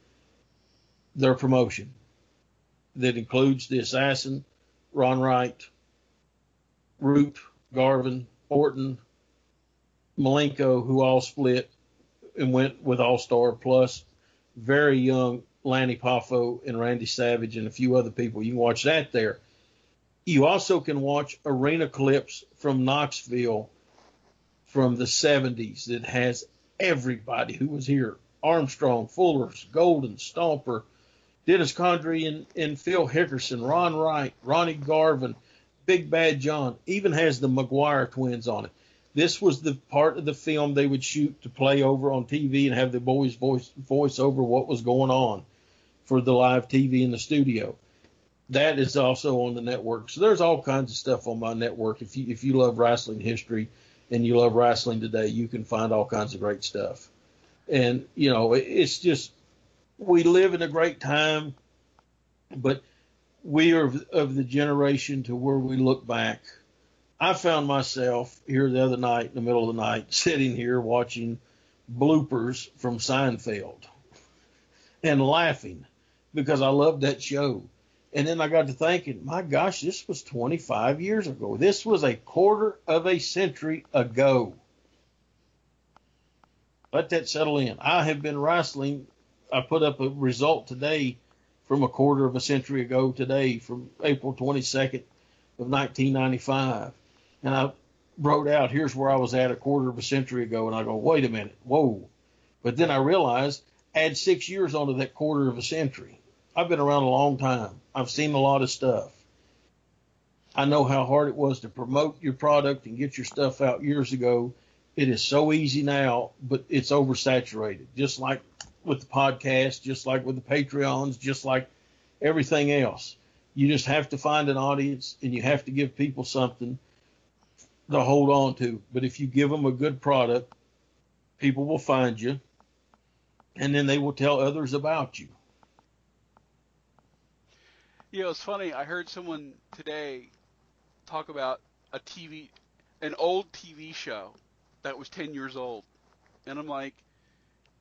their promotion that includes the assassin, Ron Wright, Roop, Garvin, Orton, Malenko, who all split and went with All Star, plus very young Lanny Poffo and Randy Savage and a few other people. You can watch that there. You also can watch arena clips from Knoxville from the 70s that has everybody who was here Armstrong, Fullers, Golden, Stomper, Dennis Condrey and, and Phil Hickerson, Ron Wright, Ronnie Garvin, Big Bad John, even has the McGuire twins on it. This was the part of the film they would shoot to play over on TV and have the boys voice voice over what was going on for the live TV in the studio. That is also on the network. So there's all kinds of stuff on my network. If you if you love wrestling history and you love wrestling today, you can find all kinds of great stuff. And you know, it's just we live in a great time, but we are of the generation to where we look back. I found myself here the other night in the middle of the night <laughs> sitting here watching bloopers from Seinfeld <laughs> and laughing because I loved that show. And then I got to thinking, my gosh, this was 25 years ago. This was a quarter of a century ago. Let that settle in. I have been wrestling I put up a result today from a quarter of a century ago today, from April 22nd of 1995, and I wrote out here's where I was at a quarter of a century ago, and I go, wait a minute, whoa, but then I realized add six years onto that quarter of a century. I've been around a long time. I've seen a lot of stuff. I know how hard it was to promote your product and get your stuff out years ago. It is so easy now, but it's oversaturated. Just like with the podcast, just like with the Patreons, just like everything else. You just have to find an audience and you have to give people something to hold on to. But if you give them a good product, people will find you and then they will tell others about you. Yeah, it's funny. I heard someone today talk about a TV, an old TV show that was 10 years old. And I'm like,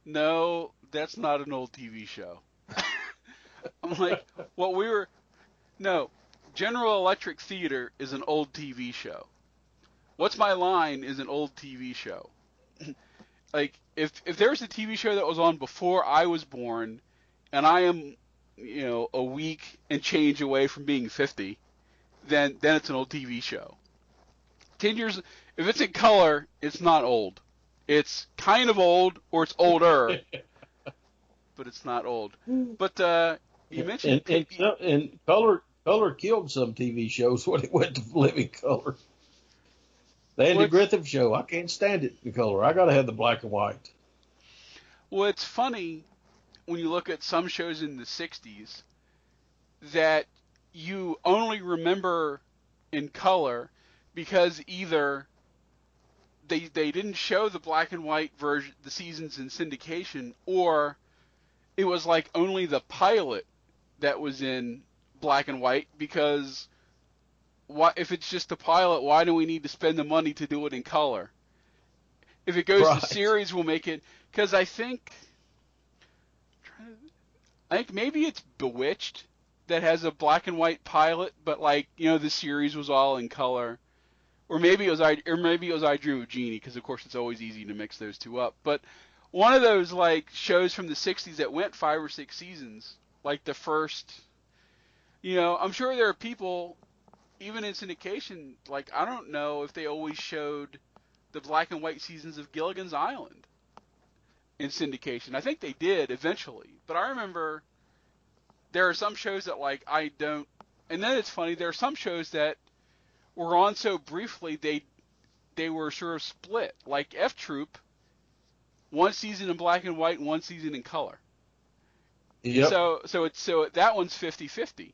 no, that's not an old TV show. <laughs> I'm like, well, we were, no, General Electric Theater is an old TV show. What's My Line is an old TV show. <laughs> like, if if there's a TV show that was on before I was born, and I am, you know, a week and change away from being 50, then then it's an old TV show. Ten years, if it's in color, it's not old. It's kind of old, or it's older, <laughs> but it's not old. But uh, you mentioned and, and, and color color killed some TV shows when it went to <laughs> living color. The Andy Griffith Show, I can't stand it in color. I got to have the black and white. Well, it's funny when you look at some shows in the '60s that you only remember in color because either they they didn't show the black and white version the seasons in syndication or it was like only the pilot that was in black and white because why if it's just a pilot why do we need to spend the money to do it in color if it goes right. to series we'll make it because i think i think maybe it's bewitched that has a black and white pilot, but like you know the series was all in color, or maybe it was I or maybe it was I Dream of Jeannie because of course it's always easy to mix those two up. But one of those like shows from the '60s that went five or six seasons, like the first, you know, I'm sure there are people even in syndication like I don't know if they always showed the black and white seasons of Gilligan's Island in syndication. I think they did eventually, but I remember there are some shows that like I don't. And then it's funny. There are some shows that were on so briefly they they were sort of split. Like F Troop, one season in black and white, one season in color. Yep. So so it's so that one's 50-50.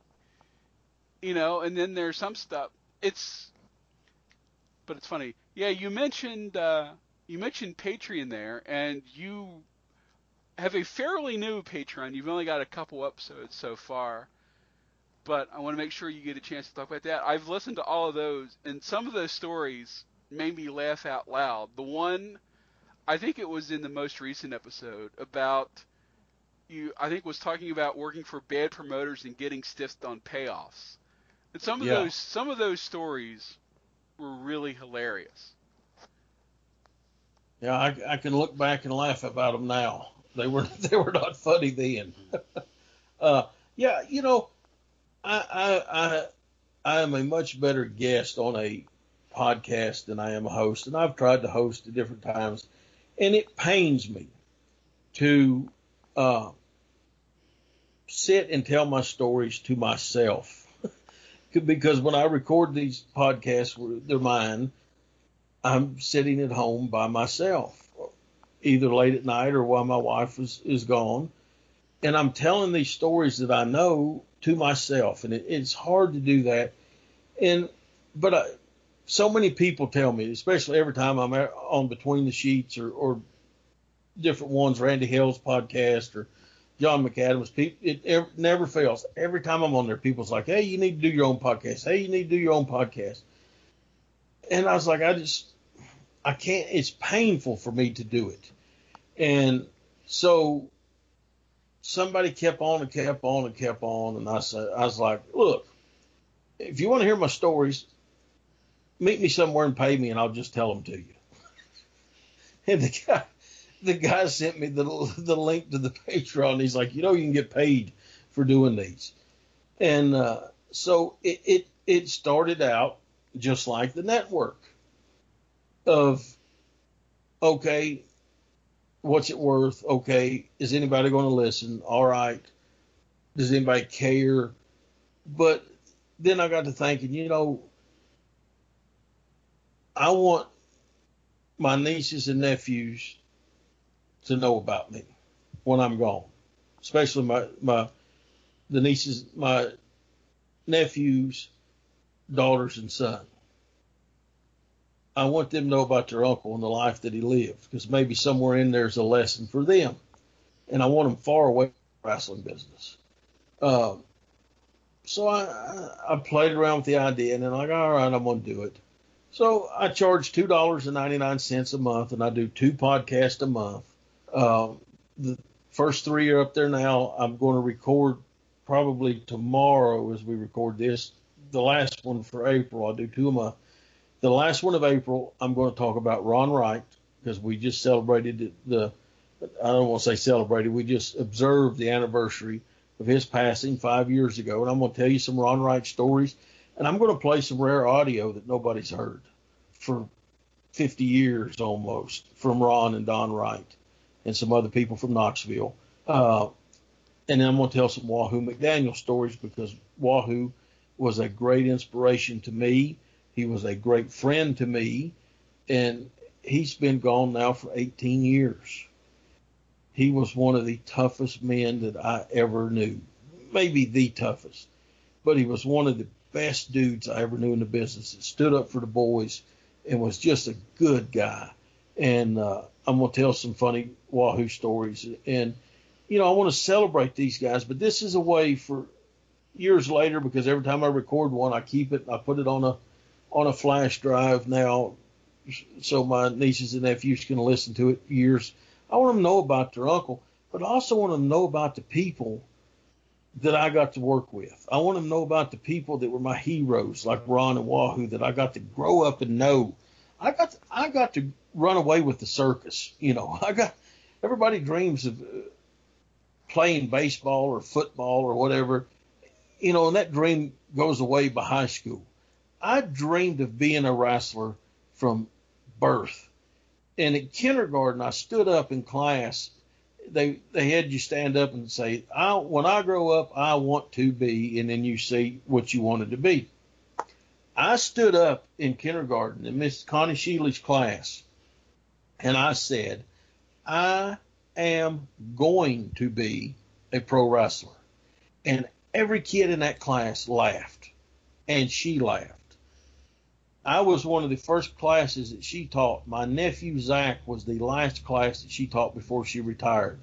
You know, and then there's some stuff. It's but it's funny. Yeah, you mentioned uh, you mentioned Patreon there, and you have a fairly new Patreon. You've only got a couple episodes so far, but I want to make sure you get a chance to talk about that. I've listened to all of those, and some of those stories made me laugh out loud. The one, I think it was in the most recent episode about you. I think was talking about working for bad promoters and getting stiffed on payoffs. And some of yeah. those some of those stories were really hilarious. Yeah, I, I can look back and laugh about them now. They were <laughs> they were not funny then. <laughs> uh, yeah, you know, I, I I I am a much better guest on a podcast than I am a host, and I've tried to host at different times, and it pains me to uh, sit and tell my stories to myself <laughs> because when I record these podcasts, they're mine. I'm sitting at home by myself either late at night or while my wife is, is gone. And I'm telling these stories that I know to myself. And it, it's hard to do that. And, but I, so many people tell me, especially every time I'm on Between the Sheets or, or different ones, Randy Hill's podcast or John McAdams, people, it, it never fails. Every time I'm on there, people's like, hey, you need to do your own podcast. Hey, you need to do your own podcast. And I was like, I just, I can't, it's painful for me to do it. And so somebody kept on and kept on and kept on. And I said, I was like, look, if you want to hear my stories, meet me somewhere and pay me and I'll just tell them to you. <laughs> and the guy, the guy sent me the, the link to the <laughs> Patreon. He's like, you know, you can get paid for doing these. And, uh, so it, it, it started out just like the network of okay, what's it worth? Okay, is anybody going to listen? All right. Does anybody care? But then I got to thinking, you know, I want my nieces and nephews to know about me. when I'm gone, especially my my the nieces, my nephews, daughters, and son. I want them to know about their uncle and the life that he lived, because maybe somewhere in there's a lesson for them, and I want them far away from the wrestling business. Um, so I, I played around with the idea, and then like, all right, I'm gonna do it. So I charge two dollars and ninety nine cents a month, and I do two podcasts a month. Um, the first three are up there now. I'm going to record probably tomorrow as we record this. The last one for April, I'll do two a month. The last one of April, I'm going to talk about Ron Wright because we just celebrated the, I don't want to say celebrated, we just observed the anniversary of his passing five years ago. And I'm going to tell you some Ron Wright stories. And I'm going to play some rare audio that nobody's heard for 50 years almost from Ron and Don Wright and some other people from Knoxville. Uh, and then I'm going to tell some Wahoo McDaniel stories because Wahoo was a great inspiration to me. He was a great friend to me, and he's been gone now for 18 years. He was one of the toughest men that I ever knew, maybe the toughest, but he was one of the best dudes I ever knew in the business that stood up for the boys and was just a good guy. And uh, I'm going to tell some funny Wahoo stories. And, you know, I want to celebrate these guys, but this is a way for years later because every time I record one, I keep it, I put it on a on a flash drive now, so my nieces and nephews can listen to it years. I want them to know about their uncle, but I also want them to know about the people that I got to work with. I want them to know about the people that were my heroes, like Ron and Wahoo, that I got to grow up and know. I got to, I got to run away with the circus. You know, <laughs> I got everybody dreams of uh, playing baseball or football or whatever. You know, and that dream goes away by high school. I dreamed of being a wrestler from birth. And in kindergarten, I stood up in class. They they had you stand up and say, I, "When I grow up, I want to be," and then you see what you wanted to be. I stood up in kindergarten in Miss Connie Sheely's class, and I said, I am going to be a pro wrestler. And every kid in that class laughed, and she laughed. I was one of the first classes that she taught. My nephew Zach was the last class that she taught before she retired.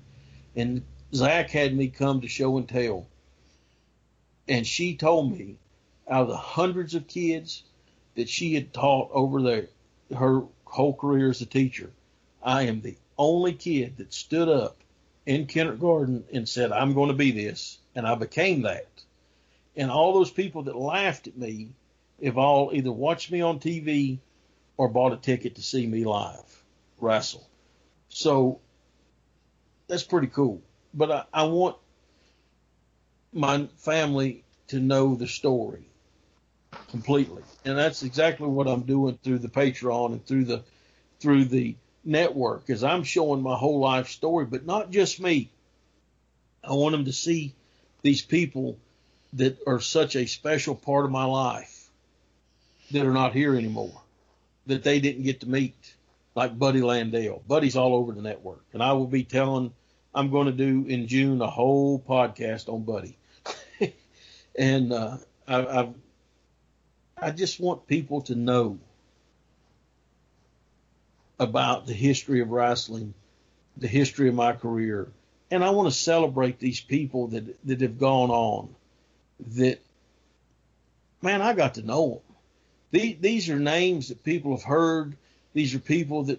And Zach had me come to show and tell. And she told me out of the hundreds of kids that she had taught over there, her whole career as a teacher, I am the only kid that stood up in kindergarten and said, I'm going to be this. And I became that. And all those people that laughed at me have all either watched me on TV or bought a ticket to see me live wrestle. So that's pretty cool. But I, I want my family to know the story completely. And that's exactly what I'm doing through the Patreon and through the through the network is I'm showing my whole life story, but not just me. I want them to see these people that are such a special part of my life that are not here anymore, that they didn't get to meet, like Buddy Landell. Buddy's all over the network. And I will be telling, I'm going to do in June a whole podcast on Buddy. <laughs> and uh, I, I've, I just want people to know about the history of wrestling, the history of my career, and I want to celebrate these people that that have gone on. That man, I got to know them. These, these are names that people have heard. These are people that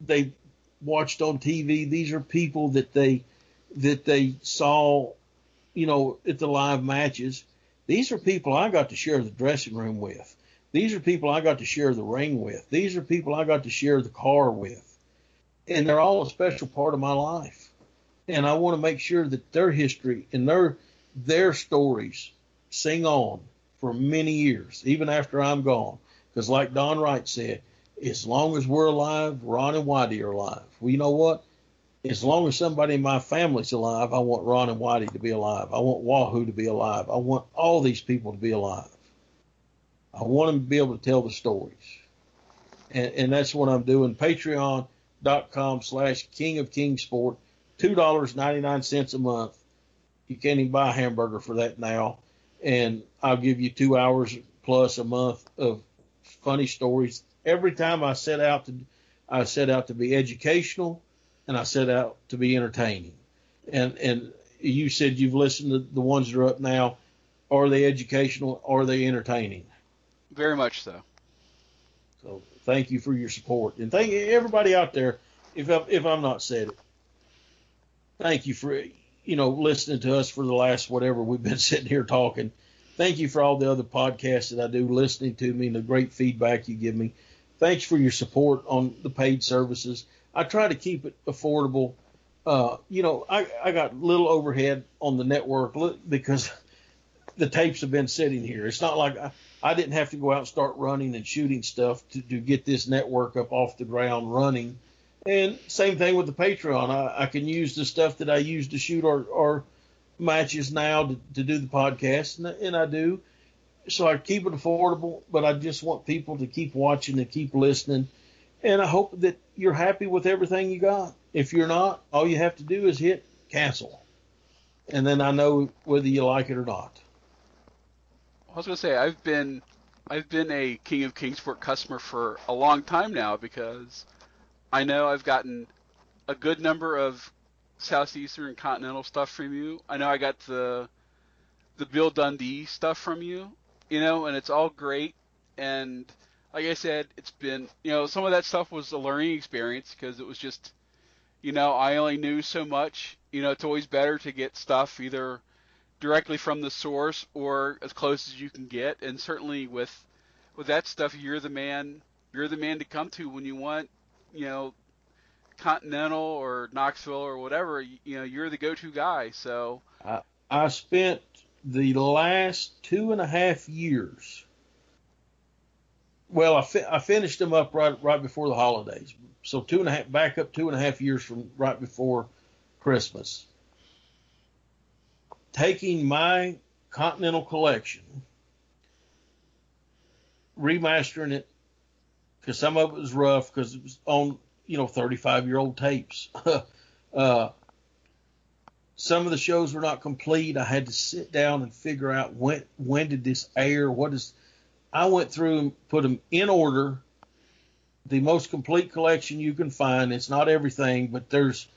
they watched on TV. These are people that they that they saw, you know, at the live matches. These are people I got to share the dressing room with. These are people I got to share the ring with. These are people I got to share the car with. And they're all a special part of my life. And I want to make sure that their history and their their stories sing on for many years, even after I'm gone. Because like Don Wright said, as long as we're alive, Ron and Whitey are alive. Well, you know what? As long as somebody in my family's alive, I want Ron and Whitey to be alive. I want Wahoo to be alive. I want all these people to be alive. I want them to be able to tell the stories. And, and that's what I'm doing. Patreon.com slash King of Kingsport. two dollars ninety nine cents a month. You can't even buy a hamburger for that now, and I'll give you two hours plus a month of funny stories. Every time I set out to, I set out to be educational, and I set out to be entertaining. And and you said you've listened to the ones that are up now. Are they educational? Are they entertaining? Very much so. So thank you for your support, and thank everybody out there. If I, if I'm not said it, thank you for you know listening to us for the last whatever we've been <laughs> sitting here talking. Thank you for all the other podcasts that I do, listening to me, and the great feedback you give me. Thanks for your support on the paid services. I try to keep it affordable. Uh, you know, I, I got little overhead on the network because <laughs> the tapes have been sitting here. It's not like I, I didn't have to go out and start running and shooting stuff to, to get this network up off the ground running. And same thing with the Patreon. I, I can use the stuff that I use to shoot our, our matches now to, to do the podcast, and, and I do. So I keep it affordable, but I just want people to keep watching and keep listening. And I hope that you're happy with everything you got. If you're not, all you have to do is hit cancel. And then I know whether you like it or not. I was gonna say I've been I've been a King of Kingsport customer for a long time now because I know I've gotten a good number of southeastern continental stuff from you. I know I got the the Bill Dundee stuff from you, you know, and it's all great. And like I said, it's been you know some of that stuff was a learning experience because it was just you know I only knew so much. You know, it's always better to get stuff either directly from the source or as close as you can get. And certainly with with that stuff, you're the man. You're the man to come to when you want, you know, Continental or Knoxville or whatever. You, know, you're the go-to guy. So I, I spent the last two and a half years. Well, I, fi- I finished them up right right before the holidays. So two and a half back up two and a half years from right before Christmas taking my Continental collection, remastering it, because some of it was rough because it was on, you know, 35 year old tapes. <laughs> uh, some of the shows were not complete. I had to sit down and figure out when when did this air? What is? I went through and put them in order. The most complete collection you can find. It's not everything, but there's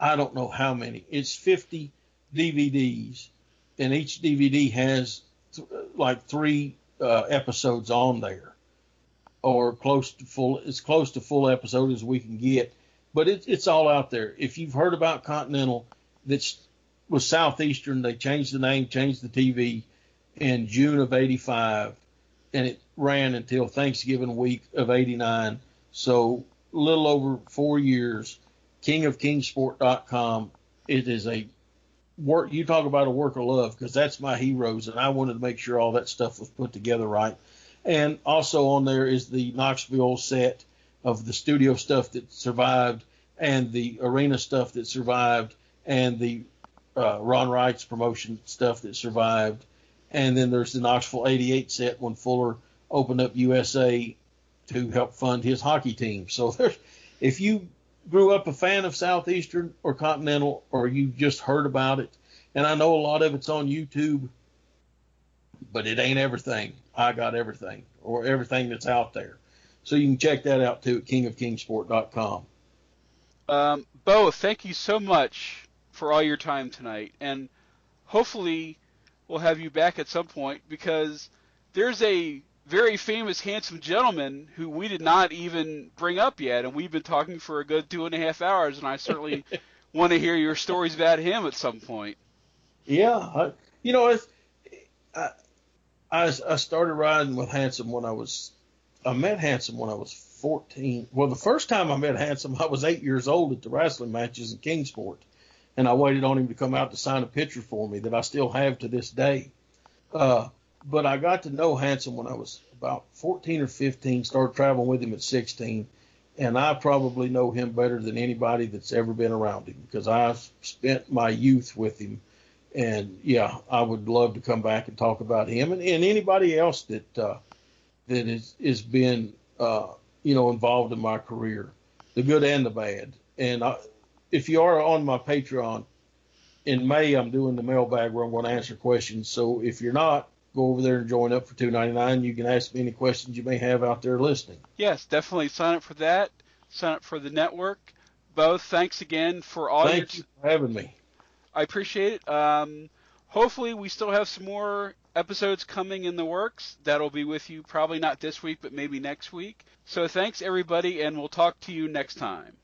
I don't know how many. It's 50 DVDs, and each DVD has th- like three uh, episodes on there, or close to full. As close to full episode as we can get, but it, it's all out there. If you've heard about Continental, that's was Southeastern. They changed the name, changed the TV in June of '85, and it ran until Thanksgiving week of '89. So a little over four years. KingofKingsport.com. It is a work. You talk about a work of love because that's my heroes, and I wanted to make sure all that stuff was put together right. And also on there is the Knoxville set of the studio stuff that survived, and the arena stuff that survived, and the uh, Ron Wright's promotion stuff that survived. And then there's the Knoxville 88 set when Fuller opened up USA to help fund his hockey team. So <laughs> there's, if you grew up a fan of Southeastern or Continental, or you just heard about it, and I know a lot of it's on YouTube, but it ain't everything. I got everything, or everything that's out there. So you can check that out too at kingofkingsport.com. Um, Beau, thank you so much for all your time tonight, and hopefully we'll have you back at some point because there's a very famous, handsome gentleman who we did not even bring up yet, and we've been talking for a good two and a half hours, and I certainly <laughs> want to hear your stories about him at some point. Yeah, you know, it's, I, I I started riding with Handsome when I was I met Handsome when I was 14. Well, the first time I met Handsome, <laughs> I was eight years old at the wrestling matches in Kingsport, and I waited on him to come out to sign a picture for me that I still have to this day. Uh, but I got to know Handsome when I was about 14 or 15, started traveling with him at 16, and I probably know him better than anybody that's ever been around him because I spent my youth with him. And yeah, I would love to come back and talk about him and, and anybody else that uh, that is is been uh, you know involved in my career, the good and the bad. And I, if you are on my Patreon, in May I'm doing the mailbag where I'm going to answer questions. So if you're not, go over there and join up for two ninety nine. You can ask me any questions you may have out there listening. Yes, definitely sign up for that. Sign up for the network. Beau, thanks again for all Thank your. you for having me. I appreciate it. Um, hopefully, we still have some more episodes coming in the works. That'll be with you probably not this week, but maybe next week. So thanks everybody, and we'll talk to you next time.